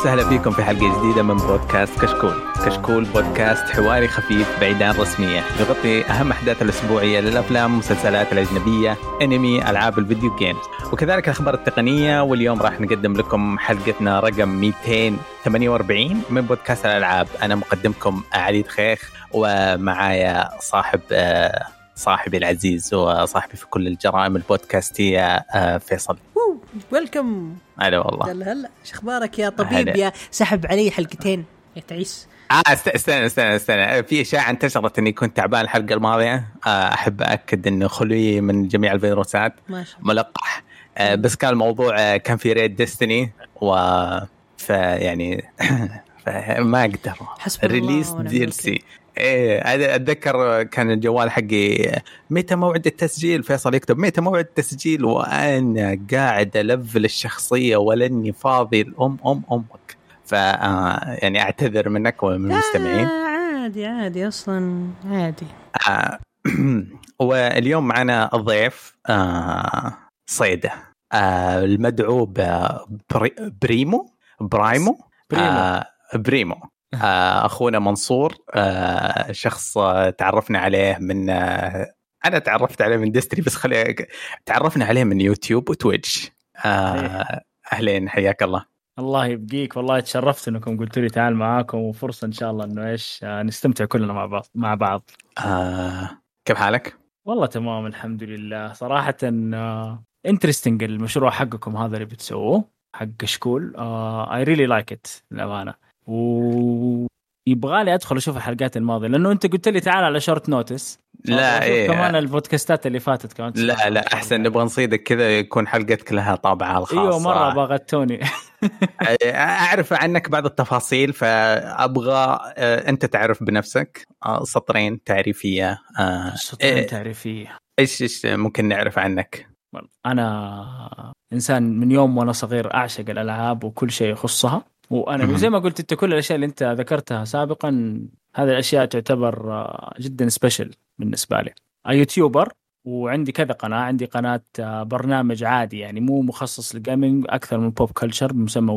وسهلا فيكم في حلقة جديدة من بودكاست كشكول. كشكول بودكاست حواري خفيف بعيد عن يغطي أهم أحداث الأسبوعية للأفلام والمسلسلات الأجنبية، أنمي، ألعاب الفيديو جيمز، وكذلك الأخبار التقنية واليوم راح نقدم لكم حلقتنا رقم 248 من بودكاست الألعاب، أنا مقدمكم علي دخيخ ومعايا صاحب آه، صاحبي العزيز وصاحبي في كل الجرائم البودكاستية آه، فيصل. welcome هلا والله. هلا هلا. إيش أخبارك يا طبيب هلا. يا سحب علي حلقتين؟ يا تعيس. آه است- استنى استنى استنى. في اشاعه انتشرت إني كنت تعبان الحلقة الماضية. آه، أحب اكد إنه خلوي من جميع الفيروسات. ما شاء الله. ملقح. آه، بس كان الموضوع كان في raid Destiny و فيعني ما أقدر. release DLC. إيه أتذكر كان الجوال حقي متى موعد التسجيل؟ فيصل يكتب متى موعد التسجيل؟ وأنا قاعد ألفل الشخصية ولأني فاضي الأم أم أمك ف آه، يعني أعتذر منك ومن المستمعين. آه عادي عادي أصلا عادي. آه، واليوم معنا الضيف آه، صيدة. آه، المدعو ببريمو برايمو؟ بريمو. آه، بريمو. آه، أخونا منصور آه، شخص آه، تعرفنا عليه من آه، أنا تعرفت عليه من Destiny بس خلي تعرفنا عليه من يوتيوب وتويتش. آه، أهلين حياك الله. الله يبقيك. والله تشرفت إنكم قلتوا لي تعال معاكم وفرصة إن شاء الله إنه إيش آه، نستمتع كلنا مع بعض مع بعض. آه، كيف حالك؟ والله تمام الحمد لله. صراحة interesting المشروع حقكم هذا اللي بتسووه حق شكول I really like it للأمانة. و يبغى لي أدخل أشوف الحلقات الماضية لأنه أنت قلت لي تعال على short notice لا إيه. كمان البودكاستات اللي فاتت كمان. لا لا أحسن نبغى نصيدك كذا يكون حلقتك لها طابعها الخاص أيوه مرة باغتوني أعرف عنك بعض التفاصيل فأبغى آه، أنت تعرف بنفسك آه، سطرين تعريفية آه، سطرين إيه، تعريفية. إيش إيش ممكن نعرف عنك؟ أنا إنسان من يوم وأنا صغير أعشق الألعاب وكل شيء يخصها. وأنا. زي ما قلت أنت كل الأشياء اللي أنت ذكرتها سابقا هذه الأشياء تعتبر آه، جدا special بالنسبة لي YouTuber وعندي كذا قناة عندي قناة آه، برنامج عادي يعني مو مخصص لل gaming أكثر من pop culture مسمى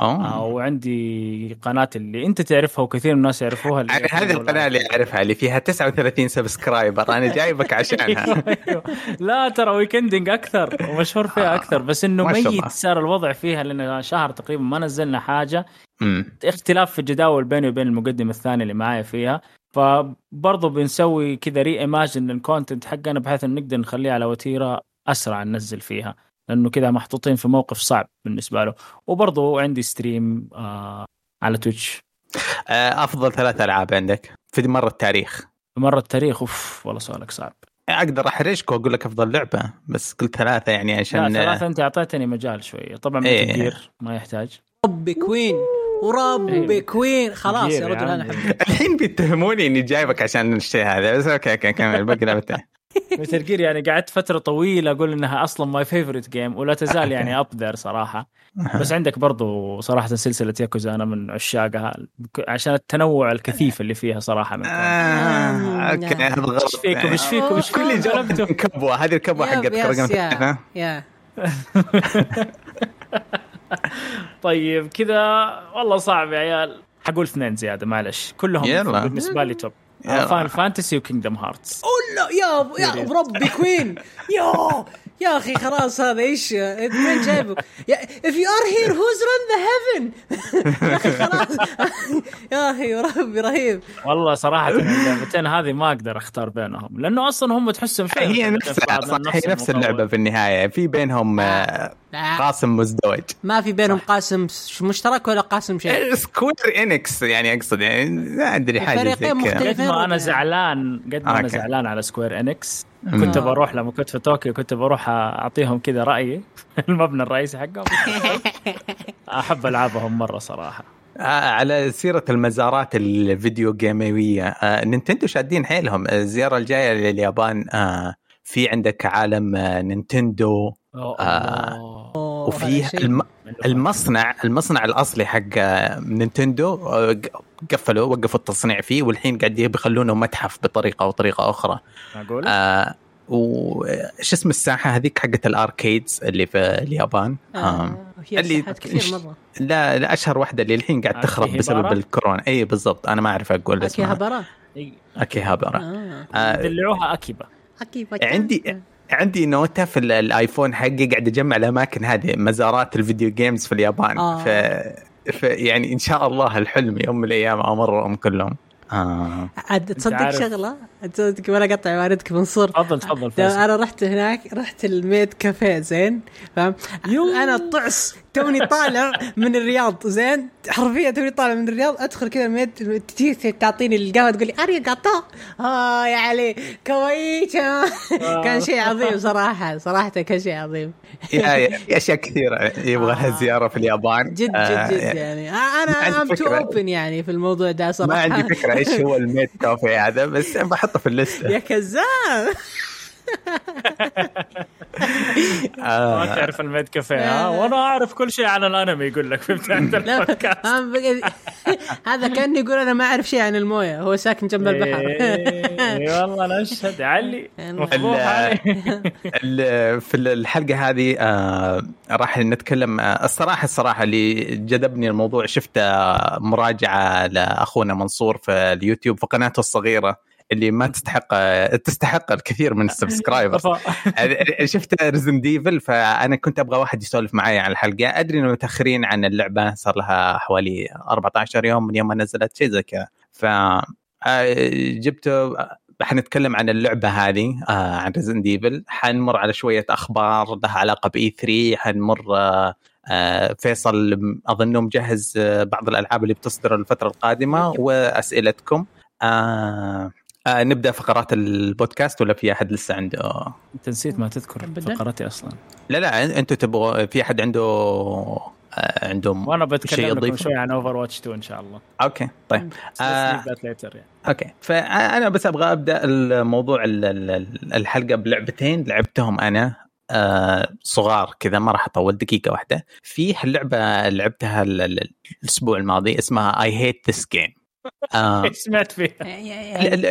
آه وعندي قناة اللي أنت تعرفها وكثير من الناس يعرفوها اللي يعني هذه القناة اللي أعرفها اللي فيها 39 subscriber أنا جايبك عشانها أيوة، أيوة. لا ترى ويكندنج أكثر ومشهور فيها آه، أكثر بس إنه. ميت صار الوضع فيها لأن شهر تقريبا ما نزلنا حاجة. اختلاف في الجداول بيني وبين المقدم الثاني اللي معايا فيها فبرضه بنسوي كذا reimagine لل content حقنا بحيث إنه نقدر نخليه على وتيرة أسرع ننزل فيها لأنه كذا محطوطين في موقف صعب بالنسبة له. وبرضه عندي stream آه على Twitch آه، أفضل ثلاث ألعاب عندك في مر التاريخ. مره التاريخ أوف والله سؤالك صعب. أقدر أحرجك وأقول لك أفضل لعبة بس قلت ثلاثة يعني لا عشان ثلاثة أنت أعطيتني مجال شوية. طبعا إيه. كثير ما يحتاج. ربي كوين وربي إيه. كوين. خلاص كبير يا رجل أنا الحين بيتهموني إني جايبك عشان الشيء هذا بس أوكي أوكي كمل باقي لعبتين مثل جير يعني قعدت فترة طويلة أقول إنها أصلا ماي فيفورت جيم ولا تزال يعني اب ذير صراحة. بس عندك برضو صراحة سلسلة ياكوزا أنا من عشاقها عشان التنوع الكثيف اللي فيها صراحة من آه، أوكي هذا غلط إيش فيكم؟ إيش فيكم؟ إيش كل جربته كبوه هذه الكبوه حقتك رقم طيب كذا والله صعب يا عيال. حقول اثنين زيادة معلش. كلهم يلا. بالنسبة لي توب. فاين فانتسي وكينجدم هارتس لا يا يا ربي كوين يا يا أخي خلاص هذا إيش؟ وين جايبه if you are here who's run the heaven يا أخي خلاص. يا أخي ربي رهيب. والله صراحة اللعبتين هذه ما أقدر أختار بينهم لأنه أصلا هم تحسهم شيء هي نفسها صح هي نفس. اللعبة في النهاية. في بينهم آه، قاسم مزدوج. ما في بينهم قاسم مشترك ولا قاسم شيء. Square Enix يعني أقصد يعني ما أدري حاجة زي كذا. قد ما أنا. زعلان قد ما أنا. زعلان على Square Enix كنت آه. بروح لما كنت في طوكيو كنت بروح أعطيهم كذا رايي المبنى الرئيسي حقهم أحب ألعابهم مرة صراحة آه، على سيرة المزارات ال video game ية آه، Nintendo شادين حيلهم الزيارة الجاية لليابان آه، في عندك عالم Nintendo. وفي. الم... المصنع المصنع الأصلي حق Nintendo قفلوا وقفوا التصنيع فيه والحين قاعد بيخلونه متحف بطريقة أو طريقة أخرى. معقول؟ آه وش اسم الساحة هذيك حقت ال arcades اللي في اليابان؟ آه. آه، هي اللي- كثير مرة. لا لا أشهر واحدة اللي الحين قاعد تخرب أكيهابارا؟ بسبب الكورونا. إي بالضبط أنا ما أعرف أقول اسمها. هبرا أكيهابارا. آه. آه دلعوها أكيبا. اكي عندي عندي نوتة في ال- الآيفون حقي قاعد اجمع الأماكن هذه مزارات ال video games في اليابان. آه. ف... ف يعني إن شاء الله الحلم يوم من الأيام امرهم كلهم. آه. عاد تصدق عارف- شغلة؟ تصدق ولا قطع واردك منصور تفضل تفضل أنا رحت هناك رحت ال maid cafe زين؟ فاهم؟ أنا طعس توني طالع من الرياض. زين حرفيا توني طالع من الرياض أدخل كذا تجي تعطيني القهوة تقول لي اري قطع آه يا علي كويتا كان شيء عظيم صراحة صراحة كان شيء عظيم. يا أشياء كثيرة. يبغى لها آه. زيارة في اليابان. جد آه، جد جد يعني. آه، أنا ام تو. اوبن يعني في الموضوع ده صراحة. ما عندي فكرة إيش هو الميت كوفي هذا بس بحطه في الليستة. يا كذاب ما آه. تعرف الميد كافيه. ها وأنا اعرف كل شيء عن الانمي يقول لك في البودكاست. بقى- هذا كان يقول أنا ما أعرف شيء عن الموية هو ساكن جنب البحر. اي والله نشهد علي في الحلقة هذه آه راح نتكلم آه الصراحة الصراحة اللي جذبني الموضوع شفت آه مراجعة لأخونا منصور في اليوتيوب في قناته الصغيرة. اللي ما تستحق آه تستحق الكثير من ال subscribers. شفت Resident Evil فأنا كنت أبغى واحد يسولف معي عن الحلقة. أدري إنه متأخرين عن اللعبة صار لها حوالي 14 يوم من يوم ما نزلت شيء زي كذا. ف آه، جبته حنتكلم عن اللعبة هذه آه عن Resident Evil حنمر على شوية أخبار لها علاقة ب E3 حنمر آه آه فيصل اظنه مجهز آه بعض الألعاب اللي بتصدر الفترة القادمة وأسئلتكم. آه آه نبدأ فقرات البودكاست ولا في أحد لسه عنده؟ أنت نسيت ما تذكر. فقرتي أصلا. لا لا أنتم تبغوا في أحد عنده آه عندهم وأنا شيء بتكلم لكم؟ شوي عن Overwatch 2 إن شاء الله. okay طيب. آه. later يعني. okay. فأنا بس أبغى أبدأ الموضوع ال- ال- الحلقة بلعبتين. لعبتهم أنا آه صغار كذا ما راح أطول دقيقة واحدة. في لعبة لعبتها ال- ال- الأسبوع الماضي اسمها I Hate This Game إيش سمعت فيها؟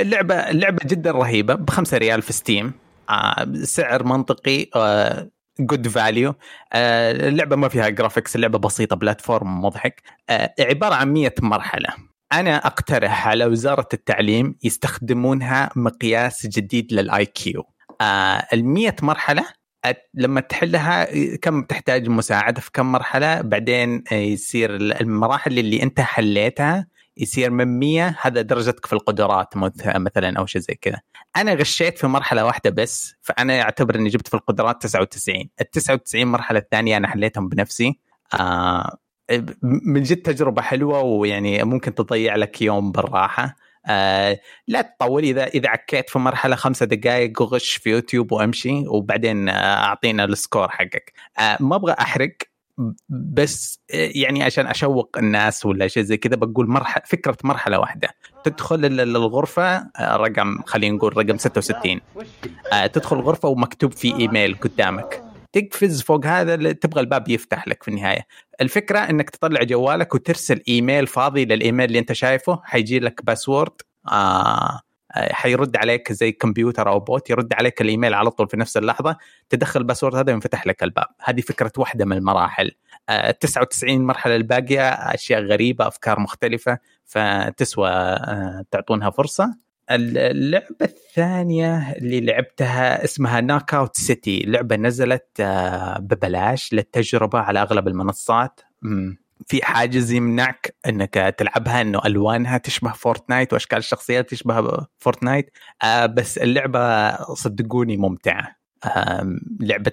اللعبه اللعبة جدا رهيبة بخمسة ريال في Steam آه سعر منطقي آه good value آه اللعبة ما فيها graphics اللعبة بسيطة platform مضحك. آه عبارة عن 100 مرحلة. أنا أقترح على وزارة التعليم يستخدمونها مقياس جديد لل IQ آه ال 100 مرحلة لما تحلها كم تحتاج مساعدة في كم مرحلة؟ بعدين آه، يصير المراحل اللي أنت حليتها يصير من 100 هذا درجتك في القدرات مث- مثلا أو شيء زي كذا. أنا غشيت في مرحلة واحدة بس فأنا أعتبر إني جبت في القدرات 99 ال 99 مرحلة الثانية أنا حليتهم بنفسي. آه من جد تجربة حلوة ويعني ممكن تضيع لك يوم بالراحة. آه لا تطول إذا إذا عكيت في مرحلة خمسة دقائق وغش في يوتيوب وأمشي وبعدين آه أعطينا السكور حقك. آه ما أبغى أحرق. بس آه، يعني عشان أشوق الناس ولا شيء زي كذا بقول مرحله فكرة مرحلة واحدة. تدخل ال- ال- الغرفه آه، رقم خلينا نقول رقم 66 آه، تدخل الغرفة ومكتوب في إيميل قدامك. تقفز فوق هذا تبغى الباب يفتح لك في النهاية. الفكرة إنك تطلع جوالك وترسل إيميل فاضي للإيميل اللي أنت شايفه حيجي لك password آه، حيرد عليك زي كمبيوتر أو bot يرد عليك الإيميل على طول في نفس اللحظة تدخل ال password هذا ينفتح لك الباب. هذه فكرة واحدة من المراحل. آه، 99 مرحلة الباقية أشياء غريبة أفكار مختلفة فتسوى آه، تعطونها فرصة. اللعبة الثانية اللي لعبتها اسمها Knockout City لعبة نزلت آه، ببلاش للتجربة على أغلب المنصات. في حاجز يمنعك إنك تلعبها إنه ألوانها تشبه فورتنايت وأشكال الشخصيات تشبه فورتنايت آه بس اللعبة صدقوني ممتعة. آه لعبة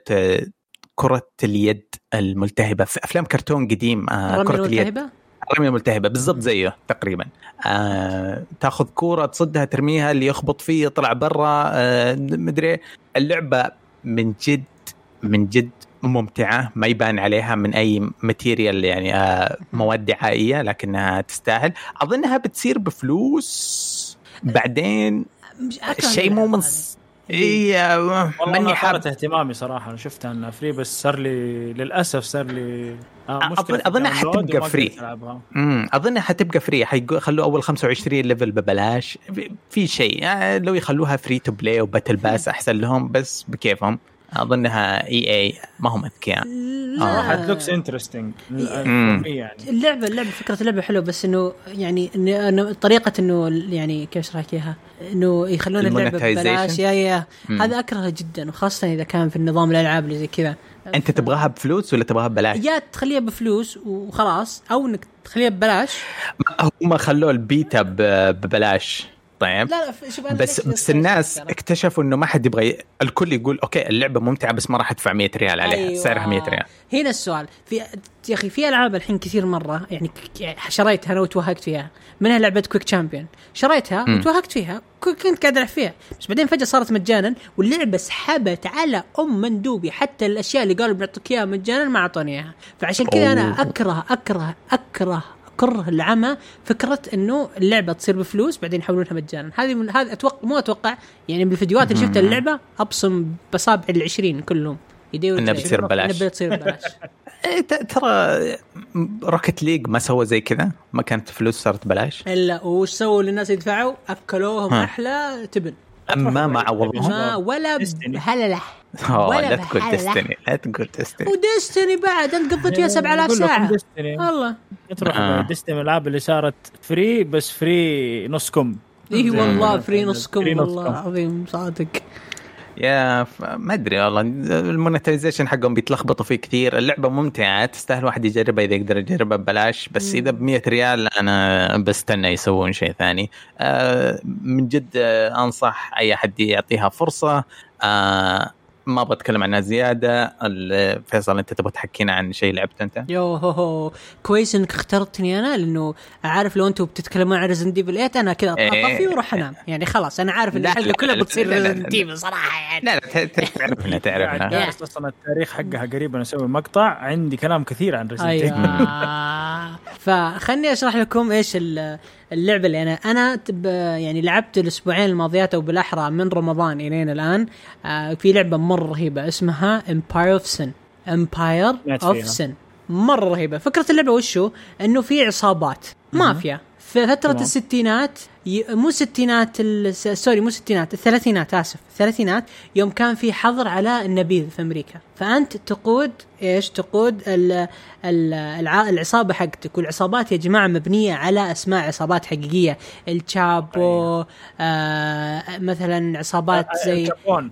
كرة اليد الملتهبة في أفلام كرتون قديم آه كرة اليد. الرمية الملتهبة بالضبط زيه تقريبا. آه تاخذ كورة تصدها ترميها اللي يخبط فيه يطلع برا. آه مدري اللعبة من جد من جد ممتعة ما يبان عليها من أي material يعني آه مواد دعائية لكنها تستاهل. أظنها بتصير بفلوس بعدين الشيء مو من. اي والله ماني جابت اهتمامي صراحة أنا شفتها إنها free بس صار لي للأسف صار لي آه أظن- في أظنها ال download حتبقى free. امم أظنها حتبقى free حيخلوا أول 25 level ببلاش. في- في شيء يعني لو يخلوها free to play و battle pass أحسن لهم بس بكيفهم. أظنها EA ما هم أذكياء. لا. looks interesting اللعبة اللعبة فكرة اللعبة حلوة بس إنه يعني إنه طريقة إنه يعني كيف أشرح لك إياها؟ إنه يخلون اللعبة ببلاش. يا يا هذا أكرهه جدا وخاصة إذا كان في النظام الألعاب اللي زي كذا. أنت تبغاها بفلوس ولا تبغاها ببلاش؟ يا تخليها بفلوس وخلاص أو إنك تخليها ببلاش. هم خلوه البيتا ببلاش. طيب. لا لا شوف بس بس الناس اكتشفوا إنه ما حد يبغى ي... الكل يقول okay اللعبة ممتعة بس ما راح أدفع 100 ريال عليها أيوة. سعرها 100 ريال. هنا السؤال. في يا أخي في ألعاب الحين كثير مرة يعني شريتها أنا وتوهقت فيها. منها لعبة Quake Champions شريتها. وتوهقت فيها. كنت قاعد ألعب فيها. بس بعدين فجأة صارت مجانا واللعبة سحبت على أم جنبي. حتى الأشياء اللي قالوا بنعطيك إياها مجانا ما أعطوني إياها. فعشان كذا أنا أكره أكره أكره كره العمى فكرة إنه اللعبة تصير بفلوس بعدين يحولونها مجانا. هذه من هذا أتوقع مو أتوقع يعني بالفيديوهات اللي شفتها اللعبة أبصم بصابع ال20 كلهم. يديروا انها بتصير ببلاش. انها بتصير ببلاش. إيه، ترى Rocket League ما سوى زي كذا؟ ما كانت فلوس صارت بلاش إلا وش سووا للناس يدفعوا؟ أكلوهم أحلى تبن. أما ما عوضوهم ما ولا هلله ولا لا تقول Destiny لا. تقول Destiny و Destiny بعد أنت قضيت فيها 7000 ساعة. والله تروح آه. Destiny الألعاب اللي صارت free بس free نص كم. اي والله free نص كم والله العظيم صادق. يا ما أدري والله. ال monetization حقهم بيتلخبطوا فيه كثير. اللعبة ممتعة تستاهل واحد يجربها إذا يقدر يجربها ببلاش. بس إذا ب 100 ريال أنا بستنى يسوون شيء ثاني. آه من جد آه أنصح أي أحد يعطيها فرصة. آه ما أبغى أتكلم عنها زيادة. فيصل أنت تبغى تحكينا عن شيء لعبته أنت؟ يو هو هو. كويس إنك اخترتني أنا لأنه عارف لو أنتم بتتكلمون عن Resident Evil 8 أنا كذا أطفي إيه. وأروح أنام. يعني خلاص أنا عارف إن الحلقة كلها بتصير Resident Evil صراحة يعني. لا لا تعرفنا تعرفنا. دارس أصلا التاريخ حقها قريبا أسوي مقطع عندي كلام كثير عن Resident Evil أيوه. فخلني أشرح لكم إيش اللعبة اللي أنا أنا يعني لعبت الأسبوعين الماضيات أو بالأحرى من رمضان إلين الآن. آه في لعبة مرة رهيبة اسمها Empire of Sin Empire of Sin مرة رهيبة. فكرة اللعبة وشو؟ إنه في عصابات. مافيا. في فترة طبعا. الستينات ي... مو الستينات sorry مو الستينات الثلاثينات آسف. الثلاثينات يوم كان في حظر على النبيذ في أمريكا. فأنت تقود إيش؟ تقود ال... ال... الع... العصابة حقتك والعصابات يا جماعة مبنية على أسماء عصابات حقيقية. الشابو آه مثلا عصابات آه، زي الشابون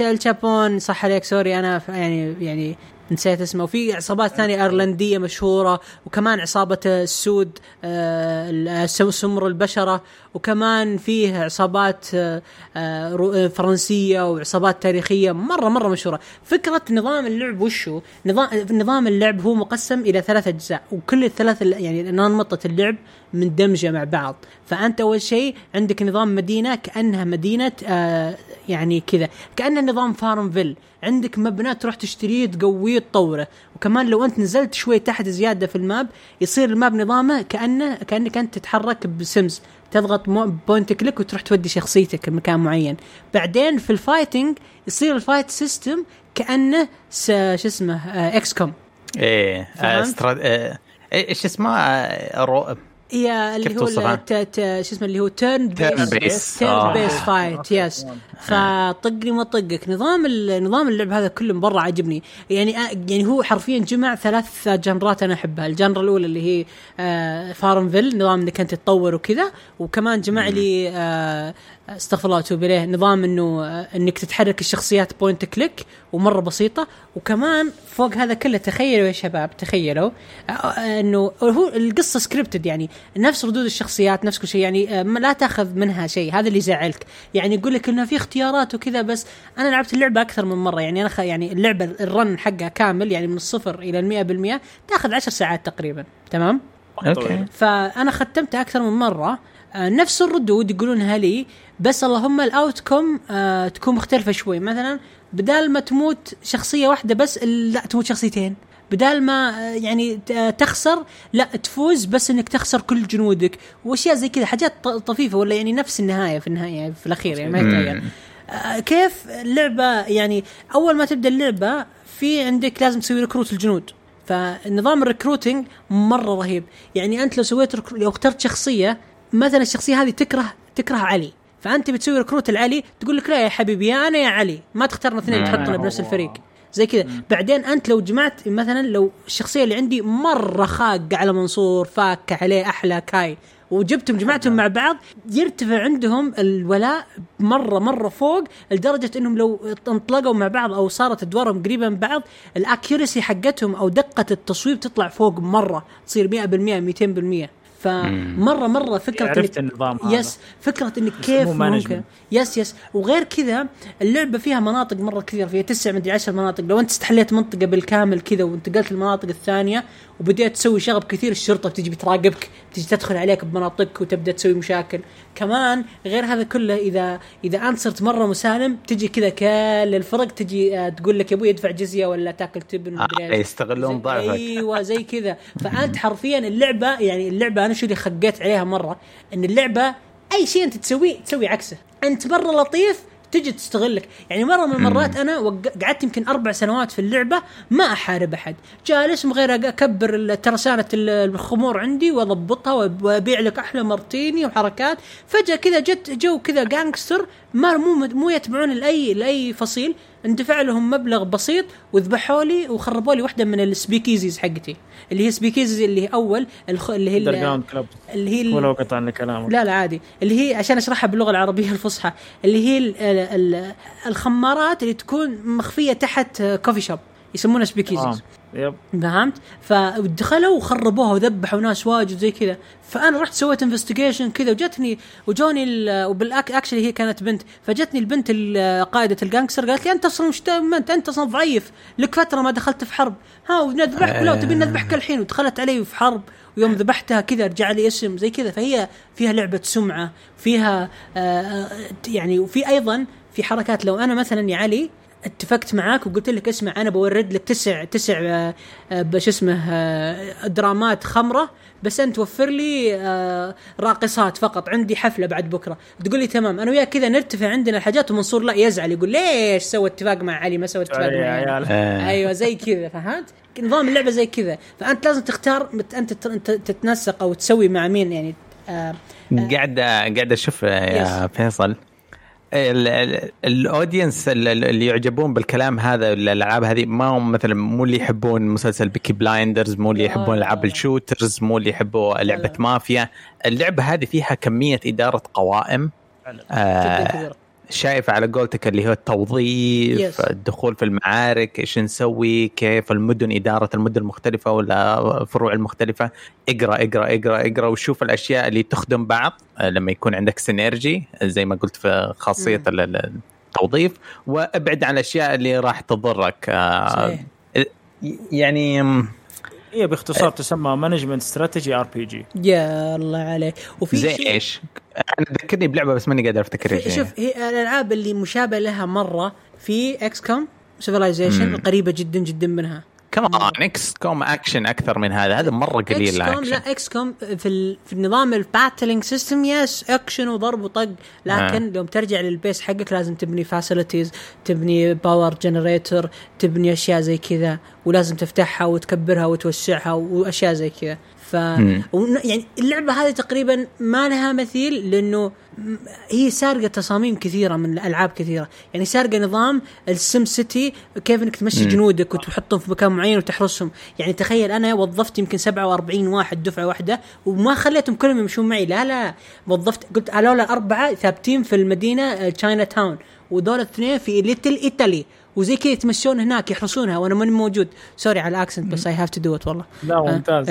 الشابون صح عليك سوري أنا يعني يعني نسيت اسمه. وفي عصابات ثانية إيرلندية مشهورة وكمان عصابة السود آه سمر البشرة وكمان فيه عصابات آه, آه، فرنسية وعصابات تاريخية مرة مرة مشهورة. فكرة نظام اللعب وشو؟ نظام نظام اللعب هو مقسم إلى ثلاث أجزاء وكل الثلاث يعني أنماط اللعب مندمجه مع بعض. فأنت أول شيء عندك نظام مدينة كأنها مدينة آه يعني كذا. كأنه نظام FarmVille. عندك مبنى تروح تشتريه تقويه تطوره. وكمان لو أنت نزلت شوي تحت زيادة في ال map يصير ال map نظامه كأنه كأنك أنت تتحرك بسمز تضغط point click وتروح تودي شخصيتك مكان معين. بعدين في ال fighting يصير ال fight system كأنه شو اسمه XCOM إيه strat... آه إيش اسمه آه هي اللي هو شو اسمه اللي هو turn-based turn-based fight yes طقني واطقك. نظام نظام اللعب هذا كله مره عجبني. يعني آه، يعني هو حرفيا جمع ثلاث genre ات أنا أحبها. ال genre الأولى اللي هي FarmVille نظام إنك أنت تطور وكذا وكمان جمع لي آه، أستغفر الله وأتوب إليه. نظام إنه إنك تتحرك الشخصيات point click ومرة بسيطة. وكمان فوق هذا كله تخيلوا يا شباب تخيلوا إنه هو القصة scripted يعني. نفس ردود الشخصيات نفس كل شيء يعني لا تأخذ منها شيء. هذا اللي يزعلك. يعني يقول لك إنه في اختيارات وكذا بس أنا لعبت اللعبة أكثر من مرة. يعني أنا خ... يعني اللعبة ال run حقها كامل يعني من الصفر إلى المئة بالمئة تأخذ عشر ساعات تقريبا. تمام؟ okay. فأنا ختمتها أكثر من مرة. آه، نفس الردود يقولونها لي بس اللهم ال outcome آه تكون مختلفة شوي. مثلا بدال ما تموت شخصية واحدة بس لا تموت شخصيتين. بدال ما آه، يعني آه، تخسر لا تفوز بس إنك تخسر كل جنودك. وأشياء زي كذا حاجات طفيفة ولا يعني نفس النهاية في النهاية يعني في الأخير يعني ما يتغير. آه كيف اللعبة؟ يعني أول ما تبدأ اللعبة في عندك لازم تسوي recruit لجنود. فنظام ال recruiting مرة رهيب. يعني أنت لو سويت لو اخترت شخصية مثلا الشخصية هذه تكره تكره علي. فأنت بتسوي recruit لعلي تقول لك لا يا حبيبي يا أنا يا علي. ما تختارنا اثنين تحطنا بنفس الفريق. زي كذا. بعدين أنت لو جمعت مثلا لو الشخصية اللي عندي مرة خاقه على منصور فاكه عليه أحلى كاي وجبتهم جمعتهم مع بعض يرتفع عندهم الولاء مرة مرة فوق لدرجة إنهم لو انطلقوا مع بعض أو صارت أدوارهم قريبة من بعض ال accuracy حقتهم أو دقة التصويب تطلع فوق مرة تصير 100% 200% فمره مرة فكرة عرفت النظام هذا. yes فكرة إنك كيف ممكن. yes yes. وغير كذا اللعبة فيها مناطق مرة كثير فيها تسع مدري عشر مناطق. لو أنت استحليت منطقة بالكامل كذا وانتقلت للمناطق الثانية وبديت تسوي شغب كثير الشرطة بتجي بتراقبك تجي تدخل عليك بمناطقك وتبدأ تسوي مشاكل. كمان غير هذا كله اذا إذا أنت صرت مرة مسالم تجي كذا كل الفرق تجي آه، تقول لك يا أبوي ادفع جزية ولا تاكل تبن آه. يستغلون ضعفك. أيوه زي كذا. فأنت حرفيا اللعبه يعني اللعبة أنا شو اللي خقيت عليها مرة؟ إن اللعبة أي شيء أنت تسويه تسوي عكسه. أنت مرة لطيف تجي تستغلك. يعني مرة من المرات أنا قعدت يمكن أربع سنوات في اللعبة ما أحارب أحد. جالس من غير أكبر ترسانة ال- الخمور عندي وأضبطها وأبيع لك أحلى martini وحركات. فجأة كذا جت جو كذا gangster ما مو مو يتبعون لأي لأي فصيل. اندفع لهم مبلغ بسيط وذبحوا لي وخربوا لي واحدة من ال speakeasies حقتي. اللي هي speakeasies اللي هي أول الخ... اللي هي اللي هي ال- ولو قطعنا كلامك. لا لا عادي. اللي هي عشان أشرحها باللغة العربية الفصحى. اللي هي ال ال ال الخمارات اللي تكون مخفية تحت coffee shop يسمونها آه. yep. فهمت؟ فدخلوا وخربوها وذبحوا ناس واجد زي كذا، فأنا رحت سويت investigation كذا وجتني وجوني ال- وبالاك actually هي كانت بنت، فجتني البنت ال- قائدة ال gangster قالت لي أنت أصلا مش انت أنت أصلا ضعيف، لك فترة ما دخلت في حرب، ها ونذبحك لا تبي نذبحك الحين. ودخلت علي في حرب. ويوم ذبحتها كذا رجع لي اسم زي كذا. فهي فيها لعبة سمعة، فيها آه آه، يعني وفي أيضا في حركات. لو أنا مثلا يا علي اتفقت معاك وقلت لك اسمع أنا بورد لك تسع تسع آه، آه، بش اسمه آه، درامات خمرة بس أنت وفر لي راقصات فقط. عندي حفلة بعد بكرة. تقول لي تمام. أنا وياك كذا نرتفع عندنا الحاجات ومنصور لا يزعل يقول ليش سوى اتفاق مع علي؟ ما سوى اتفاق مع علي. أيوه زي كذا فهمت؟ نظام اللعبة زي كذا. فأنت لازم تختار أنت تتنسق أو تسوي مع مين يعني قاعد قاعد أشوف يا فيصل. ال audience ال- ال- اللي يعجبون بالكلام هذا الألعاب هذه ما هم مثلا مو اللي يحبون مسلسل Peaky Blinders مو اللي يحبون لا، ألعاب. ال shooters مو اللي يحبوا لعبة مافيا. اللعبة هذه فيها كمية إدارة قوائم. آه شايف على قولتك اللي هو التوظيف Yes. الدخول في المعارك إيش نسوي كيف المدن إدارة المدن المختلفه ولا الفروع المختلفة اقرأ اقرأ اقرأ اقرأ وشوف الأشياء اللي تخدم بعض آه، لما يكون عندك synergy زي ما قلت في خاصية ال- التوظيف وابعد عن الأشياء اللي راح تضرك آه، صحيح. يعني هي باختصار تسمى management strategy RPG يا الله عليك وفي زي شيء إيش؟ أنا ذكرني بلعبة بس ماني قادر افتكر إيش في- هي. شوف هي الألعاب اللي مشابهه لها مرة في XCOM Civilization. قريبة جدا جدا منها كمان XCOM action أكثر من هذا هذا مرة قليل XCOM لا XCOM في ال... في النظام ال battling system yes action وضرب وطق لكن آه. يوم ترجع لل base حقك لازم تبني facilities تبني power generator تبني أشياء زي كذا ولازم تفتحها وتكبرها وتوسعها وأشياء زي كذا ف يعني اللعبة هذه تقريبا ما لها مثيل لأنه هي سارقة تصاميم كثيرة من ألعاب كثيرة. يعني سارقة نظام ال SimCity كيف إنك تمشي مم. جنودك وتحطهم في مكان معين وتحرسهم. يعني تخيل أنا وظفت يمكن 47 واحد دفعة واحدة وما خليتهم كلهم يمشون معي. لا لا وظفت قلت هذول أربعة ثابتين في المدينة Chinatown ودول اثنين في Little Italy وزي كذا يتمشون هناك يحرسونها وأنا ماني موجود. sorry على ال accent بس I have to do it والله. لا ممتاز.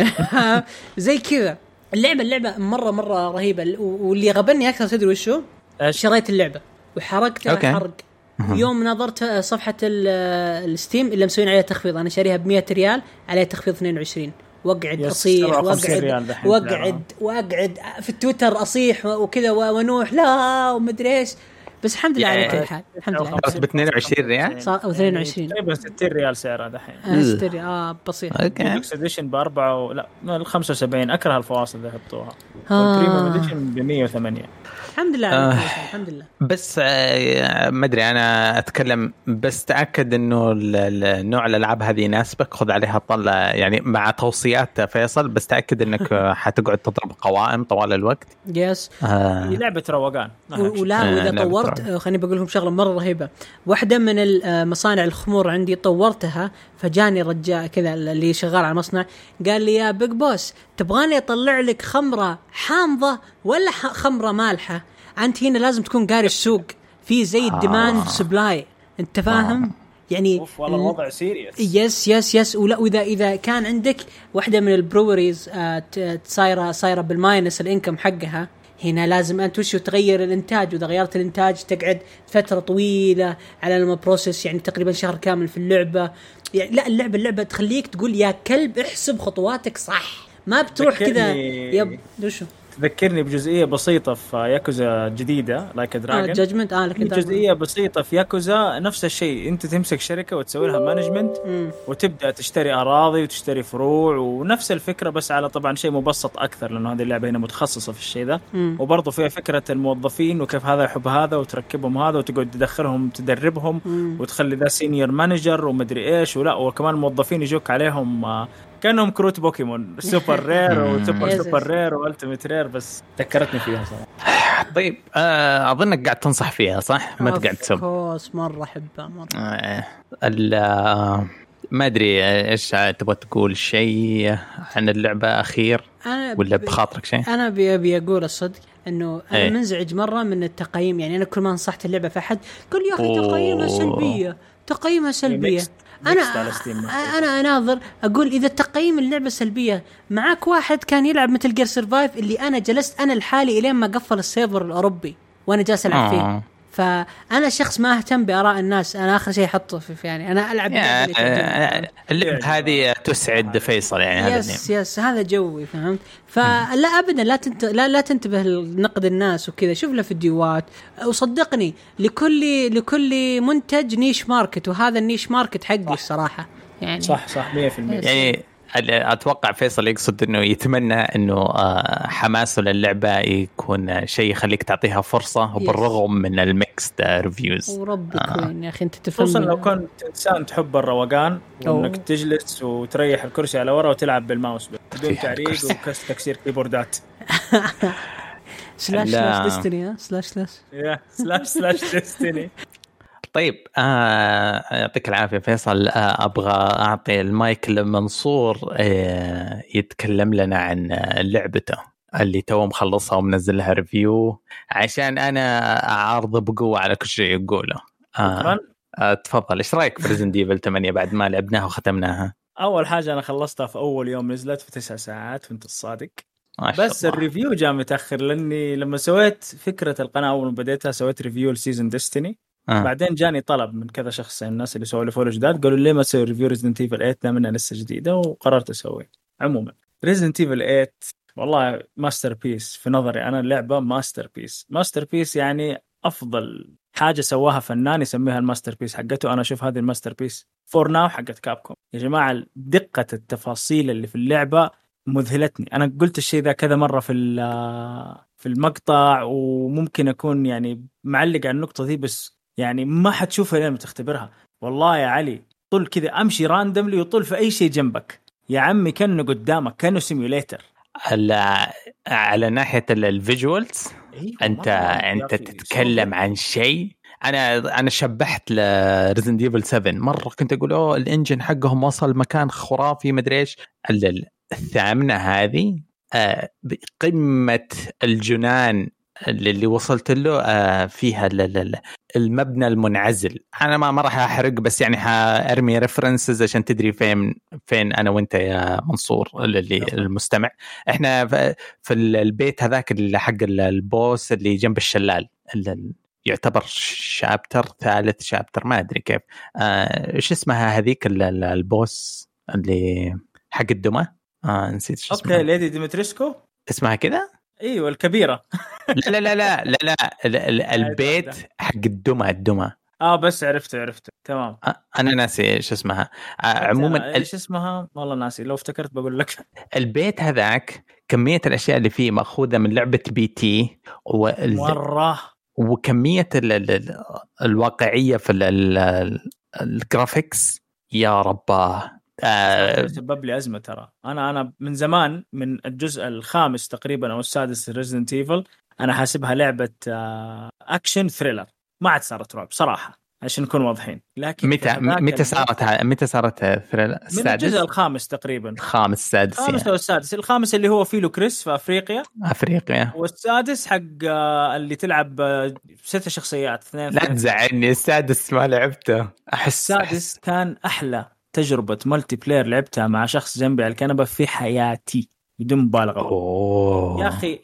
زي كذا. اللعبة اللعبة مرة مرة رهيبة. واللي غبني أكثر تدري وشو؟ إيش؟ شريت اللعبة. وحرقتها okay. حرق. يوم نظرت صفحة ال- ال Steam اللي مسوين عليها تخفيض. أنا شاريها ب 100 ريال عليها تخفيض 22 واقعد أصيح 57 ريال واقعد واقعد واقعد في التويتر أصيح وكذا وأنوح. لا ومدري إيش. بس الحمد لله على كل حال الحمد لله صارت ب 22 ريال؟ صار- أو 22. تقريبا 60 ريال سعرها دحين. آه، اشتري آه بسيط. okay. deluxe edition ب 4 لا ال 75 أكره الفواصل اللي حطوها آه. وال premium edition ب 108 الحمد لله آه. الحمد لله. بس آه، ما أدري أنا أتكلم بس تأكد إنه ال- ال- نوع الألعاب هذه يناسبك. خذ عليها طلة يعني مع توصيات فيصل بس تأكد إنك حتقعد تضرب قوائم طوال الوقت. يس آه. لعبة روقان. ولا آه، وإذا طورت. آه، خليني بقول لكم شغلة مرة رهيبة. واحدة من مصانع الخمور عندي طورتها فجاني رجال كذا اللي شغال على المصنع قال لي يا big boss تبغاني أطلع لك خمرة حامضة ولا خمرة مالحة؟ أنت هنا لازم تكون قاري السوق. في زي ال demand supply أنت فاهم؟ يعني أوف والله الوضع serious yes yes yes ولا واذا إذا كان عندك واحدة من ال breweries آه، ت- صايره صايره بال minus ال income حقها هنا لازم أنت وشو تغير الإنتاج. وإذا غيرت الإنتاج تقعد فترة طويلة على لما process يعني تقريبا شهر كامل في اللعبة. يعني لا اللعبه اللعبة تخليك تقول يا كلب احسب خطواتك صح. ما بتروح كذا. yep وشو؟ تذكرني بجزئية بسيطة في ياكوزا جديدة Like a Dragon Judgment آه في لكن جزئية بسيطة في ياكوزا نفس الشيء أنت تمسك شركة وتسوي لها management وتبدأ تشتري أراضي وتشتري فروع ونفس الفكرة بس على طبعا شيء مبسط أكثر لأنه هذه اللعبة هنا متخصصة في الشيء ذا وبرضه فيها فكرة الموظفين وكيف هذا يحب هذا وتركبهم هذا وتقعد تدخلهم تدربهم وتخلي ذا senior manager ومدري إيش ولا وكمان الموظفين يجوك عليهم آه، كأنهم كروت بوكيمون. super rare و super super. rare و ultimate rare بس ذكرتني فيها صراحة. طيب آه أظنك قاعد تنصح فيها صح؟ ما تقعد تسب course مرة أحبها مرة. آه، ال- آه، ما أدري إيش تبغى تقول؟ شيء عن اللعبة أخير؟ أنا ولا بخاطرك شيء؟ أنا ابي أبي أقول الصدق إنه أنا إيه. منزعج مرة من التقييم. يعني أنا كل ما نصحت اللعبة في أحد قال يا أخي. تقييمها سلبية. تقييمها سلبية. mixed- أنا على. أنا أناظر أقول إذا تقييم اللعبة سلبية معك واحد كان يلعب Metal Gear Survive اللي أنا جلست أنا لحالي إلين ما قفل ال server الأوروبي وأنا جالس ألعب فيه آه. فأنا شخص ما أهتم بآراء الناس. أنا آخر شيء أحطه في في- يعني أنا ألعب. يعني اللعبه هذه تسعد فيصل يعني هذا يس yes هذا جوي فهمت؟ فلا ابدا لا تنت... لا لا تنتبه لنقد الناس وكذا. شوف له فيديوهات. وصدقني لكل لكل منتج niche market وهذا ال niche market حقي الصراحة. يعني صح صح 100% يعني أتوقع فيصل يقصد إنه يتمنى إنه آه، حماسه للعبة يكون شيء يخليك تعطيها فرصة وبالرغم من ال mixed reviews وربي آه. يا أخي أنت تفهم خصوصا لو كنت إنسان تحب الروقان وإنك. تجلس وتريح الكرسي على ورا وتلعب بالماوس بدون تعريق الكرسي. وكس تكسير كيبوردات slash لا. slash Destiny slash slash slash slash Destiny طيب آه، يعطيك العافية فيصل. آه، أبغى أعطي المايك لمنصور آه، يتكلم لنا عن آه، لعبته اللي تو مخلصها ومنزل لها review عشان أنا أعارضه بقوة على كل شيء يقوله. آه، آه، تفضل. إيش رأيك في Resident Evil 8 بعد ما لعبناها وختمناها؟ أول حاجة أنا خلصتها في أول يوم نزلت في تسع ساعات وأنت الصادق. بس الله. ال review جاء متأخر لأني لما سويت فكرة القناة أول ما بديتها سويت review ل season Destiny آه. بعدين جاني طلب من كذا شخص يعني الناس اللي سووا لي follow جداد قالوا ليه ما تسوي review Resident Evil 8 دام انها لسه جديدة وقررت أسوي. عموما Resident Evil 8 والله masterpiece في نظري. أنا اللعبة masterpiece masterpiece يعني أفضل حاجة سواها فنان يسميها ال masterpiece حقته. أنا أشوف هذه ال masterpiece for now حقت Capcom. يا جماعة دقة التفاصيل اللي في اللعبة مذهلتني. أنا قلت الشيء ذا كذا مرة في ال- في المقطع وممكن أكون يعني معلق على النقطة دي بس يعني ما حتشوفها لين ما تختبرها. والله يا علي طول كذا أمشي randomly وطول في أي شيء جنبك. يا عمي كأنه قدامك كأنه simulator ال- على ناحية ال visuals انت أنت تتكلم عن شيء. أنا أنا شبحت ل Resident Evil 7 مرة كنت أقول أوه ال engine حقهم وصل مكان خرافي مدري إيش. ال- ال- الثامنة هذه آه، بقمة الجنان اللي وصلت له آه، فيها ال- ال- ال- المبنى المنعزل. أنا ما ما راح أحرق بس يعني حأرمي ريفرنسز عشان تدري فين فين أنا وأنت يا منصور اللي المستمع. إحنا في البيت هذاك اللي حق ال- البوس اللي جنب الشلال اللي يعتبر شابتر ثالث شابتر ما أدري كيف. آه، إيش اسمها هذيك ال- ال- ال boss اللي حق الدمى آه نسيت شو okay اسمها. Lady Dimitrescu اسمها كذا إيوه الكبيرة. لا لا لا لا لا, لا ال- ال- البيت. حق الدمى الدمى. آه بس عرفته عرفته. تمام. أنا ناسي إيش اسمها. عموما إيش اسمها؟ والله ناسي. لو افتكرت بقول لك. البيت هذاك كمية الأشياء اللي فيه مأخوذة من لعبة P.T. وال... مرة. وكمية ال... ال... الواقعية في ال graphics يا رباه. آه سبب لي أزمة ترى. أنا أنا من زمان من الجزء الخامس تقريبا أو السادس Resident Evil أنا حاسبها لعبة آه action thriller ما عاد صارت رعب صراحة عشان نكون واضحين. لكن متى متى صارت متى صارت thriller السادس؟ من الجزء الخامس تقريبا. الخامس السادس الخامس يعني. أو السادس. الخامس اللي هو فيلو كريس في أفريقيا. أفريقيا. والسادس حق آه، اللي تلعب آه، ست شخصيات اثنين لا تزعلني السادس ما لعبته. احس السادس كان أحلى. تجربة ملتي بلاير لعبتها مع شخص جنبي على الكنبة في حياتي بدون مبالغة. أوه. يا أخي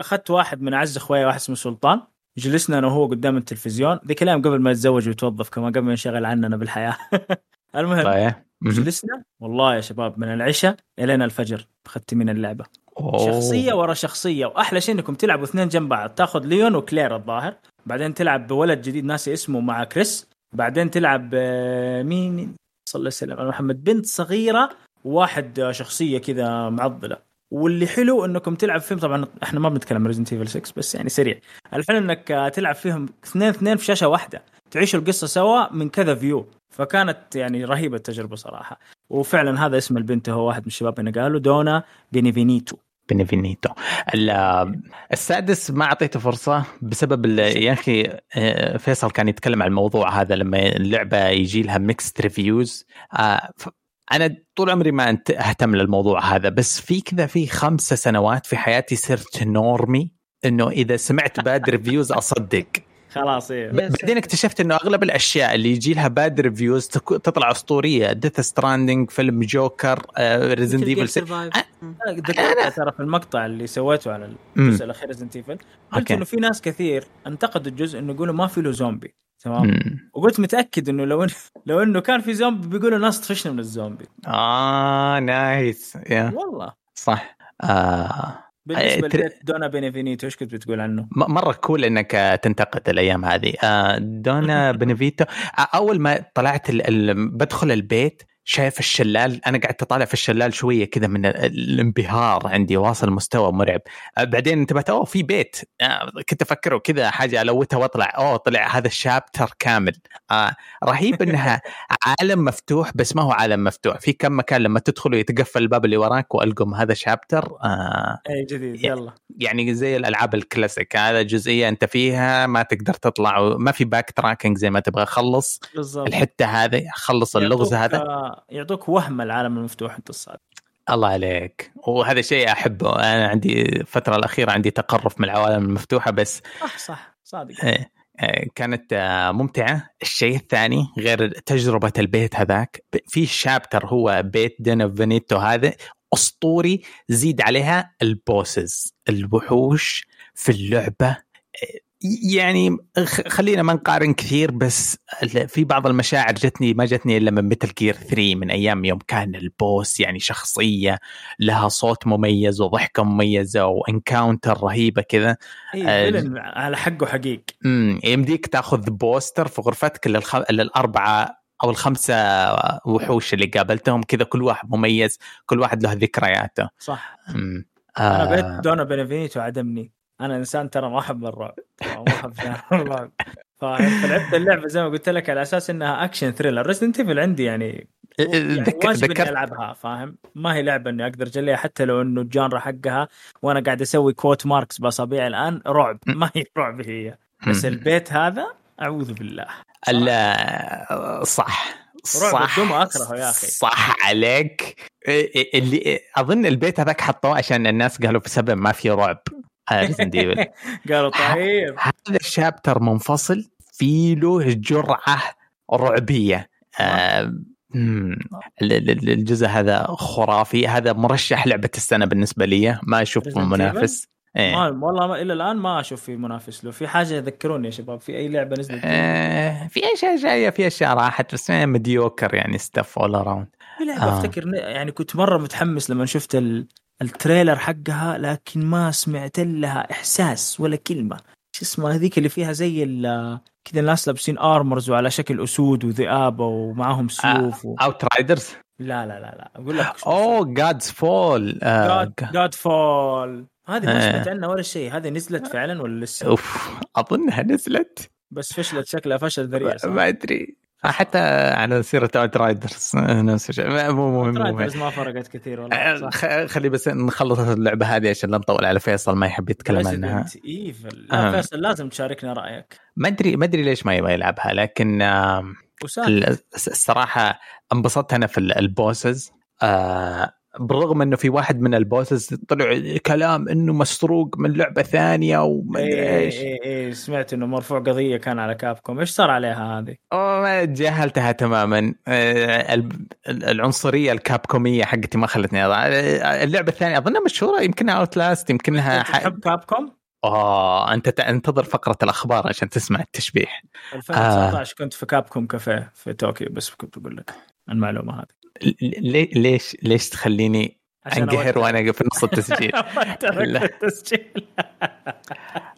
أخذت واحد من اعز أخويا واحد اسمه سلطان. جلسنا أنا وهو قدام التلفزيون. ذي كلام قبل ما يتزوج ويتوظف كمان قبل ما ينشغل عننا بالحياة. المهم طيب. جلسنا. والله يا شباب من العشاء الين الفجر ختمين اللعبة. أوه. شخصية ورا شخصية. وأحلى شيء إنكم تلعبوا اثنين جنب بعض. تاخذ ليون وكلير الظاهر. بعدين تلعب بولد جديد ناسي اسمه مع كريس. بعدين تلعب آه، مين؟ صلى الله عليه وسلم. محمد بنت صغيرة وواحد شخصية كذا معضلة. واللي حلو إنكم تلعب فيهم طبعا إحنا ما بنتكلم Resident Evil 6 بس يعني سريع. الحلو إنك تلعب فيهم اثنين اثنين في شاشة واحدة. تعيشوا القصة سوا من كذا view فكانت يعني رهيبة التجربة صراحة. وفعلا هذا اسم البنت هو واحد من الشباب اللي قالوا Donna Beneviento. Beneviento السادس ما أعطيته فرصة بسبب يا أخي آه، فيصل كان يتكلم عن الموضوع هذا لما اللعبة يجي لها mixed reviews أنا طول عمري ما أهتم للموضوع هذا بس في كذا في خمسة سنوات في حياتي صرت normie إنه إذا سمعت bad reviews أصدق. خلاص إيه. بعدين اكتشفت إنه أغلب الأشياء اللي يجي لها bad reviews تطلع أسطورية. Death Stranding فيلم جوكر ريزنت ايفل أنا ترى في المقطع اللي سويته على الجزء الأخير Resident Evil قلت إنه في ناس كثير انتقدوا الجزء إنه يقولوا ما في له زومبي تمام؟ وقلت متأكد إنه لو لو إنه كان في زومبي بيقولوا ناس طفشنا من الزومبي آه nice يا والله. صح. آه. بالنسبة تر... Donna Beneviento إيش كنت بتقول عنه؟ مرة cool إنك تنتقد الأيام هذه آه Donna Beneviento أول ما طلعت. ال... بدخل البيت شايف الشلال أنا قعدت أطالع في الشلال شوية كذا من الانبهار عندي واصل مستوى مرعب. آه، بعدين انتبهت اوه في بيت. آه، كنت أفكره كذا حاجة أ loot ها وأطلع أوه طلع هذا ال chapter كامل. آه رهيب إنها عالم مفتوح بس ما هو عالم مفتوح. في كم مكان لما تدخل ويتقفل الباب اللي وراك وألقم هذا chapter آه إي جديد يلا. يعني زي الألعاب الكلاسيك. هذا جزئية أنت فيها ما تقدر تطلع ما في backtracking زي ما تبغى. خلص الحتة هذه خلص اللغز هذا. آه، يعطوك وهم العالم المفتوح انت الصادق الله عليك. وهذا شيء أحبه. أنا عندي الفترة الأخيرة عندي تقرف من العوالم المفتوحة بس صح صح. صادق. إيه، إيه، كانت آه، ممتعة. الشيء الثاني غير تجربة البيت هذاك في chapter هو بيت دونا بينفينيتو هذا أسطوري زيد عليها ال bosses الوحوش في اللعبة. يعني خلينا ما نقارن كثير بس في بعض المشاعر جتني ما جتني إلا من Metal Gear 3 من أيام يوم كان ال boss يعني شخصية لها صوت مميز وضحكة مميزة و encounter رهيبة كذا. إيه آه على حقه حقيق امم يمديك تاخذ poster في غرفتك للخ... للأربعة أو الخمسة وحوش اللي قابلتهم كذا كل واحد مميز كل واحد له ذكرياته. صح. امم أنا بيت آه. دونا بينفينيتو عدمني. أنا انسان ترى ما احب الرعب. ما أحب الرعب. فلعبت اللعبة زي ما قلت لك على أساس إنها action thriller Resident Evil عندي يعني يعني واجب إني ألعبها فاهم؟ ما هي لعبة إني أقدر أجليها حتى لو إنه ال genre حقها وأنا قاعد أسوي quote marks باصابعي الآن رعب. ما هي رعب هي. بس البيت هذا أعوذ بالله. صح؟ صح. اكرهه يا أخي. صح عليك. اللي أظن البيت هذاك حطوه عشان الناس قالوا في سبب ما في رعب. Resident Evil قالوا طيب. هذا ال chapter منفصل في له جرعة رعبية. آه. الجزء هذا خرافي. هذا مرشح لعبة السنة بالنسبة لي. ما أشوف منافس. إيه. ما والله ما إلى الآن ما أشوف في منافس له. في حاجة ذكروني يا شباب؟ في أي لعبة نزلت آه في أشياء جاية في أشياء راحت بس mediocre يعني stuff all around في لعبة آه. أفتكر يعني كنت مرة متحمس لما شفت ال... ال trailer حقها لكن ما سمعت لها إحساس ولا كلمة. شو اسمها هذيك اللي فيها زي كذا الناس لابسين armors وعلى شكل أسود وذئاب ومعاهم سيوف و... Outriders لا لا لا لا. أقول لك أوه Godfall Godfall هذه ما سمعت عنها ولا شيء. هذه نزلت فعلا ولا لسه؟ أوف أظنها نزلت. بس فشلت شكلها فشل ذريع؟ ما أدري. حتى على سيرة Outriders نفس الشيء. مو مهم Outriders ما فرقت كثير والله صح. خلي بس نخلص اللعبة هذه عشان لا نطول على فيصل ما يحب يتكلم عنها. Evil آه. فيصل لازم تشاركنا رأيك. ما ادري ما أدري ليش ما يبغى يلعبها لكن الصراحه انبسطت أنا في ال bosses آه بالرغم إنه في واحد من ال bosses طلع كلام إنه مسروق من لعبة ثانية وما أدري إيه إيش اي اي سمعت إنه مرفوع قضية كان على Capcom إيش صار عليها هذه؟ أوه جاهلتها تماما آه، العنصرية الكابكومية حقتي ما خلتني أضع. اللعبة الثانية أظنها مشهورة يمكنها Outlast يمكنها تحب Capcom؟ آه أنت انتظر فقرة الأخبار عشان تسمع التشبيح 2019 آه. كنت في Capcom Cafe في طوكيو بس كنت بقول لك المعلومة هذه ليش ليش تخليني أنقهر وأنا في نص التسجيل؟ لا. التسجيل.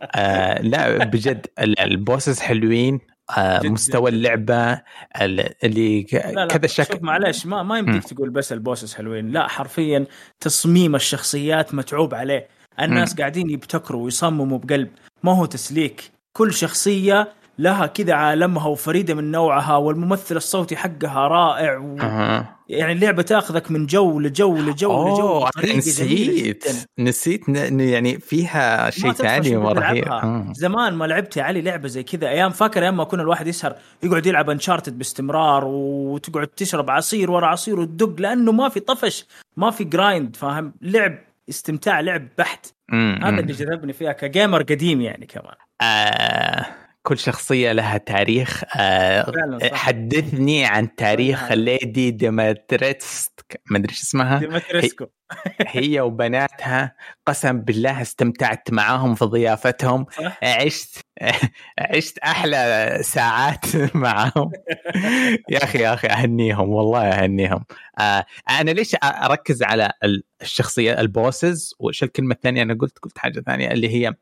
آه لا بجد ال bosses حلوين. آه مستوى اللعبة اللي كذا شكل معلش ما ما يمديك تقول بس ال bosses حلوين. لا حرفيا تصميم الشخصيات متعوب عليه. الناس م. قاعدين يبتكروا ويصمموا بقلب. ما هو تسليك. كل شخصية لها كذا عالمها وفريدة من نوعها والممثل الصوتي حقها رائع و... أه. يعني اللعبة تاخذك من جو لجو لجو أوه لجو نسيت. نسيت ن... يعني فيها شيء ثاني آه. زمان ما لعبت يا علي لعبة زي كذا. أيام فاكر أيام ما كنا الواحد يسهر يقعد يلعب Uncharted باستمرار وتقعد تشرب عصير ورا عصير وتدق لأنه ما في طفش ما في grind فاهم؟ لعب استمتاع لعب بحت. هذا اللي جذبني فيها ك gamer قديم يعني كمان. آه. كل شخصية لها تاريخ آه حدثني عن تاريخ ليدي ديمتريتسك ما أدري إيش اسمها. ديمتريسكو هي وبناتها قسم بالله استمتعت معاهم في ضيافتهم. عشت عشت أحلى ساعات معاهم. يا أخي يا أخي أهنيهم والله أهنيهم. آه أنا ليش أركز على الشخصية ال bosses؟ وايش الكلمة الثانية؟ أنا قلت قلت حاجة ثانية اللي هي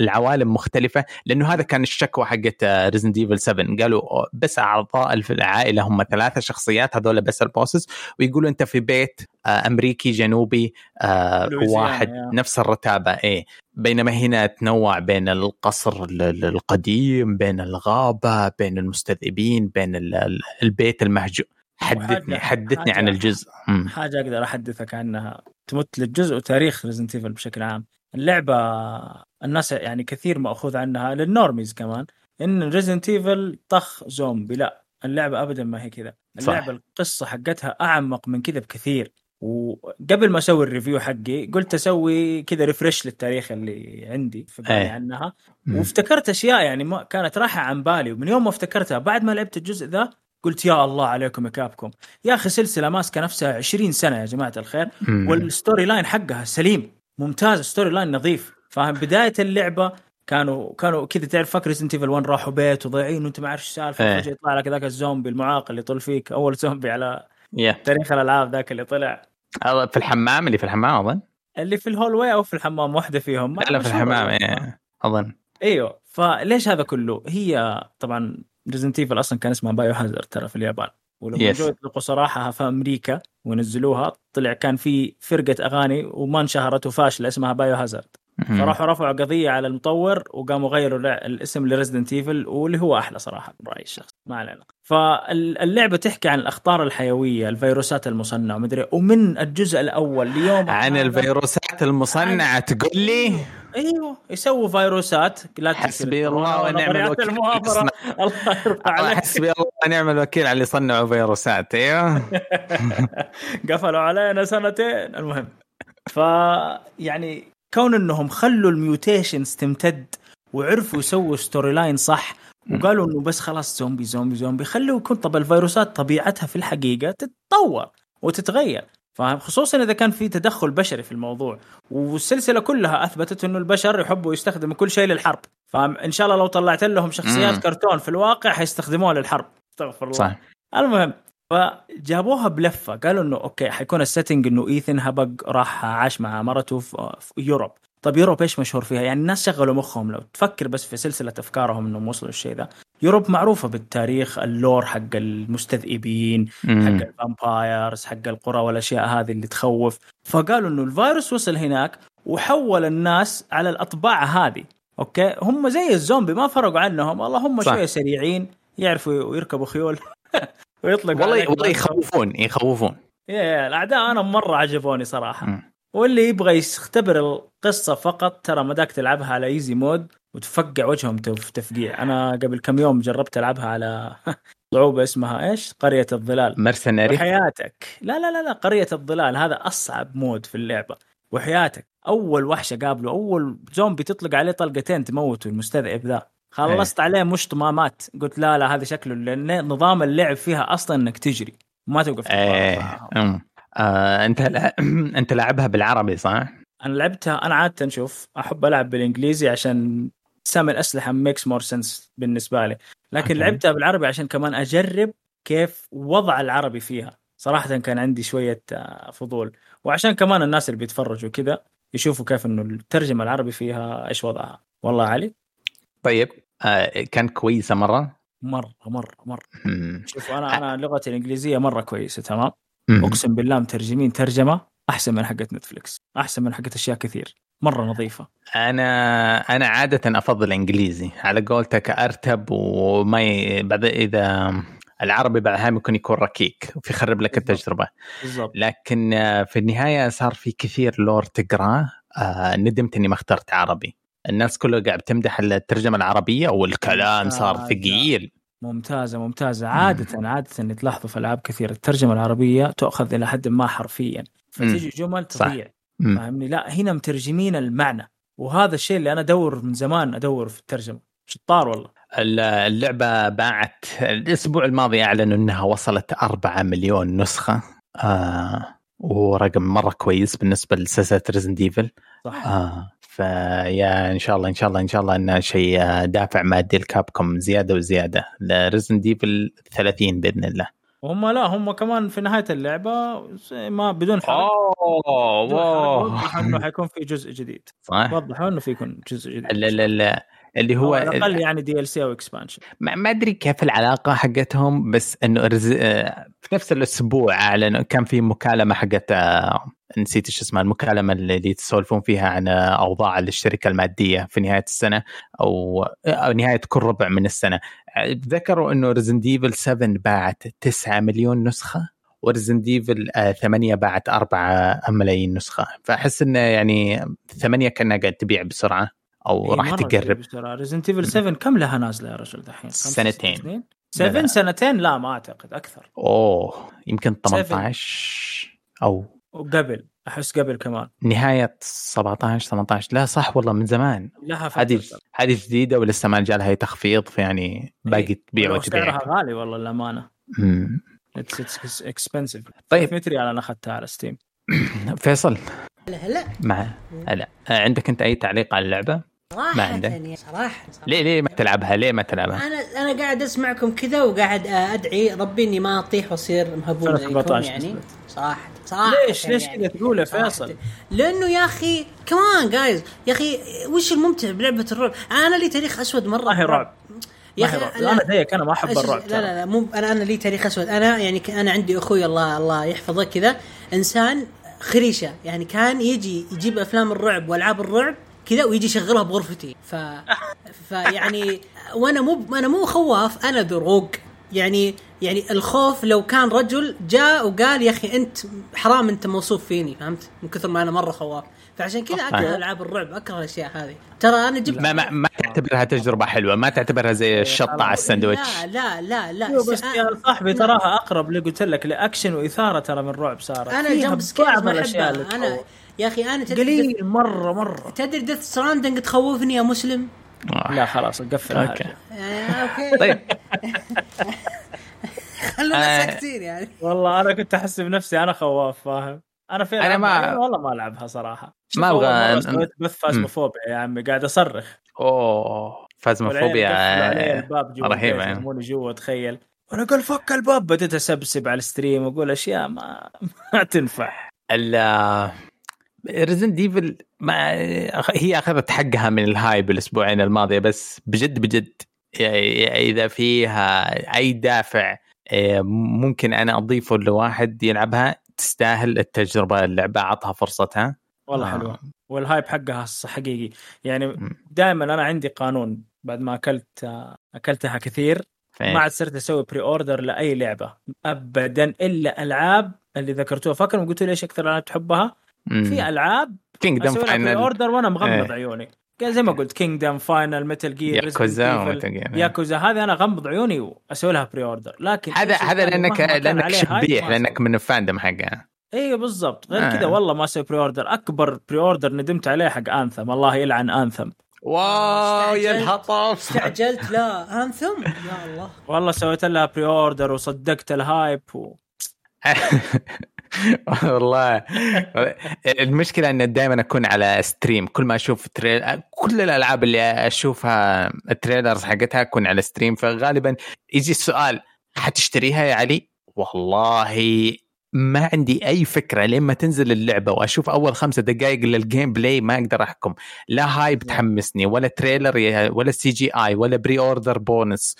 العوالم مختلفة لأنه هذا كان الشكوى حقت Resident Evil 7 قالوا بس أعضاء في العائلة هم ثلاثة شخصيات هذول بس ال bosses. ويقولوا أنت في بيت آه، أمريكي جنوبي آه، واحد يعني. نفس الرتابة إيه. بينما هنا تنوع بين القصر القديم بين الغابة بين المستذئبين بين البيت المهجور حدثني حدثني عن الجزء. حاجة أقدر احدثك عنها تمت للجزء وتاريخ Resident Evil بشكل عام. اللعبة الناس يعني كثير مأخوذ عنها لل normies كمان. إن Resident Evil طخ زومبي لا اللعبة ابدا ما هي كذا. اللعبة صح. القصة حقتها أعمق من كذا بكثير. وقبل ما أسوي ال review حقي قلت أسوي كذا refresh للتاريخ اللي عندي في بالي أيه. عنها. وافتكرت أشياء يعني ما كانت رايحه عن بالي. ومن يوم ما افتكرتها بعد ما لعبت الجزء ذا قلت يا الله عليكم يا Capcom. يا أخي سلسلة ماسكة نفسها 20 سنة يا جماعة الخير. وال story line حقها سليم. ممتاز story line نظيف. فاهم؟ بداية اللعبة كانوا كانوا كذا تعرف فاكر Resident Evil 1 راحوا بيت وضايعين وانت ما عارف إيش السالفة إيه. فجأة يطلع لك ذاك الزومبي المعاق اللي يطل فيك أول زومبي على yeah. تاريخ الألعاب ذاك اللي طلع. في الحمام؟ اللي في الحمام أظن. اللي في ال hallway أو في الحمام واحدة فيهم. لا في الحمام إيه. أظن. أيوه. فليش هذا كله؟ هي طبعا Resident Evil أصلا كان اسمها Biohazard ترى في اليابان. ولما yes. جو يطلقوا صراحة في أمريكا ونزلوها طلع كان في فرقة أغاني وما انشهرت وفاشله اسمها Biohazard فراحوا رفعوا قضية على المطور وقاموا غيروا الاسم ل Resident Evil واللي هو أحلى صراحة برايي الشخصي ما علينا. فاللعبة تحكي عن الأخطار الحيوية الفيروسات المصنعة ومدري ومن الجزء الأول ليوم عن الفيروسات المصنعة تقول لي؟ إيوه يسووا فيروسات لا حسبي الله ونعم الوكيل. الله عليك. حسبي الله ونعم الوكيل على اللي صنعوا فيروسات إيوه. قفلوا علينا سنتين. المهم ف يعني كون إنهم خلوا ال mutations تمتد وعرفوا يسووا story line صح وقالوا إنه بس خلاص زومبي زومبي زومبي خلوا يكون طب الفيروسات طبيعتها في الحقيقة تتطور وتتغير. فاهم خصوصا إذا كان في تدخل بشري في الموضوع والسلسلة كلها أثبتت إنه البشر يحبوا يستخدموا كل شيء للحرب. فاهم ان شاء الله لو طلعت لهم شخصيات مم. كرتون في الواقع حيستخدموها للحرب. استغفر الله. صح. المهم فجابوها بلفة. قالوا إنه okay حيكون ال setting إنه Ethan هبق راح عاش مع مرته في Europe. طب Europe إيش مشهور فيها؟ يعني الناس شغلوا مخهم لو تفكر بس في سلسلة أفكارهم إنهم وصلوا الشيء ذا، Europe معروفة بالتاريخ ال lore حق المستذئبين حق ال vampires حق القرى والأشياء هذه اللي تخوف. فقالوا إنه الفيروس وصل هناك وحول الناس على الأطباع هذه. okay؟ هم زي الزومبي ما فرقوا عنهم. والله هم شوية سريعين يعرفوا يركبوا خيول ويطلقوا والله والله يخوفون يخوفون. يا الأعداء أنا مرة عجبوني صراحة. م. واللي يبغى يختبر القصة فقط ترى مداك تلعبها على easy mode وتفقع وجههم تفقيع. أنا قبل كم يوم جربت ألعبها على صعوبه اسمها إيش؟ قرية الظلال. mercenary. حياتك لا لا لا لا قرية الظلال. هذا أصعب mode في اللعبة. وحياتك. أول وحشة قابله. أول زومبي تطلق عليه طلقتين تموته المستذئب ذا. خلصت عليه مشط ما مات قلت لا لا هذا شكله. لأن نظام اللعب فيها أصلا إنك تجري. ما توقف إيه. آه انت لا... انت لعبها بالعربي صح؟ أنا لعبتها أنا عادة شوف أحب ألعب بالإنجليزي عشان أسامي الأسلحة makes more sense بالنسبة لي. لكن okay. لعبتها بالعربي عشان كمان أجرب كيف وضع العربي فيها. صراحة كان عندي شوية آه، فضول. وعشان كمان الناس اللي بيتفرجوا كذا يشوفوا كيف إنه الترجمة العربي فيها إيش وضعها. والله علي؟ طيب آه كانت كويسة مرة؟ مرة مرة مرة. شوف أنا أنا لغتي الإنجليزية مرة كويسة تمام؟ اقسم بالله مترجمين ترجمة أحسن من حقت نتفلكس أحسن من حقت أشياء كثير. مرة نظيفة. أنا أنا عادة أفضل الانجليزي على قولتك أرتب وما ي... بعد إذا العربي بعد ممكن يكون ركيك ويخرب لك التجربة. بالضبط. لكن في النهاية صار في كثير لور تقرأه. آه ندمت إني ما اخترت عربي. الناس كلها قاعد تمدح الترجمة العربية والكلام صار ثقيل. ممتازة ممتازة. عادة عادة اللي تلاحظوا في ألعاب كثير الترجمة العربية تؤخذ إلى حد ما حرفيا. فتجي جمل تضيع فاهمني؟ لا هنا مترجمين المعنى. وهذا الشيء اللي أنا أدور من زمان أدور في الترجمة. شطار والله. اللعبة باعت الأسبوع الماضي أعلنوا أنها وصلت 4 مليون نسخة. آه ورقم مرة كويس بالنسبة لسلسلة Resident Evil صح. آه فيا إن شاء الله إن شاء الله إن شاء الله انه شيء دافع مادي ل Capcom زيادة وزيادة ل Resident Evil 30 بإذن الله. هم لا هم كمان في نهاية اللعبة ما بدون حرق. أوه وضحوا إنه حيكون في جزء جديد. صح وضحوا إنه في يكون جزء جديد. لا لا لا. اللي هو على الأقل يعني DLC أو expansion ما أدري كيف العلاقة حقتهم بس إنه رز... آه، في نفس الأسبوع أعلن كان في مكالمة حقت آه، نسيت إيش اسمها المكالمة اللي تسولفون فيها عن أوضاع الشركة المادية في نهاية السنة أو, أو نهاية كل ربع من السنة. ذكروا إنه Resident Evil 7 باعت 9 مليون نسخة و Resident Evil 8 باعت 4 ملايين نسخة. فأحس إنه يعني 8 كأنها قاعد تبيع بسرعة. أو راح تقرب Resident Evil 7 كم لها نازلة يا رجل دحين؟ سنتين. 7 سنتين؟ لا ما أعتقد. أكثر. أوه يمكن 18 أو وقبل. أحس قبل كمان. نهاية 17 18 لا صح والله من زمان. لها هذه هذه جديدة ولسه ما جالها تخفيض فيعني باقي تبيع وتبيع سعرها غالي والله للأمانة. it's expensive طيب. متين ريال أنا أخذتها على Steam فيصل. هلا هلا. مع هلا. عندك أنت أي تعليق على اللعبة؟ صراحة ما عندك يعني صراحة, صراحة. ليه ليه ما تلعبها؟ ليه ما تلعبها؟ أنا أنا قاعد أسمعكم كذا وقاعد أدعي ربي إني ما أطيح وأصير مهبول زيكم يعني. صراحة صراحة ليش؟ ليش يعني كذا تقول يا فيصل؟ لأنه يا أخي كمان جايز يا أخي وش الممتع بلعبة الرعب؟ أنا لي تاريخ أسود مرة ما هي رعب. يا أخي أنا زيك أنا ما أحب الرعب لا لا لا مو أنا أنا لي تاريخ أسود. أنا يعني أنا عندي أخوي الله الله يحفظه كذا. إنسان خريشة. يعني كان يجي يجيب أفلام الرعب وألعاب الرعب كذا ويجي يشغلها بغرفتي. ف فيعني وأنا مو أنا مو خواف أنا دروق. يعني يعني الخوف لو كان رجل جاء وقال يا أخي أنت حرام أنت موصوف فيني فهمت؟ من كثر ما أنا مرة خواف. فعشان كذا أكره ألعاب الرعب أكره الأشياء هذه. ترى أنا جبت ما, ما, ما تعتبرها تجربة حلوة ما تعتبرها زي الشطة على الساندويتش. لا لا لا لا. بس يا صاحبي تراها أقرب اللي قلت لك لأكشن وإثارة ترى من رعب صارت. أنا jump scares ما أحبها. أنا يا أخي أنا قليل مرة مرة. تدري Death Stranding تخوفني يا مسلم؟ لا خلاص قفل okay. okay. طيب. خلونا ساكتين يعني. والله أنا كنت أحس بنفسي أنا خواف فاهم؟ أنا في أنا ما والله ما ألعبها صراحة. ما أبغى بث Phasmophobia يا عمي قاعد أصرخ. أوه. Phasmophobia رهيبة يعني. جوا تخيل. وأنا أقول فك الباب. بديت أسبسب على ال stream وأقول أشياء ما ما تنفع. Resident Evil ما هي أخذت حقها من ال hype الأسبوعين الماضية بس بجد بجد إذا فيها أي دافع آه، ممكن أنا أضيفه لواحد يلعبها تستاهل التجربة اللعبة أعطها فرصتها. والله آه. حلوة. وال hype حقها حقيقي. يعني دائما أنا عندي قانون بعد ما أكلت أكلتها كثير ما عاد صرت أسوي pre-order لأي لعبة ابدا إلا ألعاب اللي ذكرتوها. فاكر قلت لي إيش أكثر ألعاب تحبها؟ في ألعاب Kingdom Final order وأنا مغمض إيه. عيوني. زي ما قلت Kingdom Final Metal Gear Yakuza Yakuza هذه أنا اغمض عيوني وأسوي لها pre-order لكن هذا هذا لانك لأنك شبيح لأنك من ال fandom حقها. أيوه بالضبط. غير آه. كذا والله ما أسوي pre-order أكبر pre-order ندمت عليه حق Anthem الله يلعن Anthem wow يا الهطف استعجلت. لا Anthem يا الله. والله سويت لها pre-order وصدقت ال hype و... والله. المشكلة ان دائما أكون على stream كل ما أشوف trailer كل الألعاب اللي أشوفها ال trailers حقتها أكون على stream فغالبا يجي السؤال حتشتريها يا علي؟ والله ما عندي أي فكرة لين ما تنزل اللعبة. وأشوف أول خمسة دقائق لل gameplay ما أقدر أحكم. لا hype تحمسني ولا trailer ولا CGI ولا pre-order bonus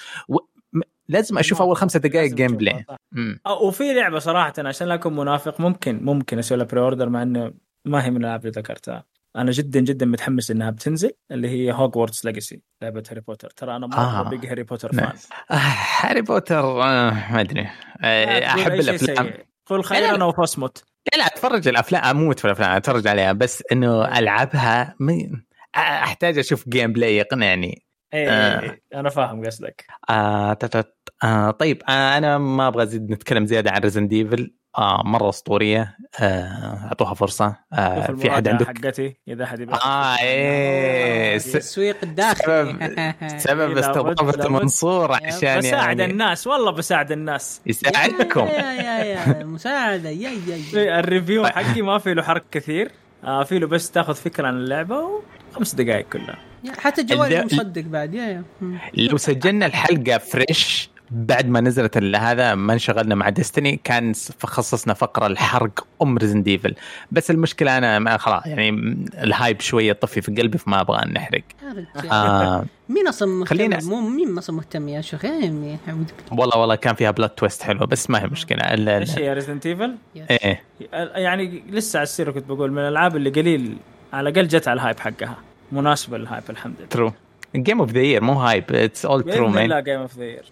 لازم أشوف أول خمسة دقائق gameplay وفي لعبة صراحة عشان لا أكون منافق ممكن ممكن أسوي لها pre-order مع إنه ما هي من الألعاب اللي ذكرتها. أنا جدا جدا متحمس إنها بتنزل اللي هي Hogwarts Legacy لعبة Harry Potter. ترى أنا مره آه. big Harry Potter fan آه Harry Potter آه ما أدري. آه أحب الأفلام. قل خيرا أو فاصمت. لا لا أتفرج الأفلام أموت في الأفلام أتفرج عليها. بس إنه ألعبها أحتاج أشوف gameplay يقنعني. إيه آه. أنا فاهم قصدك. آه آه طيب آه أنا ما أبغى أزيد نتكلم زيادة عن Resident Evil آه مرة أسطورية. آه أعطوها فرصة. آه في أحد عندك؟ حقتي إذا أحد يبغى آه إيه التسويق الداخلي. سبب سبب استضافه منصور عشان بساعد يعني الناس والله بساعد الناس. يساعدكم. يا يا يا مساعدة يا يا ال review حقي ما في له حرق كثير. آه في له بس تاخذ فكرة عن اللعبة وخمس دقائق كلها. حتى جوال مصدق بعد. يا يا. لو سجلنا الحلقة fresh بعد ما نزلت هذا ما انشغلنا مع Destiny كان خصصنا فقرة الحرق أم Resident Evil بس المشكلة أنا ما خلاص يعني ال hype شوية طفي في قلبي فما أبغى نحرق. آه. مين أصلا مهتم؟ خلينا مو مين أصلا مهتم يا شيخ؟ يعني والله والله كان فيها plot twist حلوة بس ما هي مشكلة. إيش هي Resident Evil؟ إيه. يعني لسه على السيرة كنت بقول من الألعاب اللي قليل على الأقل جت على ال hype حقها. مناسبة لل hype الحمد لله. true game of the year مو hype it's all true man لا game of the year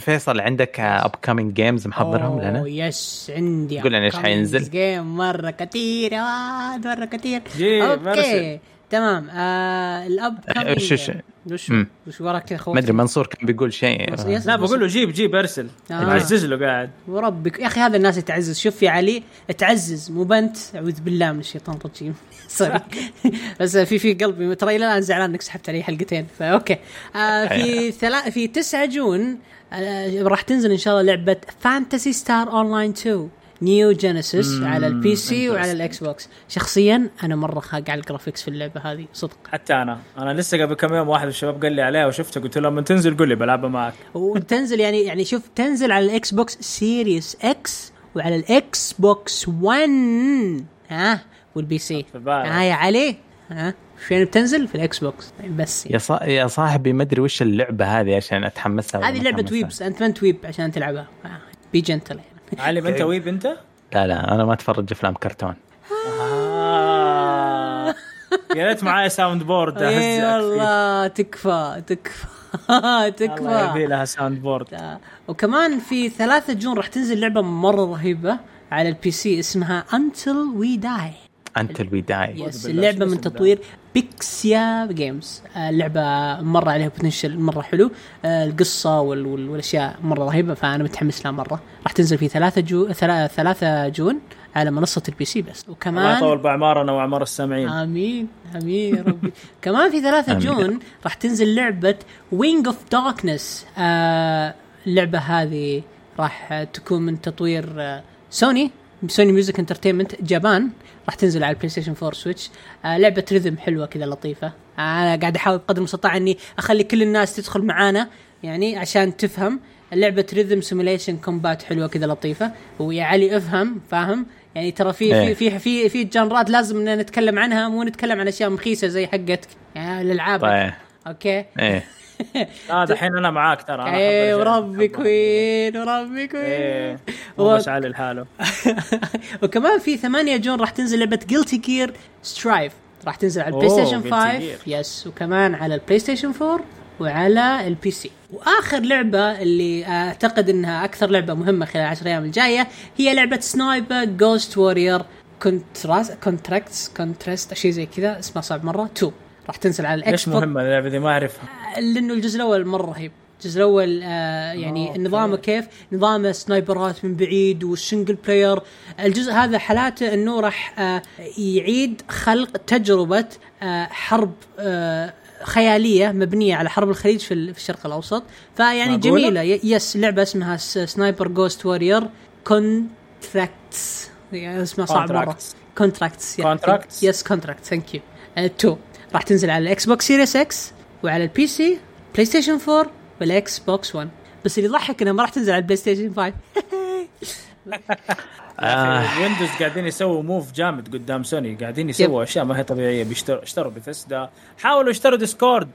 فيصل عندك upcoming games محضرهم لنا؟ oh yes عندي قول لنا إيش حينزل؟ game مرة كثير يا مرة كثير. okay تمام. آه ال upcoming وش وش وراك يا أخوي ما أدري منصور كان بيقول شيء. لا بقول له جيب جيب أرسل. آه. عزز له قاعد. وربك. يا أخي هذا الناس يتعزز. شوف يا علي تعزز مو بنت أعوذ بالله من الشيطان الرجيم. sorry بس في في قلبي ترى إلى الآن زعلان إنك سحبت علي حلقتين. ف okay آه في ثلاث في 9 جون آه راح تنزل إن شاء الله لعبة Phantasy Star Online 2 New Genesis على ال PC وعلى ال Xbox شخصيا أنا مرة خاق على ال graphics في اللعبة هذه صدق. حتى أنا. أنا لسه قبل كم يوم واحد من الشباب قال لي عليها وشفته قلت له لما تنزل قول لي بلعبها معك. وتنزل يعني يعني شوف تنزل على ال Xbox Series X وعلى ال Xbox 1 ها؟ وال PC ها يا علي. ها فين بتنزل؟ في ال Xbox بس يا صا... يا صاحبي ما أدري وش اللعبة هذه عشان أتحمسها هذه لعبة weebs انت ما انت weeb عشان تلعبها. be gentle علم انت weeb أنت؟ لا لا أنا ما أتفرج أفلام كرتون. آه. يا ريت معايا soundboard اي والله تكفى تكفى تكفى. يبي لها soundboard وكمان في 3 جون راح تنزل لعبة مرة رهيبة على ال PC اسمها Until We Die Until We Die yes اللعبة من تطوير Pixeye Games اللعبة مرة عليها potential مرة حلو. آه، القصة والأشياء مرة رهيبة فأنا متحمس لها مرة. راح تنزل في ثلاثة جو ثلاثة جون على منصة ال PC بس. وكمان الله يطول باعمارنا واعمار السامعين. آمين آمين يا ربي. كمان في ثلاثة جون راح تنزل لعبة Wing of Darkness اللعبة هذه راح تكون من تطوير آه Sony Sony Music Entertainment Japan راح تنزل على ال PlayStation 4 Switch آه لعبة rhythm حلوة كذا لطيفة. آه أنا قاعد أحاول بقدر المستطاع إني أخلي كل الناس تدخل معانا يعني عشان تفهم لعبة rhythm simulation combat حلوة كذا لطيفة. ويا علي افهم فاهم؟ يعني ترى في في في في في genre ات لازم نتكلم عنها مو نتكلم عن أشياء مخيسة زي حقتك يعني الالعاب طيب. okay؟ إيه. آه دحين أنا معاك ترى أنا إيه وربي. كوين وربي إيه كوين هو و- بس على لحاله. وكمان في 8 جون راح تنزل لعبة Guilty Gear Strive راح تنزل على ال PlayStation Guilty 5 Gear. yes وكمان على ال PlayStation 4 وعلى ال PC وآخر لعبة اللي أعتقد إنها أكثر لعبة مهمة خلال العشر أيام الجاية هي لعبة Sniper Ghost Warrior Contrast Contracts Contrast شيء زي كذا اسمها صعب مرة. 2 راح تنزل على ال X ليش مهمة؟ اللعبه دي ما أعرفها. لأنه الجزء الأول مرة رهيب. الجزء الأول آه يعني okay. نظامه كيف؟ نظامه sniper ات من بعيد وال single player الجزء هذا حالاته إنه راح آه يعيد خلق تجربة آه حرب آه خيالية مبنية على حرب الخليج في ال- في الشرق الأوسط. فيعني؟ جميلة. Yes لعبة اسمها Sniper Ghost Warrior Contracts يعني اسمها صعب مرة. كونتراكتس Contracts. يس كونتراكت ثانك يو 2 راح تنزل على الإكس بوكس Series X وعلى ال PC بلاي ستيشن 4 والإكس بوكس 1 بس اللي يضحك إنها ما راح تنزل على البلاي ستيشن 5 آه. ويندوز قاعدين يسووا move جامد قدام سوني قاعدين يسووا أشياء ما هي طبيعية. بيشتروا اشتروا بثسدا حاولوا يشتروا ديسكورد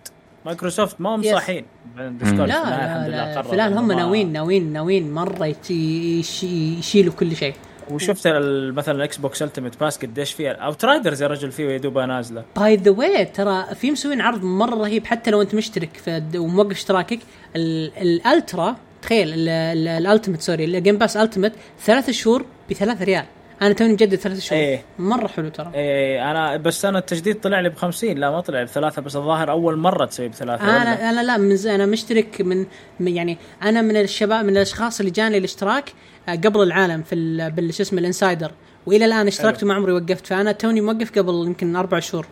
مايكروسوفت ما هم. صاحين ديسكورد لا لا لا. فلان هم ناويين ناويين ناويين مرة يشيلوا كل شيء. وشفت مثلا الاكس بوكس Ultimate Pass قديش فيها. Outriders يا رجل فيه يا دوبها نازلة. by the way ترى في مسوين عرض مرة رهيب حتى لو أنت مشترك وموقف اشتراكك. ال- ال Ultra تخيل ال- ال- ال Ultimate sorry ال Game Pass Ultimate ثلاث شهور بثلاث ريال. أنا توني مجدد ثلاث شهور إيه. مرة حلو ترى إيه أنا بس أنا التجديد طلع لي ب 50 لا ما طلع بثلاثة بس الظاهر أول مرة تسوي بثلاثة ولا؟ أنا أنا لا من زي أنا مشترك من من- يعني أنا من الشباب من الأشخاص اللي جاني الاشتراك آه، قبل العالم في ال- بال شو اسمه ال Insider وإلى الآن اشتركت وما عمري وقفت فأنا توني موقف قبل يمكن أربع شهور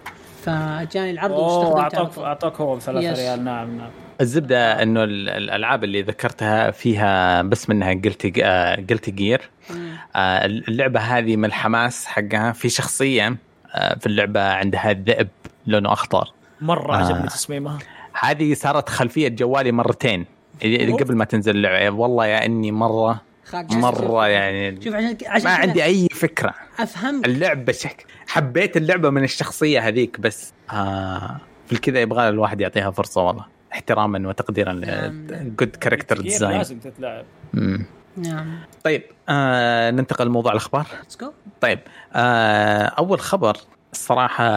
فجاني العرض واستخدمته اعطاك. اعطاك هو بثلاثة Yes. ريال نعم نعم الزبدة إنه ال- الألعاب اللي ذكرتها فيها بس منها Guilty Guilty Gear اللعبة هذه من الحماس حقها. في شخصية آه، في اللعبة عندها ذئب لونه أخضر. مرة آه. عجبني تصميمها. هذه صارت خلفية جوالي مرتين. قبل ما تنزل اللعبة والله يا إني مره مرة يعني شوف عشان عشان ما عندي أي فكرة. أفهمك. اللعبة شك حبيت اللعبة من الشخصية هذيك بس آه في كذا يبغى الواحد يعطيها فرصة والله. احتراما وتقديرا. good character design لازم تتلعب. نعم. طيب آه ننتقل لموضوع الأخبار. طيب آه أول خبر الصراحه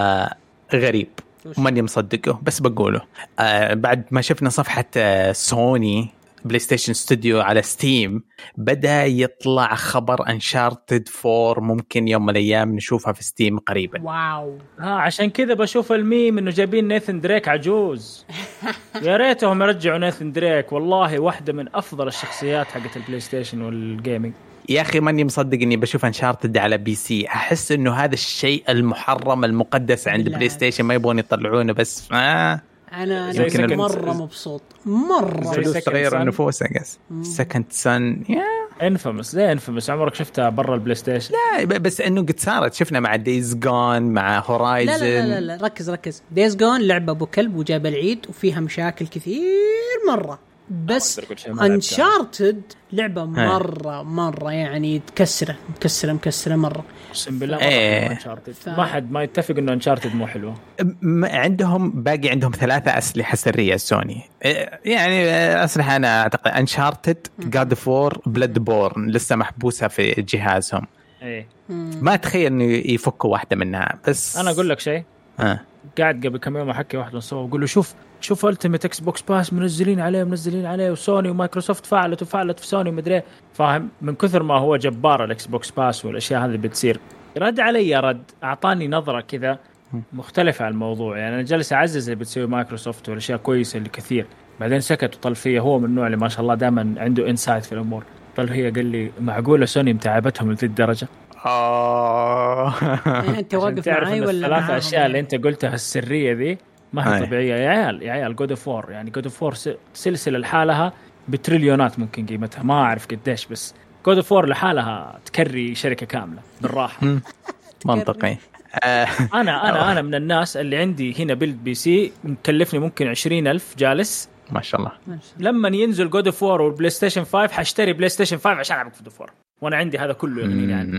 غريب. وش؟ ماني مصدقه بس بقوله. آه بعد ما شفنا صفحة آه سوني بلاي ستيشن ستوديو على ستيم بدأ يطلع خبر Uncharted 4 ممكن يوم من الأيام نشوفها في ستيم قريبا. واو. ها عشان كذا بشوف الميم إنه جايبين نيثن دريك عجوز. يا ريتهم يرجعوا نيثن دريك. والله واحدة من أفضل الشخصيات حقت البلاي ستيشن والجيمنج يا أخي ماني مصدق إني بشوف انشارتد على بي سي. أحس إنه هذا الشيء المحرم المقدس عند. بلاي ستيشن ما يبغون يطلعونه بس آه. أنا Second- مرة مبسوط. مرة. زي فلوس تغير Son. النفوس اقص سكند سن يا انفمس زي انفمس عمرك شفتها برا البلاي ستيشن لا بس إنه قد صارت. شفنا مع دايز جون مع لا هورايزن لا لا, لا, لا. ركز ركز. Days Gone لعبة أبو كلب وجاب العيد وفيها مشاكل كثير مرة. بس. Uncharted لعبة مرة مرة يعني مكسره مكسره مكسره مرة. أقسم بالله. ما Uncharted ف- ما حد ما يتفق إنه Uncharted مو حلوة. عندهم باقي عندهم ثلاثة أسلحة سرية سوني. إيه، يعني أسلحة أنا أعتقد Uncharted God of Bloodborne لسه محبوسة في جهازهم. إيه. ما أتخيل إنه يفكوا واحدة منها بس أنا أقول لك شيء. قاعد قبل كم يوم أحكي واحد من الصور أقول له شوف شوف Ultimate إكس بوكس Pass منزلين عليه منزلين عليه وسوني ومايكروسوفت فعلت وفعلت في سوني مدري إيه. فاهم؟ من كثر ما هو جبار الاكس بوكس Pass والأشياء هذه اللي بتصير. رد علي رد. أعطاني نظرة كذا مختلفة عن الموضوع. يعني أنا جالس أعزز اللي بتسوي مايكروسوفت والأشياء كويسة اللي كثير. بعدين سكت وطل فيا. هو من النوع اللي ما شاء الله دائما عنده insight في الأمور. طل هي قال لي معقولة سوني متعبتهم لذي الدرجة؟ آه. يعني أنت واقف معي ولا الثلاث؟ أشياء اللي أنت قلتها السرية ذي ما هي أي. طبيعية. يا عيال يا عيال God of War يعني God of War سلسلة لحالها بتريليونات ممكن قيمتها. ما أعرف قديش بس God of War لحالها تكري شركة كاملة بالراحة. منطقي. أنا أنا أنا من الناس اللي عندي هنا build PC مكلفني ممكن عشرين ألف جالس. ما شاء الله. لما ينزل God of War والبلاي ستيشن 5 حاشتري بلاي ستيشن 5 عشان ألعب God of War وأنا عندي هذا كله يغنيني عنه.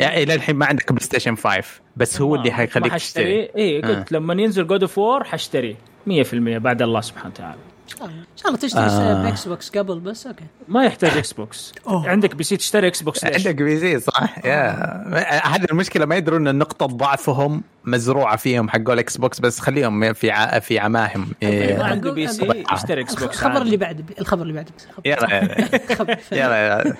يعني إلى الحين ما عندك بلاي ستيشن 5 بس هو اللي حيخليك تشتري. اي قلت لما ينزل God of War حاشتري بعد الله سبحانه وتعالى. ان شاء الله تشتري آه. إكس بوكس قبل بس أوكي. ما يحتاج إكس بوكس. أوه. عندك PC تشتري إكس بوكس ليش؟ عندك PC صح. Yeah. هذه المشكلة ما يدرون إن نقطة ضعفهم مزروعة فيهم حق الاكس بوكس بس خليهم في ع... في عماهم. إيه. ما عنده PC يشتري إكس بوكس الخبر اللي بعده الخبر اللي بعده يلا يلا.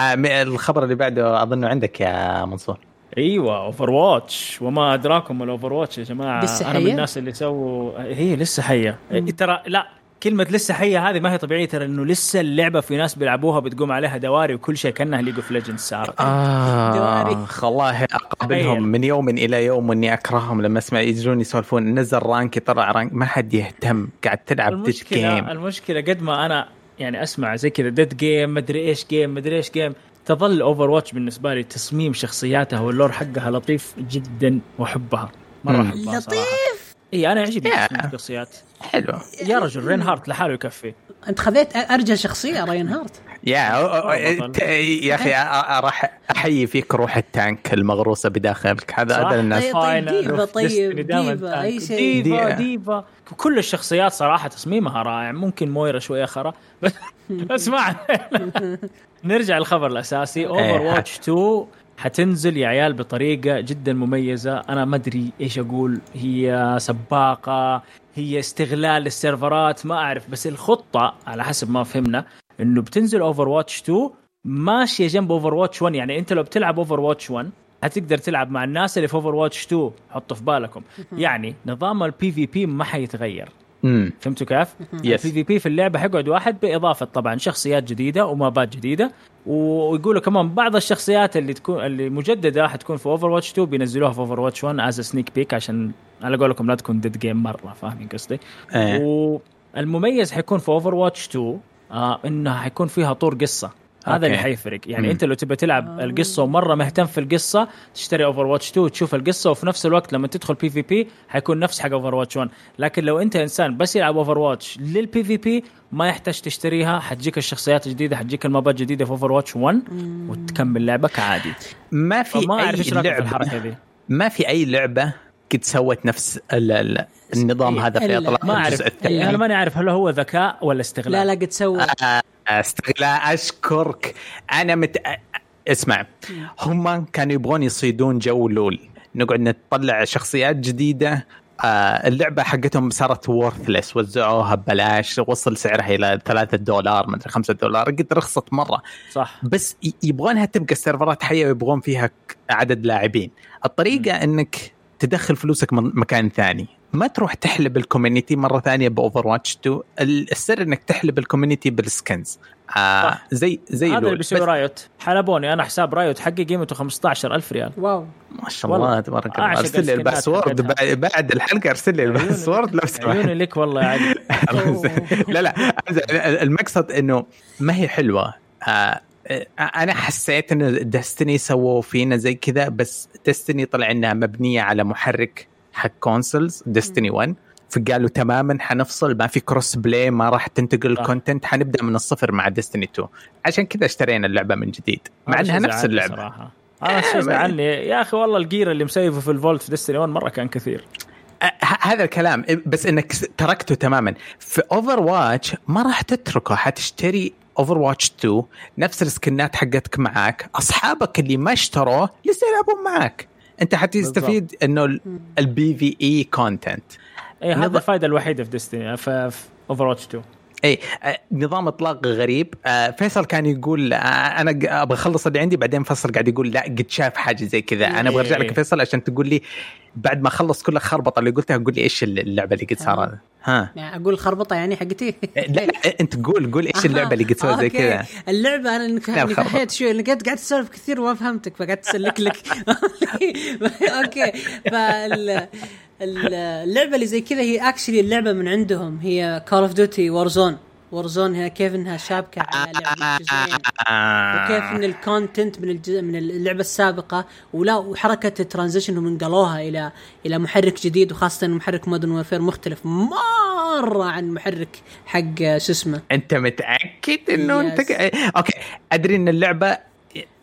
آه، الخبر اللي بعده اظنه عندك يا منصور. أيوه Overwatch وما أدراكم ال Overwatch يا جماعة. لسه حية؟ أنا من الناس اللي سووا هي لسه حية. ترى لا كلمة لسه حية هذه ما هي طبيعية ترى انه لسه اللعبة في ناس بيلعبوها بتقوم عليها دوري وكل شيء كأنها League of Legends صارت. آه والله أقابلهم من يوم إلى يوم اني أكرههم لما أسمع يجون يسولفون. نزل rank طلع rank ما حد يهتم قاعد تلعب dead game المشكلة قد ما أنا يعني أسمع زي كذا dead game مدري إيش game مدري إيش game تظل Overwatch بالنسبة لي تصميم شخصياتها وال lore حقها لطيف جدا واحبها مرة احبها لطيف! إي أنا يعجبني الشخصيات. حلو. يا رجل Reinhardt لحاله يكفي. أنت خذيت ارجى شخصية Reinhardt. يا يا أخي راح أحيي فيك روح ال tank المغروسة بداخلك. هذا هذا الناس. طيب D.Va طيب D.Va أي شيء. D.Va D.Va. كل الشخصيات صراحة تصميمها رائع. ممكن Moira شوية خرا بس اسمع نرجع للخبر الأساسي. Overwatch 2 حتنزل يا عيال بطريقة جدا مميزة. أنا ما أدري إيش أقول. هي سباقة هي استغلال للسيرفرات ما أعرف. بس الخطة على حسب ما فهمنا إنه بتنزل Overwatch 2 ماشية جنب Overwatch 1 يعني أنت لو بتلعب Overwatch 1 حتقدر تلعب مع الناس اللي في Overwatch 2 حطوا في بالكم. يعني نظام ال PvP ما حيتغير. فهمتوا كيف؟ yes ال PvP في اللعبة حيقعد واحد بإضافة طبعا شخصيات جديدة و maps جديدة. ويقولوا كمان بعض الشخصيات اللي تكون اللي مجددة حتكون في Overwatch 2 بينزلوها في Overwatch 1 as sneak peek عشان على قولكم لا تكون dead game مرة فاهمين قصدي؟ أيه. والمميز حيكون في Overwatch 2 آه إنها حيكون فيها طور قصة هذا اللي حيفرق. يعني مم. أنت لو تبي تلعب آه. القصة ومرة مهتم في القصة تشتري Overwatch 2 وتشوف القصة وفي نفس الوقت لما تدخل PvP حيكون نفس حق Overwatch 1 لكن لو أنت إنسان بس يلعب Overwatch لل PvP ما يحتاج تشتريها حتجيك الشخصيات الجديدة حتجيك ال maps الجديدة في Overwatch 1 وتكمل لعبك عادي. ما في ما أعرف إيش لعبة الحركة دي. ما في أي لعبة قد سوت نفس النظام إيه هذا في إطلاق ما أعرف. أنا ماني عارف هل هو ذكاء ولا استغلال. لا لا قد سوى. آه استغلال. أشكرك. أنا مت... اسمع. هم كانوا يبغون يصيدون جو لول. نقعد نطلع شخصيات جديدة. آه اللعبة حقتهم صارت وورثلس وزعوها ببلاش. وصل سعرها إلى 3 دولار مدري 5 دولار. قد رخصت مرة. صح. بس يبغونها تبقى السيرفرات حية ويبغون فيها عدد لاعبين. الطريقة م. إنك تدخل فلوسك من مكان ثاني. ما تروح تحلب ال community مرة ثانية ب Overwatch 2 السر إنك تحلب ال community بال skins. آه زي زي هذا اللي بيسوي Riot حلبوني أنا حساب Riot حقي قيمته 15000 ريال. wow. ما شاء الله تبارك الله. أرسل لي ال password. بعد الحلقة أرسل لي ال password لو سمحت. عيوني لك والله يا علي لا لا. المقصد إنه ما هي حلوة. آه أنا حسيت إن Destiny سووا فينا زي كذا بس Destiny طلع إنها مبنية على محرك. حق consoles Destiny 1 فقالوا تماما حنفصل ما في crossplay ما راح تنتقل ال content حنبدأ من الصفر مع Destiny 2 عشان كذا اشترينا اللعبة من جديد. مع إنها نفس اللعبة. صراحة. أنا شيء زعلني. يا أخي والله ال gear اللي مسيفه في ال vault في Destiny 1 مرة كان كثير. هذا الكلام. بس إنك تركته تماما. في اوفر واتش ما راح تتركه حتشتري Overwatch 2 نفس ال skinات حقتك معاك. أصحابك اللي ما اشتروه لسه يلعبون معاك. انت حتستفيد انه البي في اي كونتنت اي هذا الفائده الوحيدة في ديستني في اوفر واتش 2 اي نظام إطلاق غريب. آه، فيصل كان يقول آه، أنا أبغى أخلص اللي عندي بعدين فيصل قاعد يقول لا قد شاف حاجة زي كذا. أنا أبغى أرجع لك فيصل عشان تقول لي بعد ما أخلص كل الخربطة اللي قلتها قول لي إيش اللعبة اللي قد صار ها. يعني أقول الخربطه يعني حقتي؟ لا, لا أنت قول قول إيش اللعبة اللي قد سوت زي كذا. اللعبة أنا نكحيت شوي قاعد قاعد تسولف كثير وما فهمتك فقعدت اسلك لك. Okay. فال اللعبة اللي زي كذا هي actually اللعبة من عندهم. هي Call of Duty Warzone Warzone هي كيف إنها شابكة على لعبه وكيف إن ال content من الجزء من اللعبة السابقة. ولا وحركة ال transition هم انقلوها إلى إلى محرك جديد وخاصة محرك Modern Warfare مختلف مرة عن محرك حق شو اسمه. أنت متأكد إنه أنت okay. أدري إن اللعبة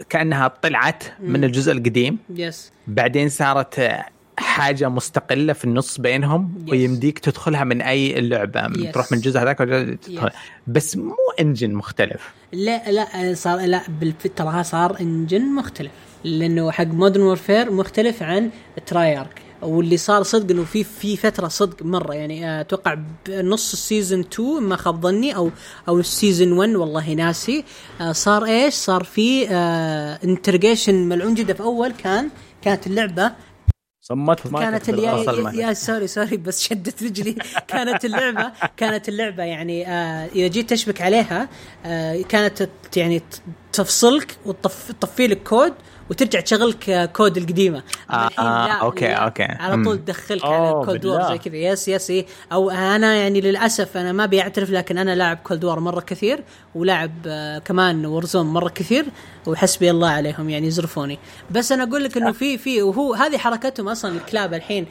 كأنها طلعت من الجزء القديم. yes بعدين صارت حاجة مستقلة في النص بينهم Yes. ويمديك تدخلها من أي لعبة Yes. تروح من الجزء هذاك. Yes. بس مو engine مختلف لا لا صار لا بالف- تراها صار engine مختلف لأنه حق Modern Warfare مختلف عن Treyarch واللي صار صدق إنه في في فترة صدق مرة يعني آه، أتوقع بنص ال season 2 ما خاب ظني أو أو السيزون 1 والله ناسي آه، صار إيش؟ صار في انترجيشن ملعون جدا في أول كان كانت اللعبة صمت ما كانت يا, يا, سوري سوري بس شدت رجلي. كانت اللعبه كانت اللعبة يعني آه إذا جيت تشبك عليها آه كانت يعني تفصلك وتطفي لك كود وترجع تشغل لك كود القديمة آه، الحين آه، لا أوكي، لا، أوكي. على. طول تدخلك على كولد وور. زي كذا يس يس إيه. أو أنا يعني للأسف أنا ما بيعترف لكن أنا لاعب Cold War مرة كثير ولاعب آه كمان Warzone مرة كثير وحسبي الله عليهم يعني يزرفوني بس أنا أقول لك إنه في في وهو هذه حركتهم أصلا الكلاب الحين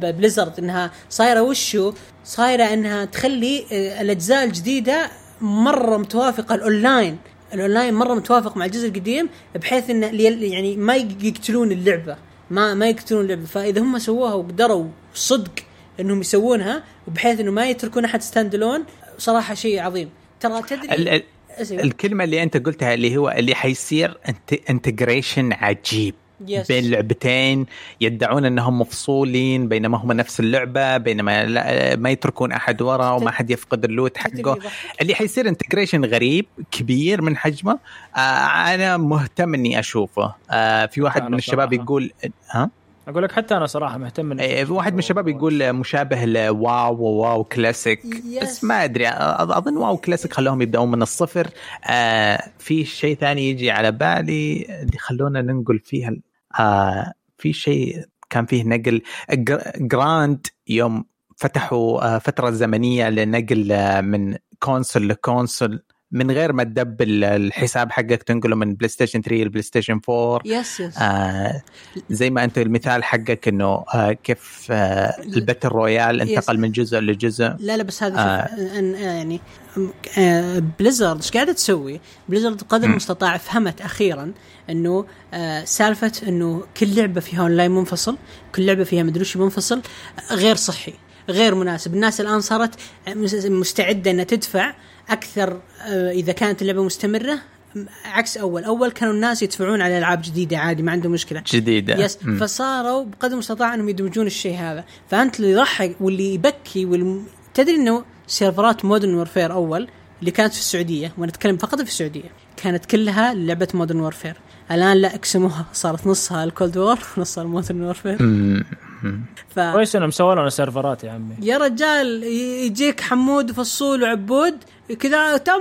Blizzard إنها صايرة وشو صايرة إنها تخلي آه، الأجزاء الجديدة مرة متوافقة ال online ال online مرة متوافق مع الجزء القديم بحيث إن لي- يعني ما يقتلون اللعبة. ما ما يقتلون اللعبة. فإذا هم سووها وقدروا صدق إنهم يسوونها وبحيث إنه ما يتركون أحد stand alone صراحة شيء عظيم. ترى تدري ال- ال-. الكلمة اللي أنت قلتها اللي هو اللي حيصير integration عجيب. Yes. بين لعبتين يدعون أنهم مفصولين بينما هم نفس اللعبة بينما لا ما يتركون أحد ورا وما حد يفقد ال loot حقه. اللي حيصير integration غريب كبير من حجمه آه أنا مهتم إني أشوفه آه في واحد من الشباب صراحة. يقول ها أقول لك حتى أنا صراحة مهتم إني إيه، في واحد من الشباب يقول مشابه ل WoW و WoW Classic Yes. بس ما أدري أظن WoW Classic خلوهم يبدأون من الصفر آه في شيء ثاني يجي على بالي اللي خلونا ننقل فيها ال- آه في شيء كان فيه نقل. جر- جراند يوم فتحوا آه فترة زمنية لنقل آه من console ل console. من غير ما تدبل الحساب حقك تنقله من PlayStation 3 ل PlayStation 4 yes yes آه زي ما أنت المثال حقك إنه آه كيف آه ال battle royale انتقل Yes. من جزء لجزء لا لا بس هذا آه. يعني آه Blizzard إيش قاعدة تسوي؟ Blizzard قدر المستطاع فهمت أخيرا إنه آه سالفة إنه كل لعبة فيها اونلاين منفصل، كل لعبة فيها مدري منفصل آه، غير صحي، غير مناسب، الناس الآن صارت مس- مستعدة إنها تدفع أكثر آه إذا كانت اللعبة مستمرة عكس أول، أول كانوا الناس يدفعون على ألعاب جديدة عادي ما عندهم مشكلة. جديدة yes مم. فصاروا بقدر المستطاع أنهم يدمجون الشيء هذا فأنت اللي يضحك واللي يبكي والم... تدري إنه سيرفرات Modern Warfare أول اللي كانت في السعودية وأنا أتكلم فقط في السعودية كانت كلها لعبة Modern Warfare الآن لا أقسموها صارت نصها ال Cold War ونصها ال Modern Warfare. ف كويس إنهم سووا لنا سيرفرات يا عمي. يا رجال يجيك حمود وفصول وعبود كذا تم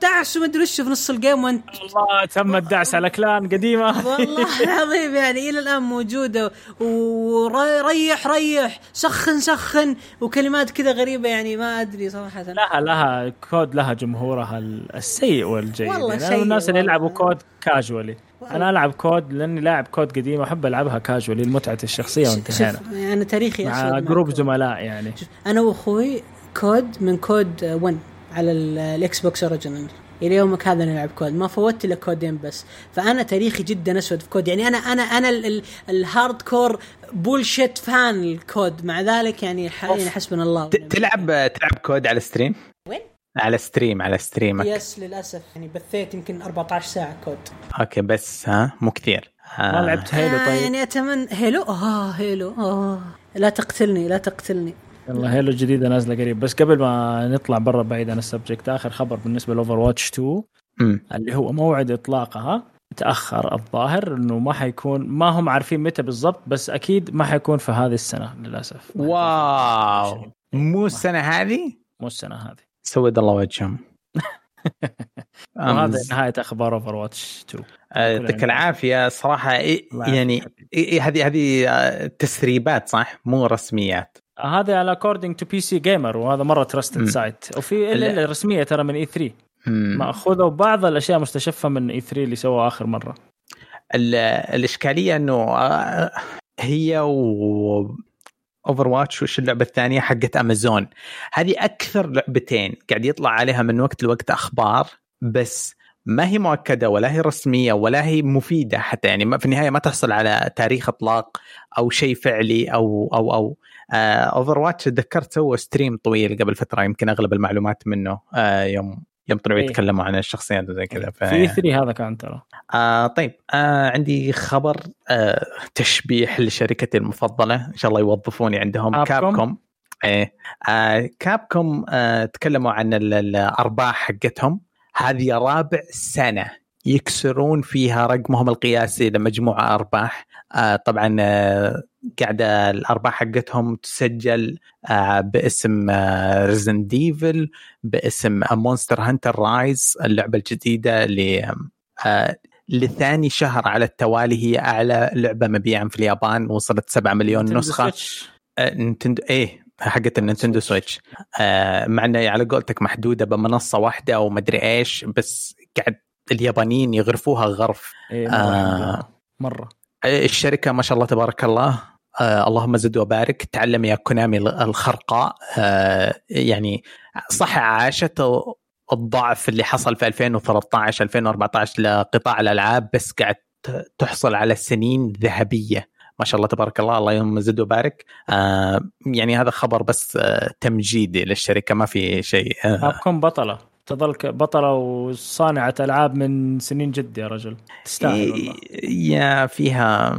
تعس وما أدري وش في نص ال game وأنت الله تم الدعس على clan قديمة. والله العظيم يعني إلى الآن موجودة وريح ريح سخن سخن وكلمات كذا غريبة يعني ما أدري صراحة. لها لها كود لها جمهورها السيء والجيد. والله يعني الناس اللي والله. يلعبوا COD casually أنا ألعب COD لأني لاعب COD قديم احب ألعبها casually لمتعه الشخصية وانتهينا. شوف أنا تاريخي مع group. زملاء يعني. أنا وأخوي COD من COD 1 على ال- ال Xbox original إلى يومك هذا نلعب COD. ما فوتت إلا كودين بس. فأنا تاريخي جدا أسود في COD. يعني أنا أنا أنا ال- ال- ال hardcore bullshit fan ال COD. مع ذلك يعني ح- يعني حسبنا الله. تلعب تلعب COD على stream وين؟ على stream على stream ك. yes للأسف. يعني بثيت يمكن 14 ساعة COD. okay بس ها مو كثير. ما آه. لعبت Halo آه طيب. يعني أتمنى Halo آه Halo آه. لا تقتلني لا تقتلني. والله Halo الجديده نازلة قريب. بس قبل ما نطلع برا بعيد عن ال subject آخر خبر بالنسبة ل Overwatch 2 مم. اللي هو موعد إطلاقها. تأخر الظاهر إنه ما حيكون ما هم عارفين متى بالضبط بس أكيد ما حيكون في هذه السنة للأسف. wow. مو السنة هذه؟ مو السنة هذه. سود الله وجههم. وهذا أمز. نهاية أخبار Overwatch 2 آه، يعطيك العافية. صراحة يعني هذه هذه آه، تسريبات صح؟ مو رسميات. هذا على according to PC Gamer وهذا مرة trusted مم. site وفي إلا رسمية ترى من E3 مم. مأخوذة وبعض الأشياء مستشفة من E3 اللي سووها آخر مرة. ال- الإشكالية إنه آه، هي و Overwatch وش اللعبة الثانية حقت امازون هذه أكثر لعبتين قاعد يطلع عليها من وقت لوقت أخبار بس ما هي مؤكدة ولا هي رسمية ولا هي مفيدة حتى. يعني في النهاية ما تحصل على تاريخ إطلاق أو شيء فعلي أو أو أو. Overwatch تذكرت سووا stream طويل قبل فترة يمكن أغلب المعلومات منه آه يوم يوم طلعوا إيه. يتكلموا عن الشخصيات وزي كذا ف... في 3 هذا كان ترى. آه طيب. آه عندي خبر آه تشبيح لشركتي المفضلة. إن شاء الله يوظفوني عندهم. Capcom؟ إيه. آه Capcom آه تكلموا عن ال- الأرباح حقتهم. هذه رابع سنة يكسرون فيها رقمهم القياسي لمجموع أرباح. آه طبعا آه قاعدة الأرباح حقتهم تسجل آه باسم Resident Evil باسم Monster Hunter Rise اللعبة الجديدة اللي آه لثاني شهر على التوالي هي أعلى لعبة مبيعا في اليابان وصلت 7 مليون نسخة. آه، Nintendo إيه حقت ال Nintendo Switch. آه مع إنها على قولتك محدودة بمنصة واحدة أو مدري إيش بس قاعد اليابانيين يغرفوها غرف. إيه مرة, آه. مرة. آه، الشركة ما شاء الله تبارك الله آه اللهم زد وبارك. تعلم يا Konami الخرقاء آه يعني صح عاشت الضعف اللي حصل في 2013 2014 لقطاع الألعاب بس قاعد تحصل على سنين ذهبية. ما شاء الله تبارك الله. اللهم زد وبارك. آه يعني هذا خبر بس آه تمجيدي للشركة ما في شيء. آه. بطلة. تظل بطلة وصانعة ألعاب من سنين جد يا رجل. تستاهل والله. يا فيها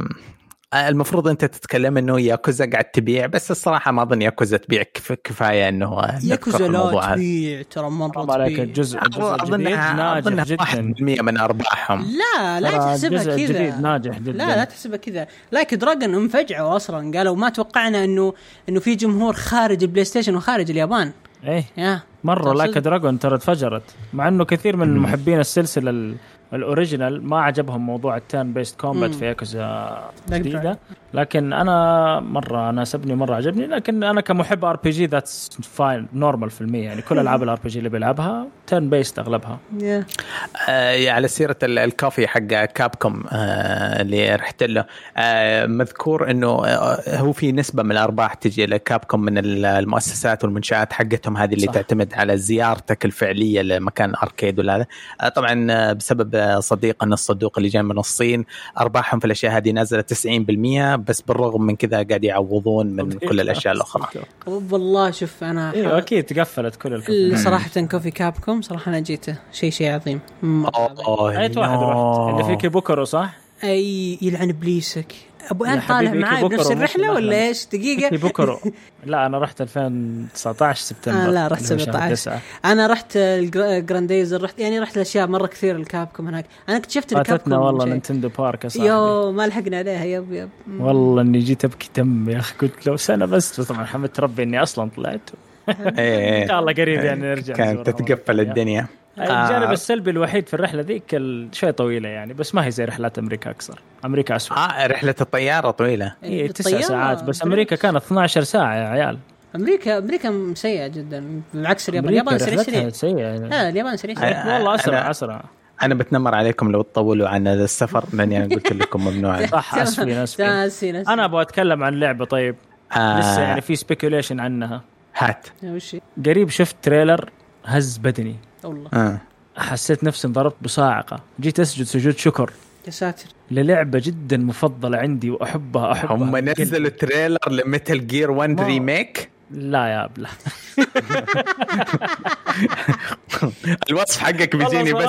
المفروض أنت تتكلم إنه ياكوزا قاعد تبيع بس الصراحة ما أظن ياكوزا تبيع كف كفاية إنه ياكوزا لا هذا. تبيع ترى مرة تبيع. الجزء الجزء الجديد اظنها ناجح اظنها جدا. 1% من أرباحهم. لا لا تحسبها كذا. ناجح جدا. لا لا تحسبها كذا. Like a Dragon انفجعوا أصلا. قالوا ما توقعنا انه إنه في جمهور خارج ال PlayStation وخارج اليابان. إيه. yeah. مرة؟ لايك دراجون ترى تفجرت مع إنه كثير من محبين السلسلة ال- ال original ما عجبهم موضوع ال turn-based combat. في ياكوزا جديدة لكن أنا مرة أنا سبني مره عجبني لكن أنا كمحب RPG that's fine normal في المية. يعني كل ألعاب ال RPG اللي بيلعبها turn-based أغلبها. يا آه على سيرة ال- الكوفي حق كابكوم آه اللي رحت له. آه مذكور إنه آه هو في نسبة من الأرباح تجي لكابكوم من ال- المؤسسات والمنشآت حقتهم هذه اللي صح. تعتمد على زيارتك الفعلية لمكان أركيد ولا هذا. آه طبعا آه، بسبب آه، صديقنا الصدوق اللي جاي من الصين أرباحهم في الأشياء هذه نازلة 90% بس بالرغم من كذا قاعد يعوضون من كل الأشياء الأخرى. والله شوف أنا أيوه أكيد تقفلت كل الكتب صراحة كوفي كابكوم صراحة أنا جيته. شيء شيء عظيم. اوه اي واحد رحت. اللي في كيبوكرو صح؟ أي يلعن ابليسك أبو انت طالع معاي بنفس مش الرحلة ولا. إيش؟ دقيقة. كيبوكرو لا أنا رحت 2019 سبتمبر. آه لا رحت اللي هو شهر 17 تسعة. أنا رحت الجرانديزر رحت يعني رحت الأشياء مرة كثير الكابكوم هناك. أنا اكتشفت فاتتنا الكابكوم والله. نينتندو بارك يا صاحبي. يو ما لحقنا عليها. يب يب. والله إني جيت أبكي دم يا أخي. قلت لو سنة بس طبعا حمدت ربي إني أصلا طلعت. إيه. إن شاء الله قريب يعني نرجع كانت تتقفل. الدنيا. الجانب آه. السلبي الوحيد في الرحلة ذيك شوي طويلة يعني بس ما هي زي رحلات أمريكا أكثر. أمريكا اسوء آه رحلة الطيارة طويلة. هي تسع بالطيارة، ساعات بس. أمريكا كانت 12 ساعة يا عيال. أمريكا أمريكا سيئة جدا. بالعكس اليابان اليابان سريع سريع سيئة لا اليابان سريع سريع أنا- والله أسرع أنا- أسرع. أنا بتنمر عليكم لو تطولوا عن هذا السفر لأني أنا قلت لكم ممنوع. صح أسفين أسفين. أنا أبغى أتكلم عن لعبة طيب. آه. لسه يعني في speculation عنها. هات. وش هي؟ قريب شفت trailer هز بدني. والله. آه. حسيت نفسي انضربت بصاعقة. جيت أسجد سجود شكر. يا ساتر. للعبة جدا مفضلة عندي وأحبها أحبها. هم. نزلوا trailer ل Metal Gear 1 ما- remake؟ لا يا ابله الوصف حقك بيجيني بس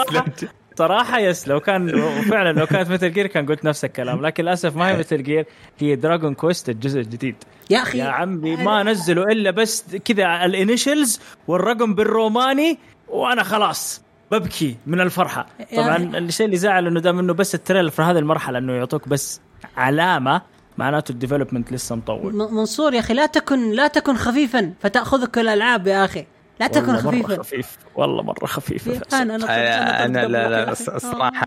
صراحة- yes لو كان وفعلا لو كانت مثل Gear كان قلت نفس الكلام لكن للأسف ما هي مثل Gear هي Dragon Quest الجزء الجديد. يا أخي. يا عمي ما نزلوا إلا بس كذا ال initials والرقم بالروماني وأنا خلاص ببكي من الفرحة. يا طبعا. الشيء اللي زعل إنه دام إنه بس ال trailer في هذه المرحلة إنه يعطوك بس علامة معناته ال development لسه مطول. منصور يا أخي لا تكن لا تكن خفيفا فتأخذك الألعاب يا أخي. لا تكن والله مرة خفيفا. خفيف. والله مرة خفيف يا أنا أنا أنا لا لا الص- الصراحه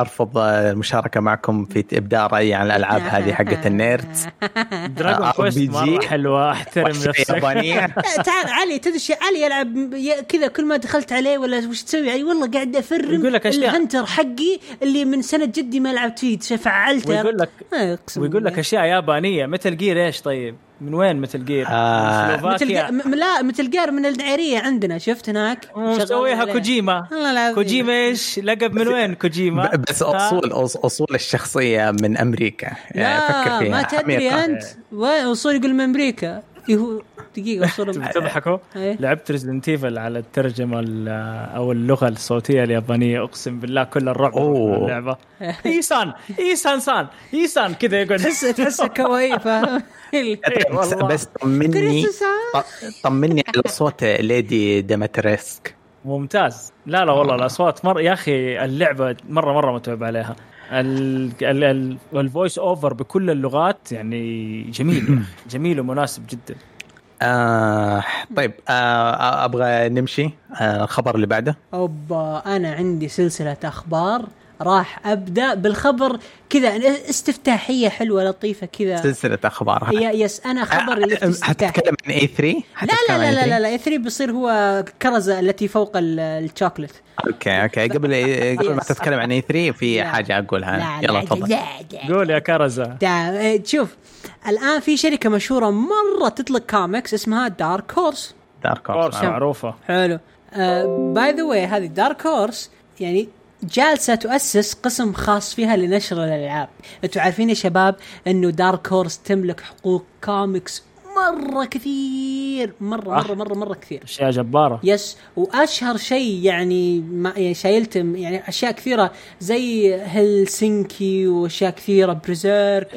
أرفض المشاركة معكم في إبداء رأيي عن الألعاب هذه حقت ال nerds Dragon آه، Quest. مرة حلوة أحترم نفسك يابانية تعال علي تدري علي يلعب ي- كذا كل ما دخلت عليه ولا وش تسوي علي والله قاعد أفرم يقول لك أشياء. ال hunter حقي اللي من سنة جدي ما لعبت فيه فعلته ويقول لك آه، ويقول لك. أشياء يابانية Metal Gear إيش طيب من وين Metal Gear؟ آه. مثل سلوفاكيا م- لا Metal Gear من الدعيريه عندنا شفت هناك مسويها شغالين عليها. كوجيما. كوجيما إيش لقب من وين كوجيما ب- بس؟ اصول أص- أصول الشخصية من أمريكا يعني فكر لا فيها ما تدري عميقة. أنت وين وصول يقول من أمريكا يهو دقيقة وصول تضحكوا إيه. لعبت ريزدنت ايفل على الترجمة ال- أو اللغة الصوتية اليابانية أقسم بالله كل الرعب. في اللعبة. إيسان إيسان سان إيسان كذا يقعد تحس تحسه كواي فاهم بس, طمني. طمني على صوت Lady Dimitrescu. ممتاز. لا لا والله الأصوات مر يا أخي اللعبة مرة مرة متعب عليها. ال voice over بكل اللغات يعني جميل. جميل ومناسب جدا. آه طيب آه أبغى نمشي آه الخبر اللي بعده. أوبا أنا عندي سلسلة أخبار. راح أبدأ بالخبر كذا استفتاحية حلوة لطيفة كذا. سلسلة أخبار. يا yes أنا خبر الافتتاحي حتتكلم عن E3 لا لا لا لا لا لا 3 بيصير هو كرزة التي فوق ال- ال chocolate okay okay. قبل قبل ما. تتكلم عن E3 في. حاجة أقولها. لا يلا لا تفضل. قول يا كرزة. إيه، شوف الآن في شركة مشهورة مرة تطلق كوميكس اسمها Dark Horse Dark Horse معروفة. حلو. by the way هذه Dark Horse يعني جالسة تؤسس قسم خاص فيها لنشر الألعاب. أنتوا عارفين يا شباب إنه Dark Horse تملك حقوق كوميكس مرة كثير. مرة مرة مرة مرة كثير. أشياء جبارة. yes وأشهر شيء يعني ما يعني شايلتم يعني أشياء كثيرة زي هلسنكي وأشياء كثيرة. Berserk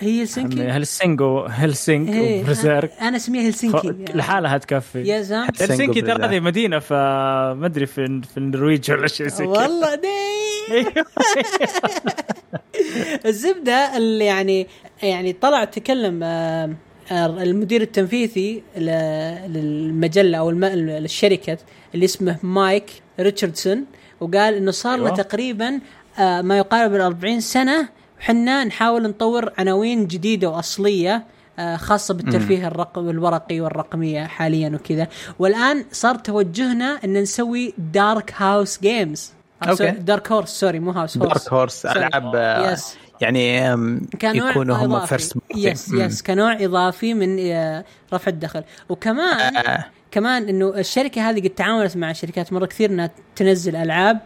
هي هلسنكي هلسنجو Hellsing إيه، و Berserk. أنا اسميها هلسنكي لحالها تكفي يا زلمة. هلسنكي ترى. هذه مدينة في ما أدري في في النرويج ولا شيء زي كذا. والله دي. الزبدة اللي يعني يعني طلع تكلم آه، آه، المدير التنفيذي للمجلة أو الم- الشركة اللي اسمه مايك ريتشاردسون وقال إنه صار له أيوة. تقريبا آه، ما يقارب ال 40 سنة وحنا نحاول نطور عناوين جديدة وأصلية آه، خاصة بالترفيه الرقم الورقي والرقمية حاليا وكذا. والآن صار توجهنا إن نسوي Dark House Games okay. Dark Horse sorry مو house horse Dark Horse. ألعاب آه، yes يعني آم، كنوع يكونوا هم. first yes yes كنوع إضافي من آه، رفع الدخل. وكمان آه. كمان إنه الشركة هذه قد تعاونت مع شركات مرة كثير إنها تنزل ألعاب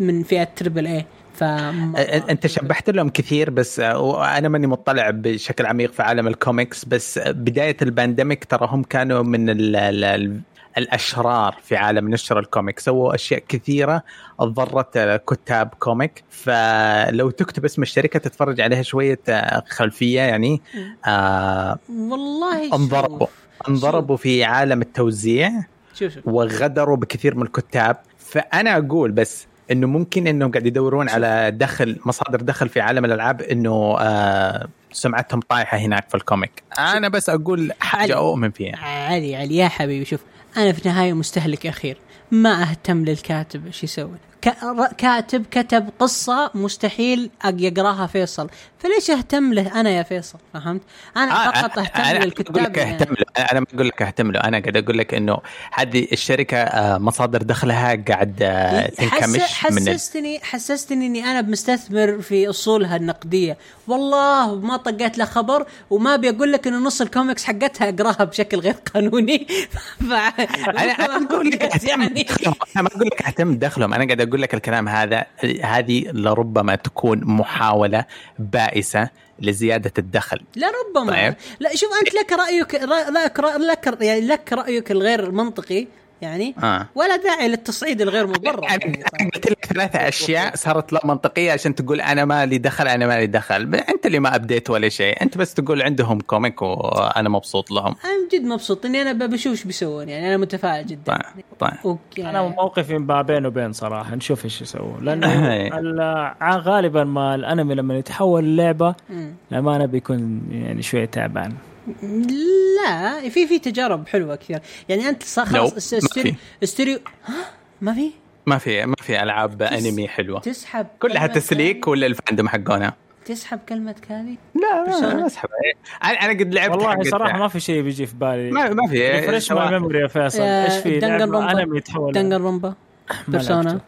من فئة triple A ف أنت شبحت لهم كثير بس آه، أنا ماني مطلع بشكل عميق في عالم الكوميكس بس بداية ال pandemic ترى هم كانوا من ال ال ال الأشرار في عالم نشر ال comic سووا أشياء كثيرة ضرت كتاب comic. فلو تكتب اسم الشركة تتفرج عليها شوية خلفية يعني آه والله انضربوا شوف. انضربوا في عالم التوزيع شوف شوف. وغدروا بكثير من الكتاب. فأنا أقول بس إنه ممكن إنهم قاعد يدورون على دخل مصادر دخل في عالم الألعاب إنه آه سمعتهم طايحة هناك في ال comic. أنا بس أقول حاجة علي. أؤمن فيها. علي علي يا حبيبي شوف أنا في النهاية مستهلك أخير. ما أهتم للكاتب إيش يسوي. كاتب كتب قصة مستحيل يقراها فيصل. فليش أهتم له أنا يا فيصل؟ فهمت؟ أنا فقط أهتم أنا أقول للكتاب لك أهتم له. أنا ما أقول لك أهتم له. أنا قاعد أقول لك إنه هذه الشركة آه مصادر دخلها قاعد آه تنكمش حس من حسستني حسستني إني أنا مستثمر في أصولها النقدية. والله ما طقيت له خبر وما بيقول لك إنه نص الكوميكس حقتها أقراها بشكل غير قانوني. ف... أنا أنا ما أقول لك أهتم. يعني أنا ما أقول لك أهتم بدخلهم. أنا قاعد أقول لك الكلام هذا هذه لربما تكون محاولة بائسة لزيادة الدخل لا ربما طيب. لا شوف أنت لك رأيك لك لك يعني لك رأيك الغير منطقي يعني آه. ولا داعي للتصعيد الغير مبرر. أنا يعني. قلت لك ثلاثة أشياء صارت لا منطقية عشان تقول أنا ما لي دخل أنا ما لي دخل. أنت اللي ما ابديت ولا شيء. أنت بس تقول عندهم comic وأنا مبسوط لهم. أنا جد مبسوط إني أنا بشوف إيش بيسوون. يعني أنا متفائل جدا. طيب طيب. okay. أنا موقفي ما بين وبين صراحة. نشوف إيش يسووا لأنه. ال- غالبا ما الأنمي لما يتحول لعبة مم. للامانه بيكون يعني شوية تعبان. لا في في تجارب حلوة كثير. يعني أنت خلاص استوديو استوديو ها؟ ما في؟ ما في ما في ألعاب أنمي حلوة. تسحب كلها كلمة تسليك ولا ال fandom حقونا؟ تسحب كلمة كاذي لا Persona. ما أسحب. أنا أنا قد لعبت والله صراحة ما في شيء بيجي في بالي. ما ما في. refresh my memory يا فيصل. آه، إيش في؟ Dangan لعبة ronpa. أنمي يتحول Danganronpa Persona.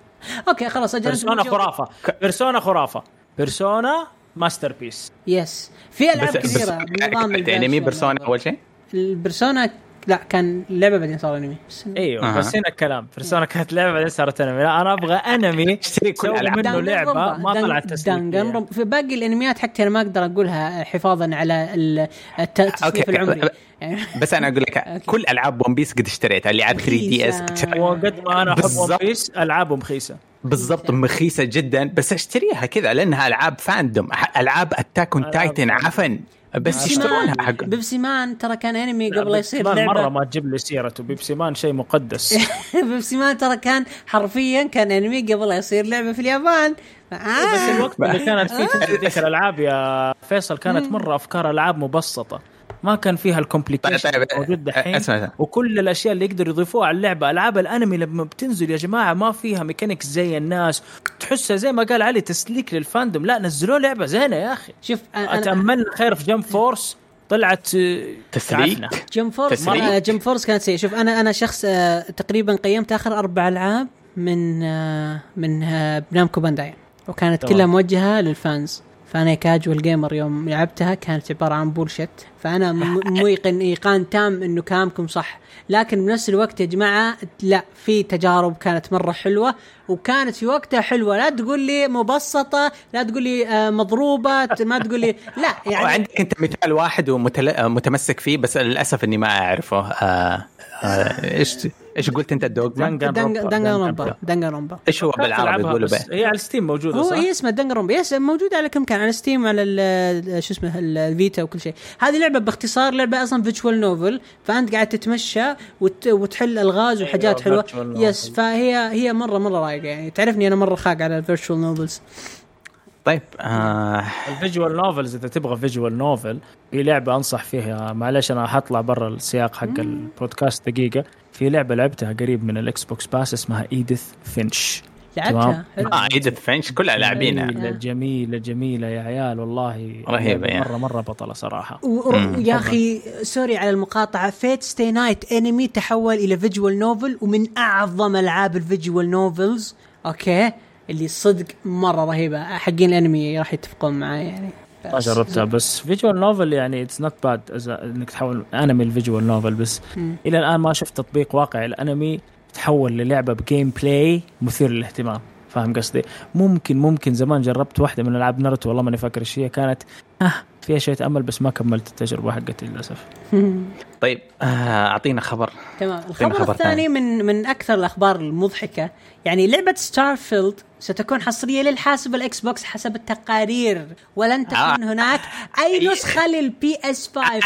okay خلاص أجل Persona خرافة. Persona خرافة. Persona masterpiece yes في ألعاب كثيرة نظام لعبت انمي الباش Persona. أول شيء؟ ال Persona لا كان لعبة بعدين صار أنمي بس أيوه أها. بس هنا الكلام Persona كانت لعبة بعدين صارت أنمي لا أنا أبغى أنمي اشتري كل ألعاب منه لعبة. ما طلعت تسويق. في باقي الأنميات حقتي أنا ما أقدر أقولها حفاظا على ال- الت- التصنيف okay. العمري يعني بس أنا أقول لك كل ألعاب One Piece قد اشتريتها اللي على 3 DS. وقد ما أنا أحب One. Piece العابهم رخيصه بالضبط مخيسة جدا بس أشتريها كذا لأنها ألعاب fandom ألعاب Attack on ألعاب Titan. عفن بس يشترونها حق Pepsi Man ترى كان انمي قبل لا يصير Man مرة لعبه ما تجيب لي سيرته. Pepsi Man شيء مقدس. Pepsi Man ترى كان حرفيا كان انمي قبل لا يصير لعبة في اليابان. بس آه. الوقت اللي كانت فيه تنزل ذيك الألعاب يا فيصل كانت مرة أفكار ألعاب مبسطة. ما كان فيها ال complication طيب، موجود دحين. وكل الأشياء اللي يقدروا يضيفوها على اللعبة ألعاب الأنمي لما بتنزل يا جماعة ما فيها mechanics زي الناس. تحسها زي ما قال علي تسليك لل fandom. لا نزلوا لعبة زينة يا أخي. شوف اتامل خير في Jump Force طلعت آه، تسليك. Jump Force Jump Force كانت سيئة. شوف أنا أنا شخص آه، تقريبا قيمت آخر أربع ألعاب من آه، من آه، Namco Bandai. وكانت تمام. كلها موجهة لل fans. فأنا casual gamer يوم لعبتها كانت عبارة عن bullshit فأنا م- موقن ايقان تام إنه كلامكم صح. لكن بنفس الوقت يا جماعة لا في تجارب كانت مرة حلوة وكانت في وقتها حلوة. لا تقول لي مبسطة لا تقول لي آه، مضروبة ما تقول لي لا يعني وعندك أنت مثال واحد ومتمسك فيه بس للأسف إني ما أعرفه. آه آه إيش قلت أنت؟ الدوغما؟ دنجن Danganronpa. Danganronpa إيش هو بالعربي؟ يقولوا بس. به؟ هي على Steam موجودة هو صح؟ هي اسمها Danganronpa yes موجودة على كم كان؟ على ستيم وعلى ال- شو اسمه ال- ال Vita وكل شيء. هذه لعبة باختصار لعبة أصلا virtual novel فأنت قاعد تتمشى وت... وتحل ألغاز وحاجات أيوة، حلوة. virtual yes. فهي هي مره مرة رايقة يعني. تعرفني أنا مرة خاق على ال virtual novels طيب آه. ال visual novels إذا تبغى visual novel في لعبة أنصح فيها. معلش أنا حطلع برا السياق حق البودكاست دقيقة. في لعبة لعبتها قريب من ال Xbox Pass اسمها Edith Finch. لعبتها. آه Edith Finch كلها لاعبينها. جميلة جميلة جميلة يا عيال والله رهيبة يعني. مرة مرة بطلة صراحة. و- ويا أخي sorry على المقاطعة. Fate/stay night انمي تحول إلى visual novel ومن أعظم ألعاب ال visual novels okay؟ اللي صدق مرة رهيبة. حقين الأنمي راح يتفقون معي يعني. ما. جربتها بس visual novel يعني it's not bad إنك تحول انمي ل visual novel بس إلى الآن ما شفت تطبيق واقعي. الأنمي تحول للعبة ب gameplay مثير للاهتمام. فاهم قصدي؟ ممكن ممكن زمان جربت واحدة من ألعاب ناروتو والله ماني فاكر إيش هي كانت ها فيها شوية أمل بس ما كملت التجربة حقتي للأسف. طيب آه أعطينا خبر. تمام. الخبر خبر الثاني ثاني. من من أكثر الأخبار المضحكة يعني لعبة Starfield ستكون حصرية للحاسب ال Xbox حسب التقارير ولن تكون آه. هناك أي نسخة للبي اس 5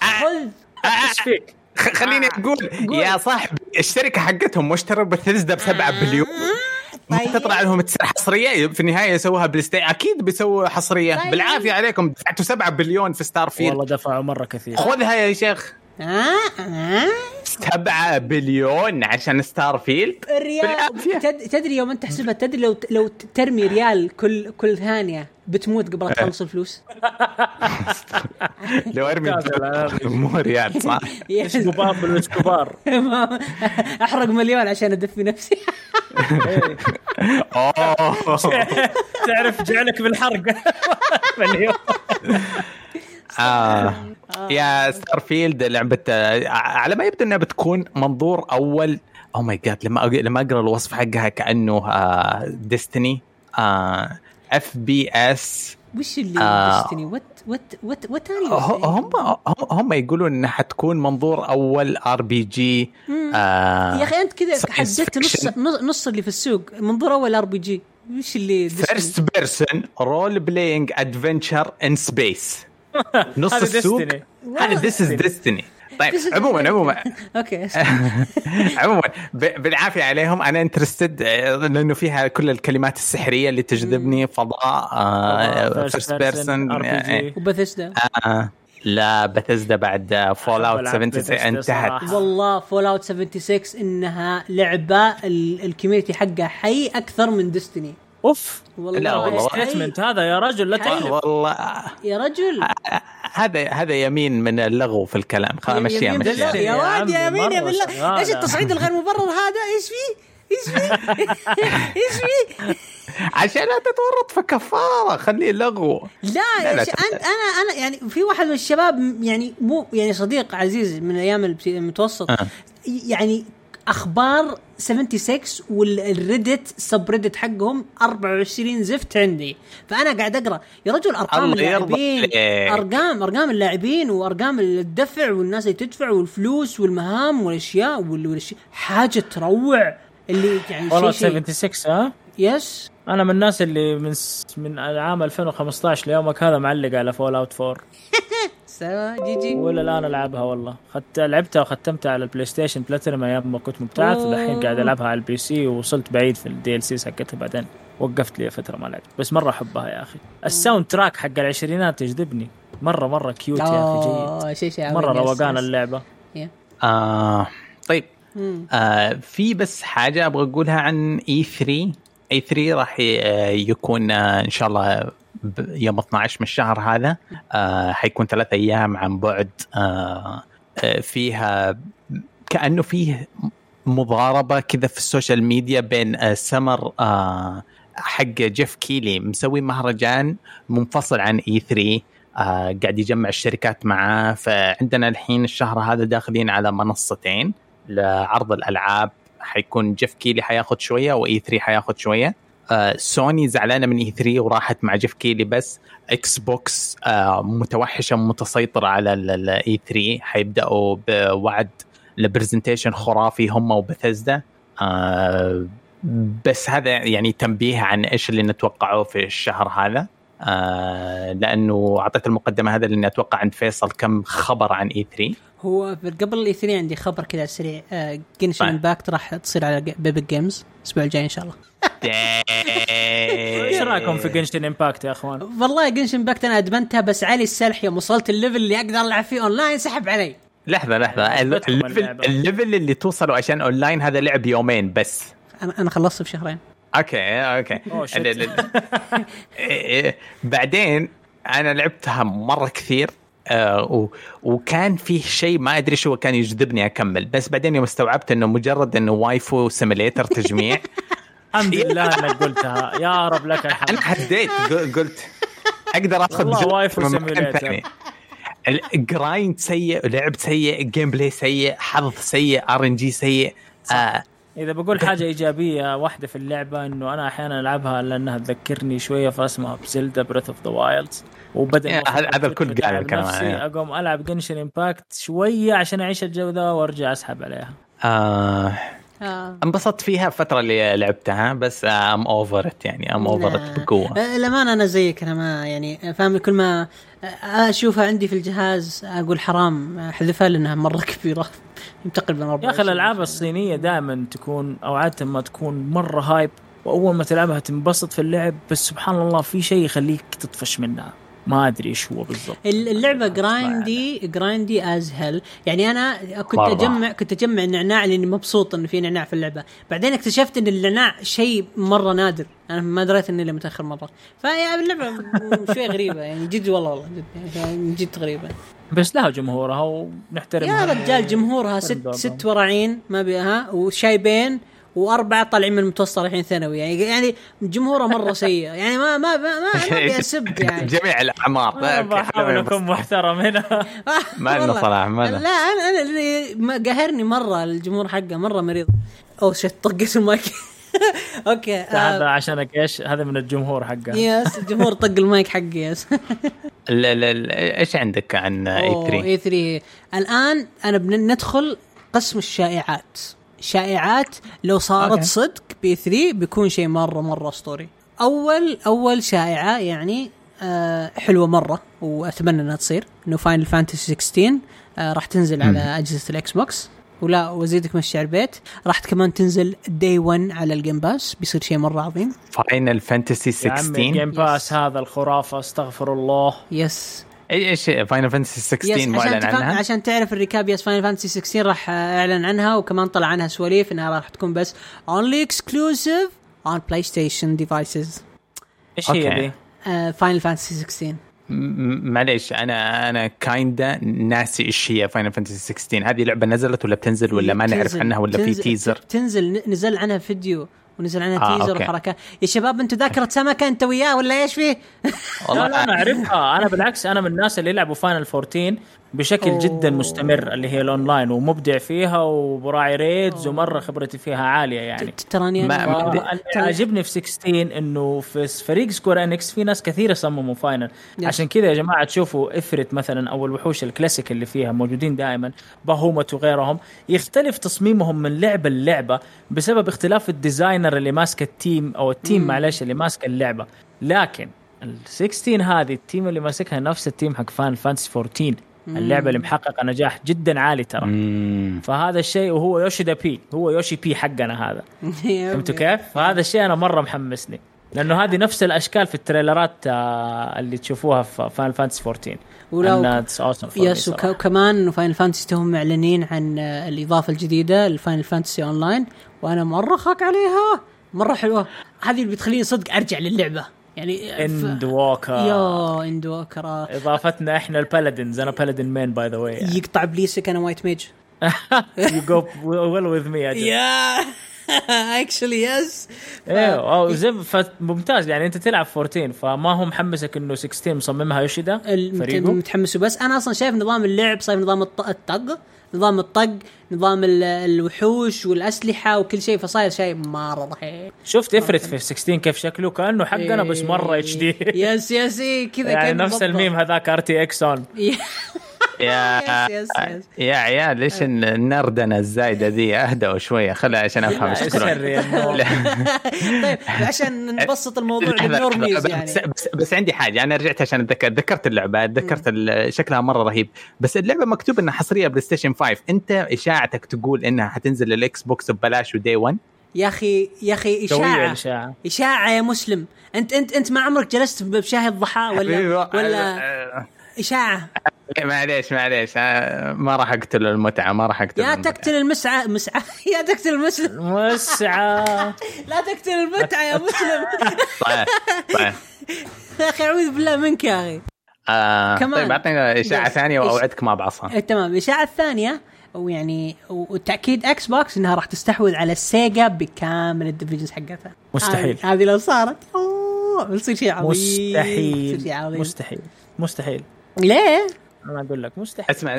خذ. إيش فيك؟ خليني أقول. يا صاحبي الشركة حقتهم مشترى بثيزدا ب 7 بليون. طيب. تطلع لهم تصير حصرية؟ في النهاية يسووها PlayStation. أكيد بيسووا حصرية. طيب. بالعافية عليكم. دفعتوا 7 بليون في Starfield والله دفعوا مرة كثير. خذها يا شيخ. 7 بليون عشان Starfield الريال بالعافية. تد... تدري يوم انت تحسبها تدري لو لو ترمي ريال كل كل ثانية بتموت قبل لا تخلص الفلوس. لو أرمي مو ريال صح؟ إسكوبار بالاسكوبار أحرق مليون عشان أدفي نفسي. أوه. تعرف جعلك بالحرق. مليون. آه. يا Starfield لعبة آه، على ما يبدو إنها بتكون منظور أول أو ماي جاد لما لما أقرأ الوصف حقها كأنه آه ديستني آه اف بي اس وش اللي آه. Destiny what what what what هم هم هم يقولون إنها حتكون منظور أول RPG يا أخي أنت كذا حددت نص. نص- اللي في السوق منظور أول RPG وش اللي؟ first person role-playing adventure in space نص هذا السوق. هذا this is Destiny طيب This is عموما Destiny. عموما. okay. عموما بالعافية عليهم. أنا interested لأنه فيها كل الكلمات السحرية اللي تجذبني فضاء first person و Bethesda آه، لا بثزدا بعد Fallout ألعب 76 Bethesda انتهت. والله Fallout 76 إنها لعبة ال- ال community حقها حي أكثر من Destiny أوف والله لا والله. statement هذا يا رجل لا. تحلف والله. يا رجل. هذا هذا يمين من اللغو في الكلام. خلاص مشيها يا يا واد يا يمين يا بالله. إيش التصعيد الغير مبرر هذا؟ إيش فيه؟ إيش في؟ إيش في؟ عشان لا تتورط في كفارة خليه لغو. لا, لا، لا، أنا أنا أنا يعني في واحد من الشباب يعني مو يعني صديق عزيز من أيام المتوسط آه. يعني أخبار 76 والريدت سب ريدت حقهم 24 زفت عندي. فأنا قاعد أقرأ. يا رجل أرقام اللاعبين. ارقام أرقام اللاعبين وأرقام الدفع والناس اللي تدفع والفلوس والمهام والأشياء وال- والاشياء حاجة تروع. اللي يعني والله شيء شيء 76 ها؟ yes أنا من الناس اللي من س... من عام 2015 ليومك هذا معلق على Fallout 4 سوا GG. ولا الآن ألعبها والله. خدت لعبتها وختمتها على ال PlayStation platinum أيام ما كنت مبتعث. ودحين قاعد ألعبها على ال PC ووصلت بعيد في ال DLC حقتها بعدين. وقفت لي فترة ما لعبت. بس مرة أحبها يا أخي. ال soundtrack حق العشرينات يجذبني. مره مرة cute يا أخي جيد. شيء شيء مرة روقان. اللعبة. آه طيب. آه في بس حاجة أبغى أقولها عن E 3 E 3 راح آه، يكون آه إن شاء الله يوم 12 من الشهر هذا آه حيكون ثلاث أيام عن بعد آه آه فيها كأنه فيه مضاربة كذا في ال social media بين آه سمر آه حق Geoff Keighley مسوي مهرجان منفصل عن E 3 آه قاعد يجمع الشركات معاه. فعندنا الحين الشهر هذا داخلين على منصتين لعرض الألعاب. حيكون Geoff Keighley حياخذ شوية و E 3 حياخذ شوية. آه سوني زعلانة من E 3 وراحت مع Geoff Keighley بس Xbox آه متوحشة متسيطرة على ال E 3 حيبدأوا بوعد ل presentation خرافي هم وبثزدا آه بس هذا يعني تنبيه عن إيش اللي نتوقعه في الشهر هذا. آه لأنه أعطيت المقدمة هذا لأني أتوقع عند فيصل كم خبر عن E 3 هو قبل ال E 3 عندي خبر كذا سريع. آه Genshin طيب. Impact راح تصير على Epic Games الأسبوع الجاي إن شاء الله. إيش رأيكم في Genshin Impact يا أخوان؟ والله Genshin Impact أنا أدمنتها بس علي السلح يوم وصلت ال level اللي أقدر ألعب فيه اونلاين سحب علي. لحظة لحظة. ال level. ال level اللي توصلوا عشان اونلاين هذا لعب يومين بس. أنا أنا خلصت في شهرين. okay okay إيه، إيه. بعدين أنا لعبتها مرة كثير آه. وكان فيه شيء ما أدري شو كان يجذبني أكمل بس بعدين يوم استوعبت إنه مجرد إنه waifu simulator تجميع الحمد لله إنك قلتها يا رب لك أنا الحمد حديت ق- قلت أقدر آخذ waifu simulator. ال grind سيء لعب سيء gameplay سيء حظ سيء RNG سيء آه إذا بقول حاجة إيجابية واحدة في اللعبة إنه أنا أحيانا ألعبها لأنها تذكرني شوية فاسمها ب Zelda Breath of the Wild وبدل يا، ما هذا- الكل قال أتعب الكلام. أقوم ألعب Genshin Impact شوية عشان أعيش الجو ذا وأرجع أسحب عليها آه آه. انبسطت فيها الفترة اللي لعبتها بس I'm over يعني I'm over لا. بقوة آه، الأمانة أنا زيك أنا ما يعني فاهم كل ما أشوفها عندي في الجهاز أقول حرام أحذفها لأنها مرة كبيرة تقريبا يا 24 أخي الألعاب الصينية دائما تكون أو عادة ما تكون مرة hype وأول ما تلعبها تنبسط في اللعب بس سبحان الله في شيء يخليك تطفش منها. ما أدري إيش هو بالضبط. اللعبة grindy grindy as hell يعني أنا كنت مرة. اجمع كنت أجمع النعناع لأني مبسوط إنه في نعناع في اللعبة. بعدين اكتشفت إن النعناع شيء مرة نادر. أنا ما دريت إني متأخر مرة. فيعني اللعبة شوي غريبة. يعني جد والله والله جد. يعني جد غريبة. بس لها جمهورها ونحترمها. يا رجال جمهورها ست ست وراعين ما بيها وشايبين. وأربعة طالعين من المتوسط الحين ثانوي يعني يعني جمهورها مرة سيء. يعني ما ما ما ما, أسب يعني. جميع الاعمار بحاول أكون محترم هنا. ما لنا. صلاح، ما لنا. لا أنا أنا اللي ما- قاهرني مرة الجمهور حقه مرة مريض. oh shit طقت ال mic. okay هذا آه عشانك إيش؟ هذا من الجمهور حقه. yes الجمهور طق المايك حقي yes. لا لا لا إيش عندك عن E3 E3 الآن أنا بندخل قسم الشائعات. شائعات. لو صارت okay. صدق E3 بيكون شيء مرة مرة أسطوري. أول أول شائعة يعني آه حلوة مرة وأتمنى إنها تصير. إنه Final Fantasy 16 آه راح تنزل على أجهزة ال Xbox ولا وأزيدك من الشعر بيت راح كمان تنزل day 1 على ال Game Pass بيصير شيء مرة عظيم. Final Fantasy يا عمي 16 Game Pass هذا الخرافة أستغفر الله. yes اي إيش Final Fantasy 16 yes معلن عنها. عشان تعرف الركاب yes Final Fantasy 16 راح إعلن عنها وكمان طلع عنها سواليف إنها راح تكون بس only exclusive on PlayStation devices إيش هي؟ Final Fantasy 16 معليش أنا أنا kinda ناسي إيش هي Final Fantasy 16 هذه لعبة نزلت ولا بتنزل ولا ما نعرف عنها ولا في teaser تنزل نزل عنها فيديو. ونزل عنها آه teaser وحركات. يا شباب أنتم ذاكرة سمكة انت وياه ولا إيش فيه؟ والله لا أنا أعرفها. أنا بالعكس أنا من الناس اللي يلعبوا Final 14 بشكل أوه. جدا مستمر اللي هي الأونلاين ومبدع فيها وراعي raids ومرة خبرتي فيها عالية يعني. تراني أنا عاجبني في 16 إنه في فريق Square Enix في ناس كثيرة صمموا Final. عشان كذا يا جماعة تشوفوا Ifrit مثلا أو الوحوش الكلاسيك اللي فيها موجودين دائما Bahamut وغيرهم يختلف تصميمهم من لعبة للعبة بسبب اختلاف ال designer اللي ماسك ال team أو ال team معلش اللي ماسك اللعبة. لكن ال 16 هذه ال team اللي ماسكها نفس ال team حق Final Fantasy 14 اللعبة اللي محققة نجاح جدا عالي ترى. فهذا الشيء وهو Yoshida P هو Yoshi-P حقنا هذا. فهمتوا كيف؟ فهذا الشيء أنا مرة محمسني. لأنه هذه نفس الأشكال في التريلرات آه، اللي تشوفوها في Final Fantasy 14 ولو yes وكمان Final Fantasy هم معلنين عن آه، الإضافة الجديدة ل Final Fantasy online وأنا مرة خاق عليها مرة حلوة. هذه اللي بتخليني صدق أرجع للعبة. يعني End walker yeah Endwalker إضافتنا إحنا ال paladins أنا paladin man by the way يقطع إبليسك أنا white mage you go well with me yeah actually yes أيوه زي ممتاز. يعني أنت تلعب 14 فما هو محمسك إنه 16 مصممها Yoshida؟ فريقه؟ متحمس بس أنا أصلا شايف نظام اللعب صاير نظام الطق نظام الطق. نظام الوحوش والأسلحة وكل شيء فصاير شيء مرة رهيب شفت Ifrit في 16 كيف شكله؟ كأنه حقنا بس مرة HD yes yes كذا يعني نفس الميم هذاك RTX on yeah يا عيال ليش النردنة الزايدة ذي؟ اهدوا شوية خلها عشان أفهم إيش طيب عشان نبسط الموضوع لل normies يعني. بس, بس, بس عندي حاجة أنا رجعت عشان اتذكر ذكرت اللعبة ذكرت شكلها مرة رهيب. بس اللعبة مكتوب إنها حصرية PlayStation 5 أنت اشاعتك تقول إنها حتنزل لل Xbox ببلاش و day 1 يا أخي يا أخي إشاعة. إشاعة. إشاعة يا مسلم. أنت أنت أنت ما عمرك جلست بشاهي الضحى ولا ولا إشاعة؟ معليش معليش. ما راح أقتل المتعة ما راح أقتل يا المتعة. تقتل المسعى مسعى. يا تقتل المسلم مسعى. لا تقتل المتعة يا مسلم. صحيح صحيح. يا أخي أعوذ بالله منك يا أخي. آه كمان طيب أعطينا إشاعة ثانية وأوعدك ما بعصها إيه تمام. الاشاعه الثانية. ويعني وتأكيد Xbox إنها راح تستحوذ على ال Sega بكامل ال divisions حقتها. مستحيل. هذه لو صارت أوه بيصير شيء عظيم مستحيل. شيء عظيم. مستحيل. مستحيل. ليه؟ أنا أقول لك مستحيل. أسمع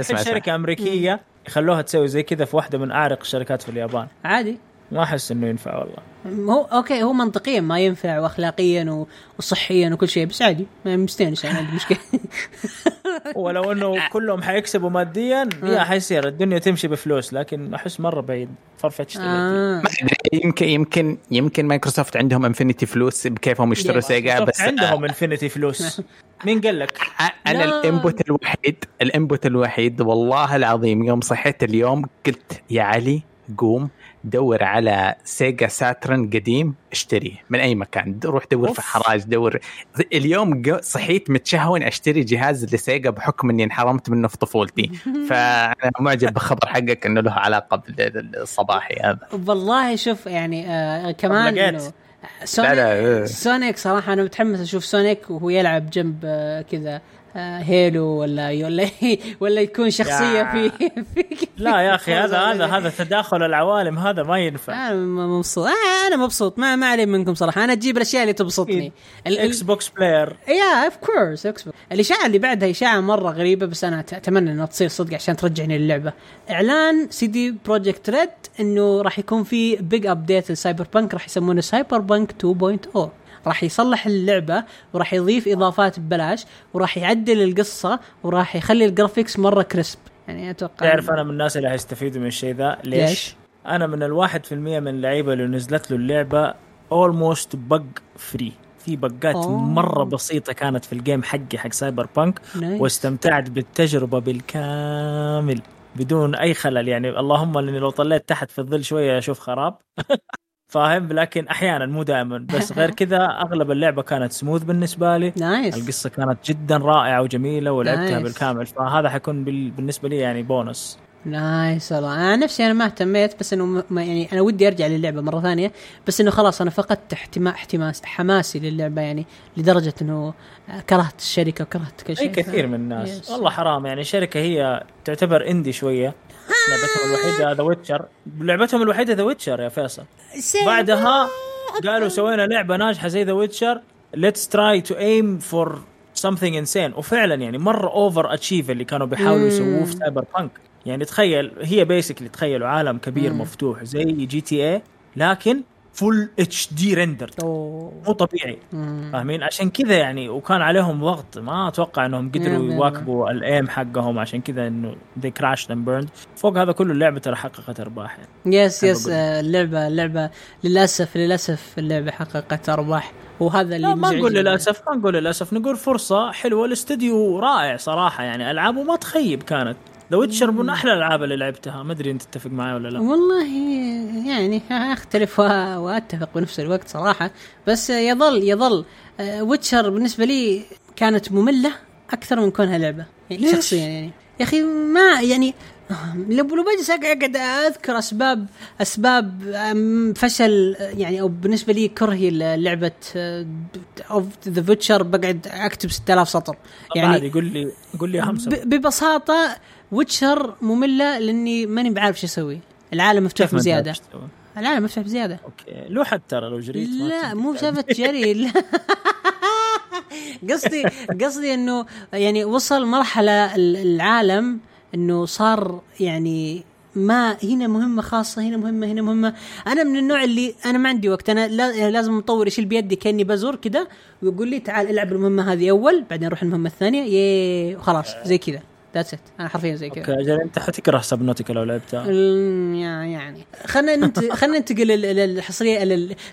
أسمع شركة أمريكية يخلوها تسوي زي كذا في واحدة من أعرق الشركات في اليابان. عادي. ما أحس إنه ينفع والله. هو okay هو منطقيا ما ينفع واخلاقيا وصحيا وكل شيء بس عادي ما مستانس يعني عندي مشكلة. ولو إنه كلهم حيكسبوا ماديا يا آه. حيصير الدنيا تمشي بفلوس لكن أحس مرة بعيد فرفتش آه. يمكن يمكن يمكن مايكروسوفت عندهم infinity فلوس بكيفهم يشتروا سيجا بس عندهم infinity فلوس. مين قال لك؟ أنا ال input الوحيد ال input الوحيد والله العظيم يوم صحيت اليوم قلت يا علي قوم. دور على سيجا ساترن قديم اشتريه من أي مكان روح دور أوف. في حراج دور اليوم صحيت متشحون أشتري جهاز لسيجا بحكم إني انحرمت منه في طفولتي فأنا معجب بخبر حقك إنه له علاقة بالصباحي هذا والله شوف يعني آه كمان انه سونيك لا لا. إيه. سونيك صراحة أنا متحمس أشوف سونيك وهو يلعب جنب آه كذا هيلو ولا ولا ولا يكون شخصية في, في لا يا أخي هذا هذا هذا تداخل العوالم هذا ما ينفع. أنا مبسوط. آه أنا مبسوط. ما ما علي منكم صراحة. أنا تجيب الأشياء اللي تبسطني. الاكس بوكس player يا of course إكس الإشاعة اللي بعدها إشاعة مرة غريبة بس أنا أتمنى إنها تصير صدق عشان ترجعني للعبة. إعلان سي دي بروجكت ريد إنه راح يكون في big update لسايبر بانك راح يسمونه سايبر بانك 2.0 راح يصلح اللعبة وراح يضيف إضافات ببلاش وراح يعدل القصة وراح يخلي ال graphics مرة crisp يعني أتوقع تعرف أنا من الناس اللي هيستفيدوا من الشيء ذا ليش؟ ليش؟ أنا من الواحد في المية من اللعيبة اللي نزلت له اللعبة almost bug free في bugات أوه. مرة بسيطة كانت في ال game حقي حق سايبر بانك واستمتعت بالتجربة بالكامل بدون أي خلل يعني اللهم إني لو طلعت تحت في الظل شوية أشوف خراب فاهم؟ لكن أحيانا مو دائما بس غير كذا أغلب اللعبة كانت سموث بالنسبة لي. nice القصة كانت جدا رائعة وجميلة ولعبتها بالكامل. فهذا حيكون بالنسبة لي يعني bonus nice والله. أنا نفسي أنا ما اهتميت بس إنه ما يعني أنا ودي أرجع للعبة مرة ثانية. بس إنه خلاص أنا فقدت احتما احتماس حماسي للعبة يعني لدرجة إنه كرهت الشركة وكرهت كل شيء. أي كثير من الناس. والله حرام يعني. شركه هي تعتبر indie شوية. لعبتهم الوحيدة ذا ويتشر لعبتهم الوحيدة ذا ويتشر يا فيصل. بعدها قالوا سوينا لعبة ناجحة زي ذا ويتشر let's try to aim for something insane. وفعلا يعني مرة over achieve اللي كانوا بيحاولوا يسووه في سايبر بانك يعني تخيل هي basically تخيلوا عالم كبير مم. مفتوح زي جي تي اي لكن full HD render مو طبيعي. فاهمين؟ عشان كذا يعني وكان عليهم ضغط ما أتوقع إنهم قدروا يواكبوا ال aim حقهم عشان كذا إنه they crashed and burned فوق هذا كله اللعبة ترى حققت أرباح يعني. yes yes آه، اللعبة اللعبة للأسف للأسف اللعبة حققت أرباح. وهذا اللي لا ما نقول للأسف ما نقول للأسف. نقول فرصة حلوة الاستديو رائع صراحة يعني ألعابه ما تخيب كانت. ذا ويتشر من أحلى الألعاب اللي لعبتها. ما أدري أنت تتفق معي ولا لا. والله يعني أختلف وأتفق بنفس الوقت صراحة. بس يظل يظل ويتشر بالنسبة لي كانت مملة أكثر من كونها لعبة. يعني شخصيا يعني. يا أخي ما يعني لو لو بجلس أقعد أذكر اسباب أسباب فشل يعني أو بالنسبة لي كرهي لعبة اوف ذا ويتشر بقعد أكتب 6000 سطر. يعني قول لي قول لي أهم ببساطة ويتشر مملة لأني ماني بعرف شو أسوي. العالم مفتوح بزيادة. العالم مفتوح بزيادة. okay. لو حتى ترى لو جريت لا مو سالفه جري. قصدي قصدي إنه يعني وصل مرحلة العالم إنه صار يعني ما هنا مهمة خاصة هنا مهمة هنا مهمة. أنا من النوع اللي أنا ما عندي وقت أنا لازم مطور يشيل بيدي كأني بزور كذا ويقول لي تعال العب المهمة هذه أول بعدين روح المهمة الثانية yay وخلاص زي كذا. that's it أنا حرفيا زي كذا. أوكي أجل أنت حتكره سبنوتيكا لو لعبتها يعني. خلينا ننت... خلينا ننتقل للحصريه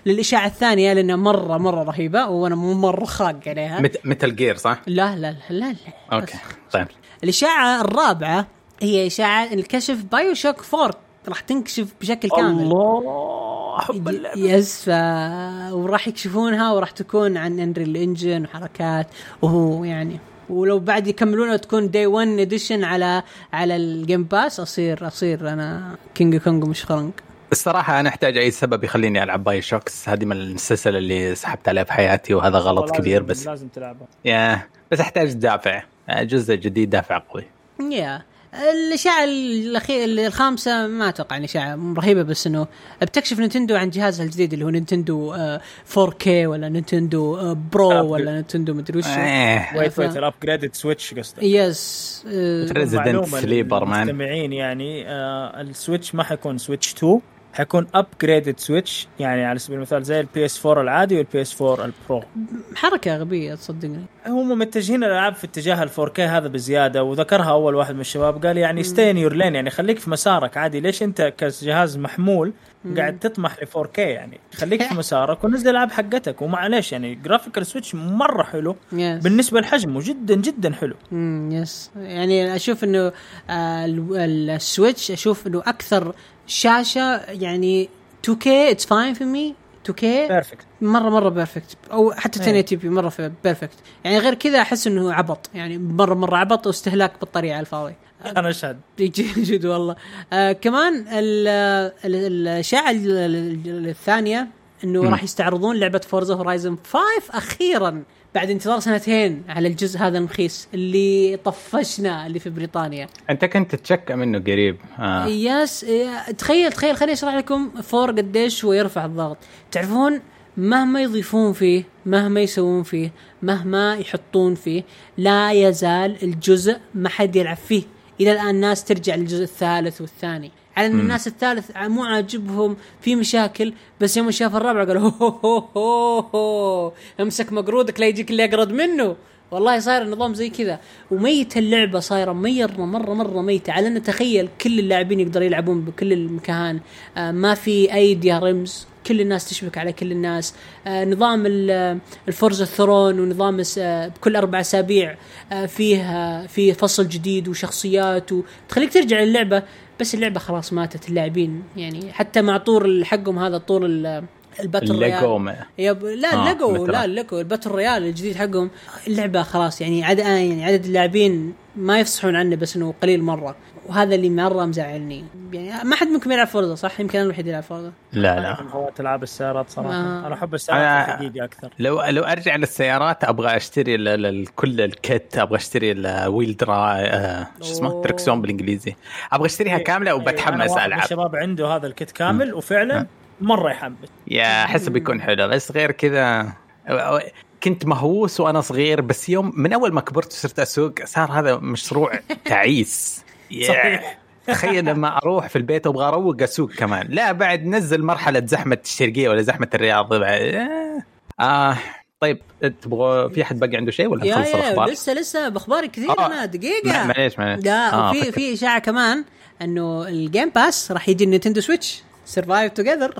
للإشاعة الثانية لأنها مره مرة رهيبة وأنا مرة خاق عليها. مت... متل جير صح؟ لا لا لا لا, لا. okay طيب. الإشاعة الرابعة هي إشاعة الكشف بايو شوك 4 راح تنكشف بشكل كامل. الله احب اللعبة. yes ف... وراح يكشفونها وراح تكون عن Unreal Engine وحركات. وهو يعني ولو بعد يكملونها تكون داي 1 اديشن على على الجيم باس أصير أصير أنا كينج كونج مش خرنق الصراحة أنا أحتاج أي سبب يخليني ألعب باي شوكس هذه من السلسلة اللي سحبت عليها في حياتي وهذا غلط كبير بس لازم تلعبها. يا بس أحتاج دافع جزء جديد دافع قوي. يا. الاشاعه الاخير الخامسة ما أتوقع ان اشاعه رهيبة بس إنه بتكشف نينتندو عن جهازها الجديد اللي هو نينتندو 4K ولا نينتندو برو ولا نينتندو مدري وش. ويت ويت الابجريدد سويتش قصدك. يس ريزدنت سليبر مان المستمعين يعني السويتش ما حيكون سويتش 2 حيكون ابجريدد سويتش يعني على سبيل المثال زي البي اس 4 العادي والبي اس 4 البرو حركة غبية تصدقني. هم متجهين الألعاب في اتجاه ال 4K هذا بزيادة وذكرها أول واحد من الشباب قال يعني ستين يور لين يعني خليك في مسارك عادي. ليش أنت كجهاز محمول قاعد تطمح ل 4K يعني خليك في مسارك ونزل العاب حقتك. ومعليش يعني graphics ال Switch مرة حلو. Yes. بالنسبة لحجمه جدا جدا حلو. امم yes يعني أشوف إنه آه ال Switch أشوف إنه أكثر شاشة يعني 2K it's fine for me 2K perfect مرة مرة perfect أو حتى 1080 p مرة perfect يعني غير كذا أحس إنه عبط. يعني مرة مرة عبط واستهلاك بطاريه على الفاضي أنا أشهد. جد والله. آه كمان الاشاعه الثانية إنه راح يستعرضون لعبة Forza Horizon 5 أخيرا. بعد انتظار سنتين على الجزء هذا المخيس اللي طفشنا اللي في بريطانيا. أنت كنت تشك منه قريب. آه. yes تخيل تخيل خليني أشرح لكم Forza قديش هو يرفع الضغط. تعرفون مهما يضيفون فيه مهما يسوون فيه مهما يحطون فيه لا يزال الجزء ما حد يلعب فيه. إلى الآن ناس ترجع للجزء الثالث والثاني. على إن الناس الثالث مو عاجبهم في مشاكل بس يوم شاف الرابع قالوا هو هو هو هو. امسك مقرودك لا يجيك اللي أقرد منه. والله صاير النظام زي كذا. وميت اللعبة صايرة مرة مرة مرة ميتة. على إن تخيل كل اللاعبين يقدروا يلعبون بكل المكان. آه ما في اي دي رمز. كل الناس تشبك على كل الناس. آه نظام الفورزا الثرون ونظام آه بكل أربع أسابيع آه فيه آه فيه فصل جديد وشخصيات وتخليك ترجع للعبة. بس اللعبة خلاص ماتت اللاعبين يعني حتى مع طور حقهم هذا طور الباتل يب لا آه، مثلاً. لا الليجو الباتل رويال الجديد حقهم. اللعبة خلاص يعني عدد يعني عدد اللاعبين ما يفصحون عنه بس إنه قليل مرة. وهذا اللي مرة مزعلني. يعني ما حد منكم يلعب فورزا صح؟ يمكن أنا الوحيد يلعب فورزا. لا أنا لا. من هواة ألعاب السيارات صراحة. آه. أنا أحب السيارات الحقيقة أكثر. لو لو أرجع للسيارات أبغى أشتري ال- ال- ال- كل الكت أبغى أشتري الويل درا آه، شو اسمه. تركسون بالإنجليزي. أبغى أشتريها كاملة إيه، أنا وبتحمس ألعب. الشباب عنده هذا الكت كامل وفعلا مرة يحمس. يا أحس بيكون حلو. بس غير كذا كنت مهووس وأنا صغير بس يوم من أول ما كبرت وصرت أسوق صار هذا مشروع تعيس. صحيح. تخيل لما أروح في البيت وأبغى أروق أسوق كمان لا بعد نزل مرحلة زحمة الشرقية ولا زحمة الرياض بعد. آه. آه. طيب تبغوا في أحد باقي عنده شيء ولا نخلص الأخبار؟ لسه لسه بأخباري كثير آه. أنا دقيقة معليش معليش لا آه، وفي. في إشاعة كمان إنه ال Game Pass راح يجي ال Nintendo Switch survive together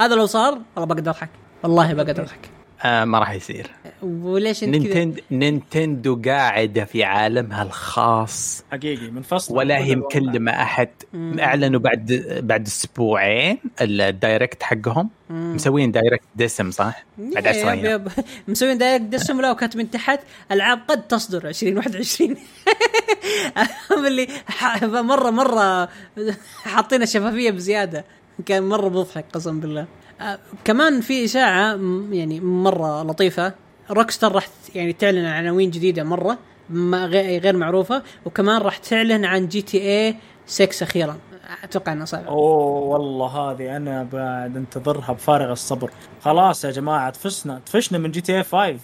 هذا لو صار والله بقدر أضحك والله بقدر أضحك آه ما راح يصير وليش انت نينتند نينتندو قاعدة في عالمها الخاص. حقيقي منفصل ولا هي. مكلمه أحد أعلنوا بعد بعد أسبوعين ال Direct حقهم. مسوين Direct دسم صح؟ بعد yep- 10 أيام. مسوين Direct دسم لا وكاتبين تحت ألعاب قد تصدر 2021 اللي ح- مره مرة حاطين الشفافيه بزيادة. كان مرة مضحك قسم بالله. آه، كمان في إشاعة يعني مرة لطيفة. Rockstar راح يعني تعلن عن عناوين جديدة مرة ما غير معروفة وكمان راح تعلن عن GTA 6 أخيرا. أتوقع إنها صعبه أوه والله هذه أنا بعد انتظرها بفارغ الصبر. خلاص يا جماعة طفشنا طفشنا من GTA 5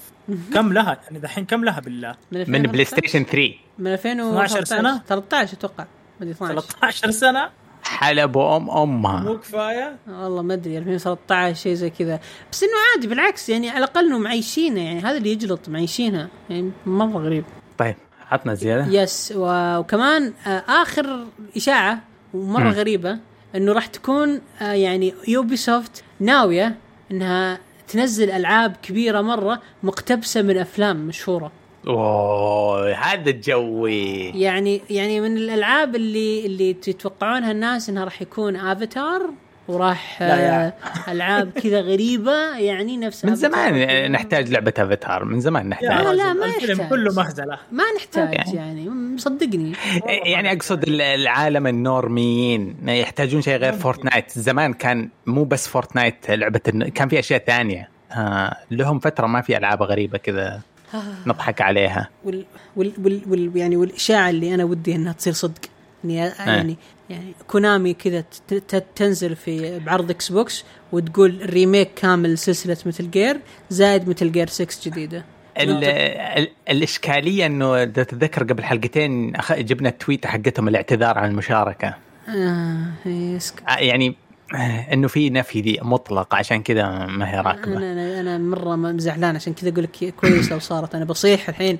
كم لها؟ يعني دحين كم لها بالله؟ من 2013 PlayStation 3 من 2013 12 سنة؟ 13 أتوقع. ما ادري 12 13 سنة؟ حلبوا أم أمها. مو كفاية؟ والله ما أدري 2013 شيء زي كذا. بس إنه عادي بالعكس يعني على الأقل انه معيشينها يعني هذا اللي يجلط معيشينها يعني مره غريب. طيب عطنا زيادة. yes و- وكمان آه، آخر إشاعة ومرة مم. غريبة إنه راح تكون آه، يعني Ubisoft ناوية إنها تنزل ألعاب كبيرة مرة مقتبسة من أفلام مشهورة. أوه هذا جوي يعني يعني من الألعاب اللي اللي تتوقعونها الناس إنها راح يكون افاتار وراح. آه، ألعاب كذا غريبة يعني نفس من زمان. نحتاج لعبة افاتار من زمان نحتاج لا، لا، ما الفيلم يحتاج. كله مهزلة ما نحتاج يعني. يعني مصدقني يعني أقصد ال- العالم النورميين ما يحتاجون شيء غير Fortnite زمان كان مو بس Fortnite لعبة كان في أشياء ثانية آه لهم فترة ما في ألعاب غريبة كذا نضحك عليها. وال وال وال وال يعني والإشاعة اللي أنا ودي إنها تصير صدق. إني يعني يعني Konami كذا تنزل في بعرض Xbox وتقول ريميك كامل سلسلة مثل جير زائد مثل جير 6 جديدة. ال ال الإشكالية إنه تتذكر قبل حلقتين جبنا التويته حقتهم الاعتذار عن المشاركة. آه. آه، يعني إنه في نفي ذي مطلق عشان كذا ما هي راكبة. أنا أنا مرة زعلان عشان كذا أقول لك كويس لو صارت أنا بصيح الحين.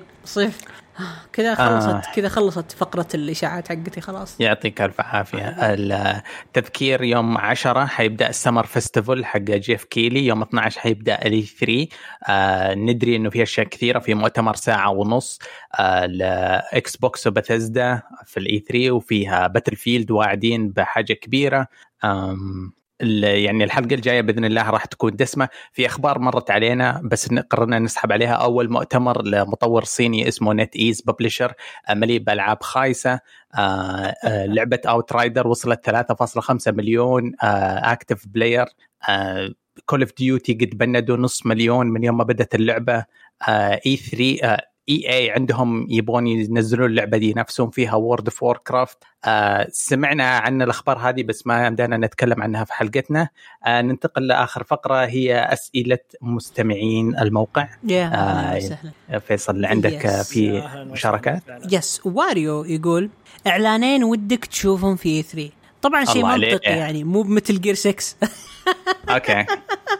آه، كذا خلصت آه. كذا خلصت فقرة الإشاعات حقتي خلاص. يعطيك ألف عافية. التذكير يوم 10 حيبدأ ال Summer Festival حق جيف كيلي يوم 12 حيبدأ ال E3 آه ندري إنه في أشياء كثيرة في مؤتمر ساعة ونص آه ل Xbox و Bethesda في ال E3 وفيها Battlefield واعدين بحاجة كبيرة. آم ال- يعني الحلقة الجاية بإذن الله راح تكون دسمة. في أخبار مرت علينا بس قررنا نسحب عليها. أول مؤتمر لمطور صيني اسمه NetEase publisher مليء بألعاب خايسة. آه، آه، لعبة اوت رايدر وصلت 3.5 مليون اكتف بلاير كول اوف ديوتي قد بندوا نص مليون من يوم ما بدأت اللعبة. اي 3 إي إي عندهم يبغون ينزلون اللعبة دي نفسهم فيها وورد اوف وور كرافت سمعنا عن الأخبار هذه بس ما بدأنا نتكلم عنها في حلقتنا. آه، ننتقل لآخر فقرة هي أسئلة مستمعين الموقع. يا آه، وسهلا. فيصل عندك آه، Yes. في أهلاً وسهلاً. مشاركات. يس. واريو يقول إعلانين ودك تشوفهم في 3 طبعا شيء. منطقي يعني مو بمثل جير 6 أوكي.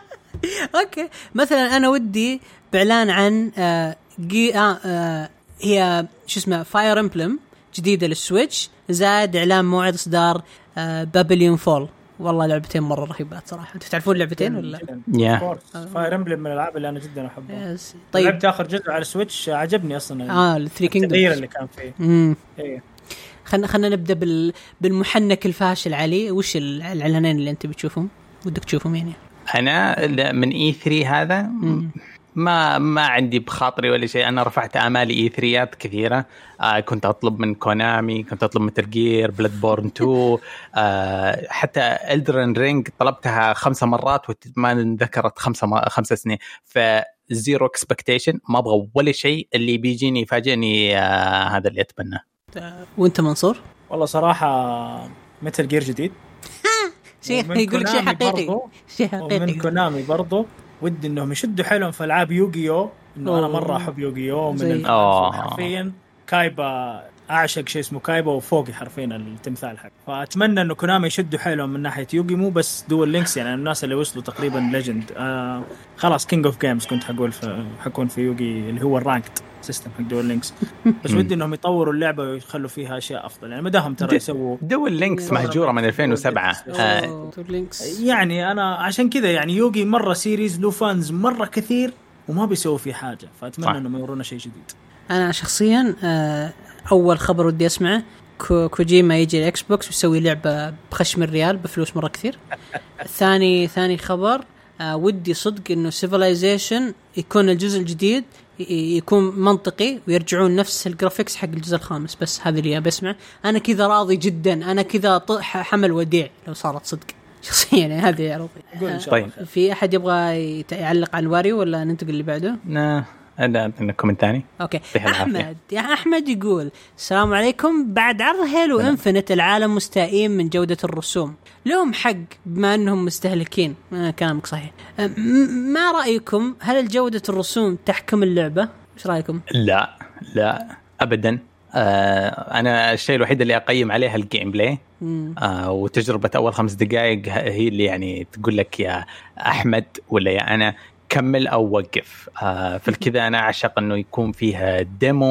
أوكي. مثلا أنا ودي باعلان عن آه جي آه آه هي شو اسمه فاير امبلم جديدة للسويتش زائد إعلان موعد إصدار آه بابليون فول والله لعبتين مرة رهيبات صراحة. أنتوا تعرفون لعبتين ولا؟ يا فاير امبلم من الألعاب اللي أنا جدا أحبها. يس. طيب. لعبت آخر جزء على السويتش عجبني أصلا آه الثري التغيير كينجدومز اللي كان فيه. امم إيه. خلينا خلينا نبدأ بال بالمحنك الفاشل علي. وش ال- الإعلانين اللي أنت بتشوفهم؟ ودك تشوفهم يعني. أنا من E3 هذا ما ما عندي بخاطري ولا شيء. أنا رفعت آمالي E3 كثيرة. آه كنت أطلب من كونامي كنت أطلب Metal Gear Bloodborne 2 آه حتى ال Elden Ring طلبتها خمسة مرات وما ذكرت خمسة ما خمسة سنين. ف zero expectation ما أبغى ولا شيء. اللي بيجيني يفاجئني آه هذا اللي اتمناه وأنت منصور؟ والله صراحة Metal Gear جديد. شيء يقول لك شيء حقيقي. شيء حقيقي. ومن كونامي برضو. ودي إنهم يشدوا حيلهم في ألعاب يوغيو إنه أنا مرة أحب يوغيو من حرفيا. كايبا أعشق شيء اسمه كايبا وفوقي حرفيا التمثال حق فأتمنى إنه كونامي يشدوا حيلهم من ناحية يوغي مو بس Duel Links يعني الناس اللي وصلوا تقريبا legend آه خلاص King of Games كنت حقول في حكون في يوغي اللي هو ال ranked system حق Duel Links. بس ودي إنهم يطوروا اللعبة ويخلوا فيها أشياء أفضل. يعني ما دام ترى يسووا Duel Links مهجورة من 2007 آه. يعني أنا عشان كذا يعني يوغي مرة series له fans مرة كثير وما بيسووا فيه حاجة. فأتمنى إنهم يورونا شيء جديد. أنا شخصيا آه، أول خبر ودي أسمعه كوجيما يجي ال Xbox ويسوي لعبة بخشم الريال بفلوس مرة كثير. ثاني ثاني خبر آه ودي صدق إنه Civilization يكون الجزء الجديد يكون منطقي ويرجعون نفس ال graphics حق الجزء الخامس بس هذا اللي أبي اسمع أنا كذا راضي جدا أنا كذا حمل وديع لو صارت صدق. شخصيا يعني هذه راضي طيب. في أحد يبغى يعلق على الواريو ولا ننتقل اللي بعده؟ لا comment ثاني okay. أحمد يا أحمد يقول السلام عليكم. بعد عرض Halo Infinite العالم مستائين من جودة الرسوم. لهم حق بما أنهم مستهلكين. آه كلامك صحيح. آه ما رأيكم؟ هل جودة الرسوم تحكم اللعبة؟ إيش رأيكم؟ لا لا ابدا. آه أنا الشيء الوحيد اللي أقيم عليها ال gameplay آه وتجربة أول خمس دقائق هي اللي يعني تقول لك يا أحمد ولا يا أنا. كمل أو وقف. آه فالكذا أنا أعشق إنه يكون فيها demo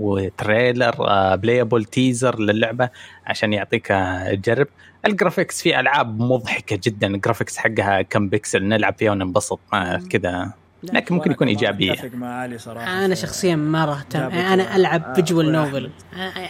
و trailer آه playable teaser للعبة عشان يعطيك تجرب ال graphics في ألعاب مضحكة جدا. ال graphics حقها كم بيكسل نلعب فيها وننبسط آه كذا. لكن ممكن يكون إيجابية. أنا شخصيا ما اهتم أنا ألعب visual novel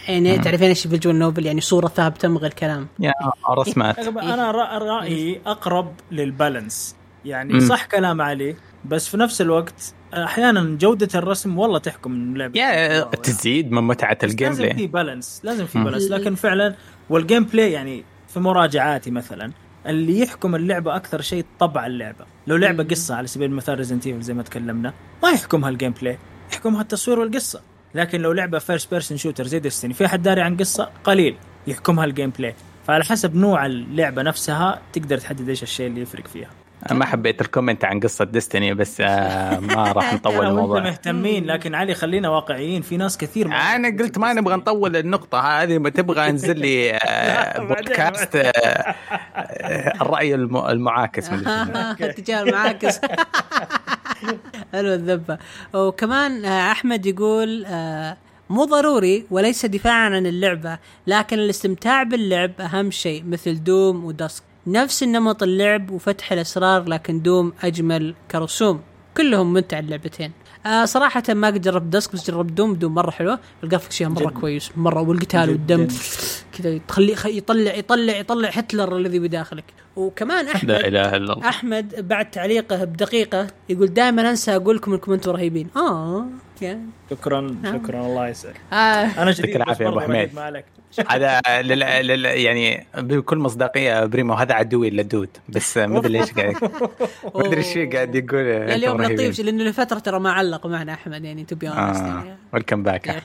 يعني تعرفين إيش visual novel يعني صورة ثابتة من غير كلام يا رسمات أنا رأيي أقرب لل balance. يعني صح كلام علي. بس في نفس الوقت أحيانا جودة الرسم والله تحكم اللعبه يا تزيد من متعة ال gameplay لازم في balance لازم في balance لكن فعلا وال gameplay يعني في مراجعاتي مثلا اللي يحكم اللعبة أكثر شيء طبع اللعبة. لو لعبة قصة على سبيل المثال Resident زي ما تكلمنا ما يحكمها ال gameplay يحكمها التصوير والقصة. لكن لو لعبة first person shooter زي Destiny في أحد داري عن قصة؟ قليل يحكمها ال gameplay فعلى حسب نوع اللعبة نفسها تقدر تحدد إيش الشيء اللي يفرق فيها. ما حبيت ال comment عن قصة Destiny بس آه ما راح نطول الموضوع. مهتمين لكن علي خلينا واقعيين في ناس كثير ما أنا قلت ما نبغى نطول النقطة هذه ما تبغى انزل لي آه بودكاست آه الرأي المعاكس الاتجاه المعاكس. حلو الذبة. وكمان أحمد يقول مو ضروري وليس دفاعا عن اللعبة لكن الاستمتاع باللعب أهم شيء مثل دوم ودسك. نفس النمط اللعب وفتح الأسرار لكن دوم أجمل كرسوم. كلهم ممتع اللعبتين. آه صراحة ما قد جربت دسك بس جربت Doom. Doom مرة حلوة. ال graphics فيها مرة جد. كويس. مرة والقتال والدم. كذا تخلي يطلع يطلع يطلع هتلر الذي بداخلك. وكمان أحمد لا إله إلا الله. أحمد بعد تعليقه بدقيقة يقول دائما أنسى أقول لكم إنكم أنتم رهيبين. آه شكرا شكرا. الله يسعدك. آه. أنا يعطيك العافية يا أبو حميد. هذا لل... لل... يعني بكل مصداقية بريمو هذا عدوي اللدود بس ما أدري ليش قاعد ما أدري إيش قاعد يقول. اليوم لطيف لأنه لفترة ترى ما علق معنا أحمد يعني to be آه. welcome back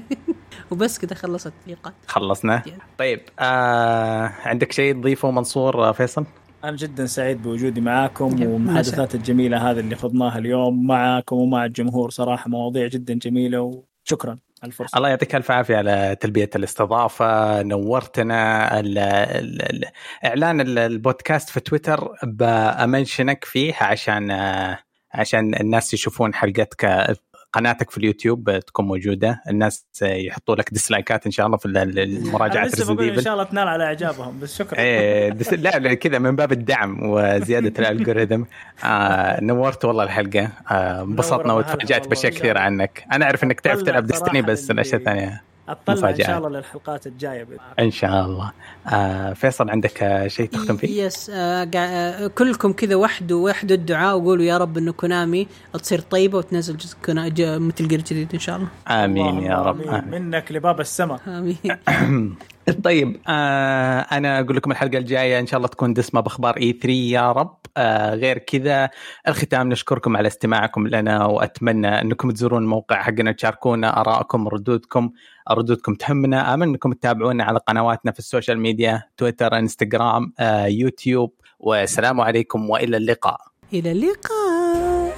وبس كذا خلصت التعليقات خلصنا. طيب آه عندك شيء تضيفه منصور فيصل؟ أنا جدا سعيد بوجودي معاكم والمحادثات الجميلة هذه اللي خضناها اليوم معاكم ومع الجمهور صراحة مواضيع جدا جميلة وشكرا. الفرصة. الله يعطيك ألف عافية على تلبية الاستضافة نورتنا ال ال ال إعلان البودكاست في تويتر با mentionك فيه عشان عشان الناس يشوفون حلقتك قناتك في اليوتيوب تكون موجودة. الناس يحطوا لك dislikeات إن شاء الله في المراجعات لسه بقول إن شاء الله تنال على إعجابهم بس شكرا. إيه لا كذا من باب الدعم وزيادة ال algorithm آه نورت والله الحلقة. انبسطنا آه وتفاجأت باشياء كثيره عنك. أنا أعرف إنك تعرف تلعب Destiny بس الأشياء الثانية. اطلع إن شاء الله للحلقات الجاية. إن شاء الله. آه فيصل عندك شيء تختم فيه؟ يس آه آه كلكم كذا وحدوا وحدوا الدعاء وقولوا يا رب إنه كونامي تصير طيبة وتنزل جزء مثل جير جديد إن شاء الله. آمين يا رب. آمين. منك لباب السماء. آمين. طيب آه أنا أقول لكم الحلقة الجاية إن شاء الله تكون دسمة بأخبار اي 3 يا رب. آه غير كذا الختام نشكركم على استماعكم لنا وأتمنى أنكم تزورون الموقع حقنا تشاركونا آرائكم ردودكم ردودكم تهمنا امل إنكم تتابعونا على قنواتنا في ال social media تويتر إنستغرام آه يوتيوب والسلام عليكم وإلى اللقاء. إلى اللقاء.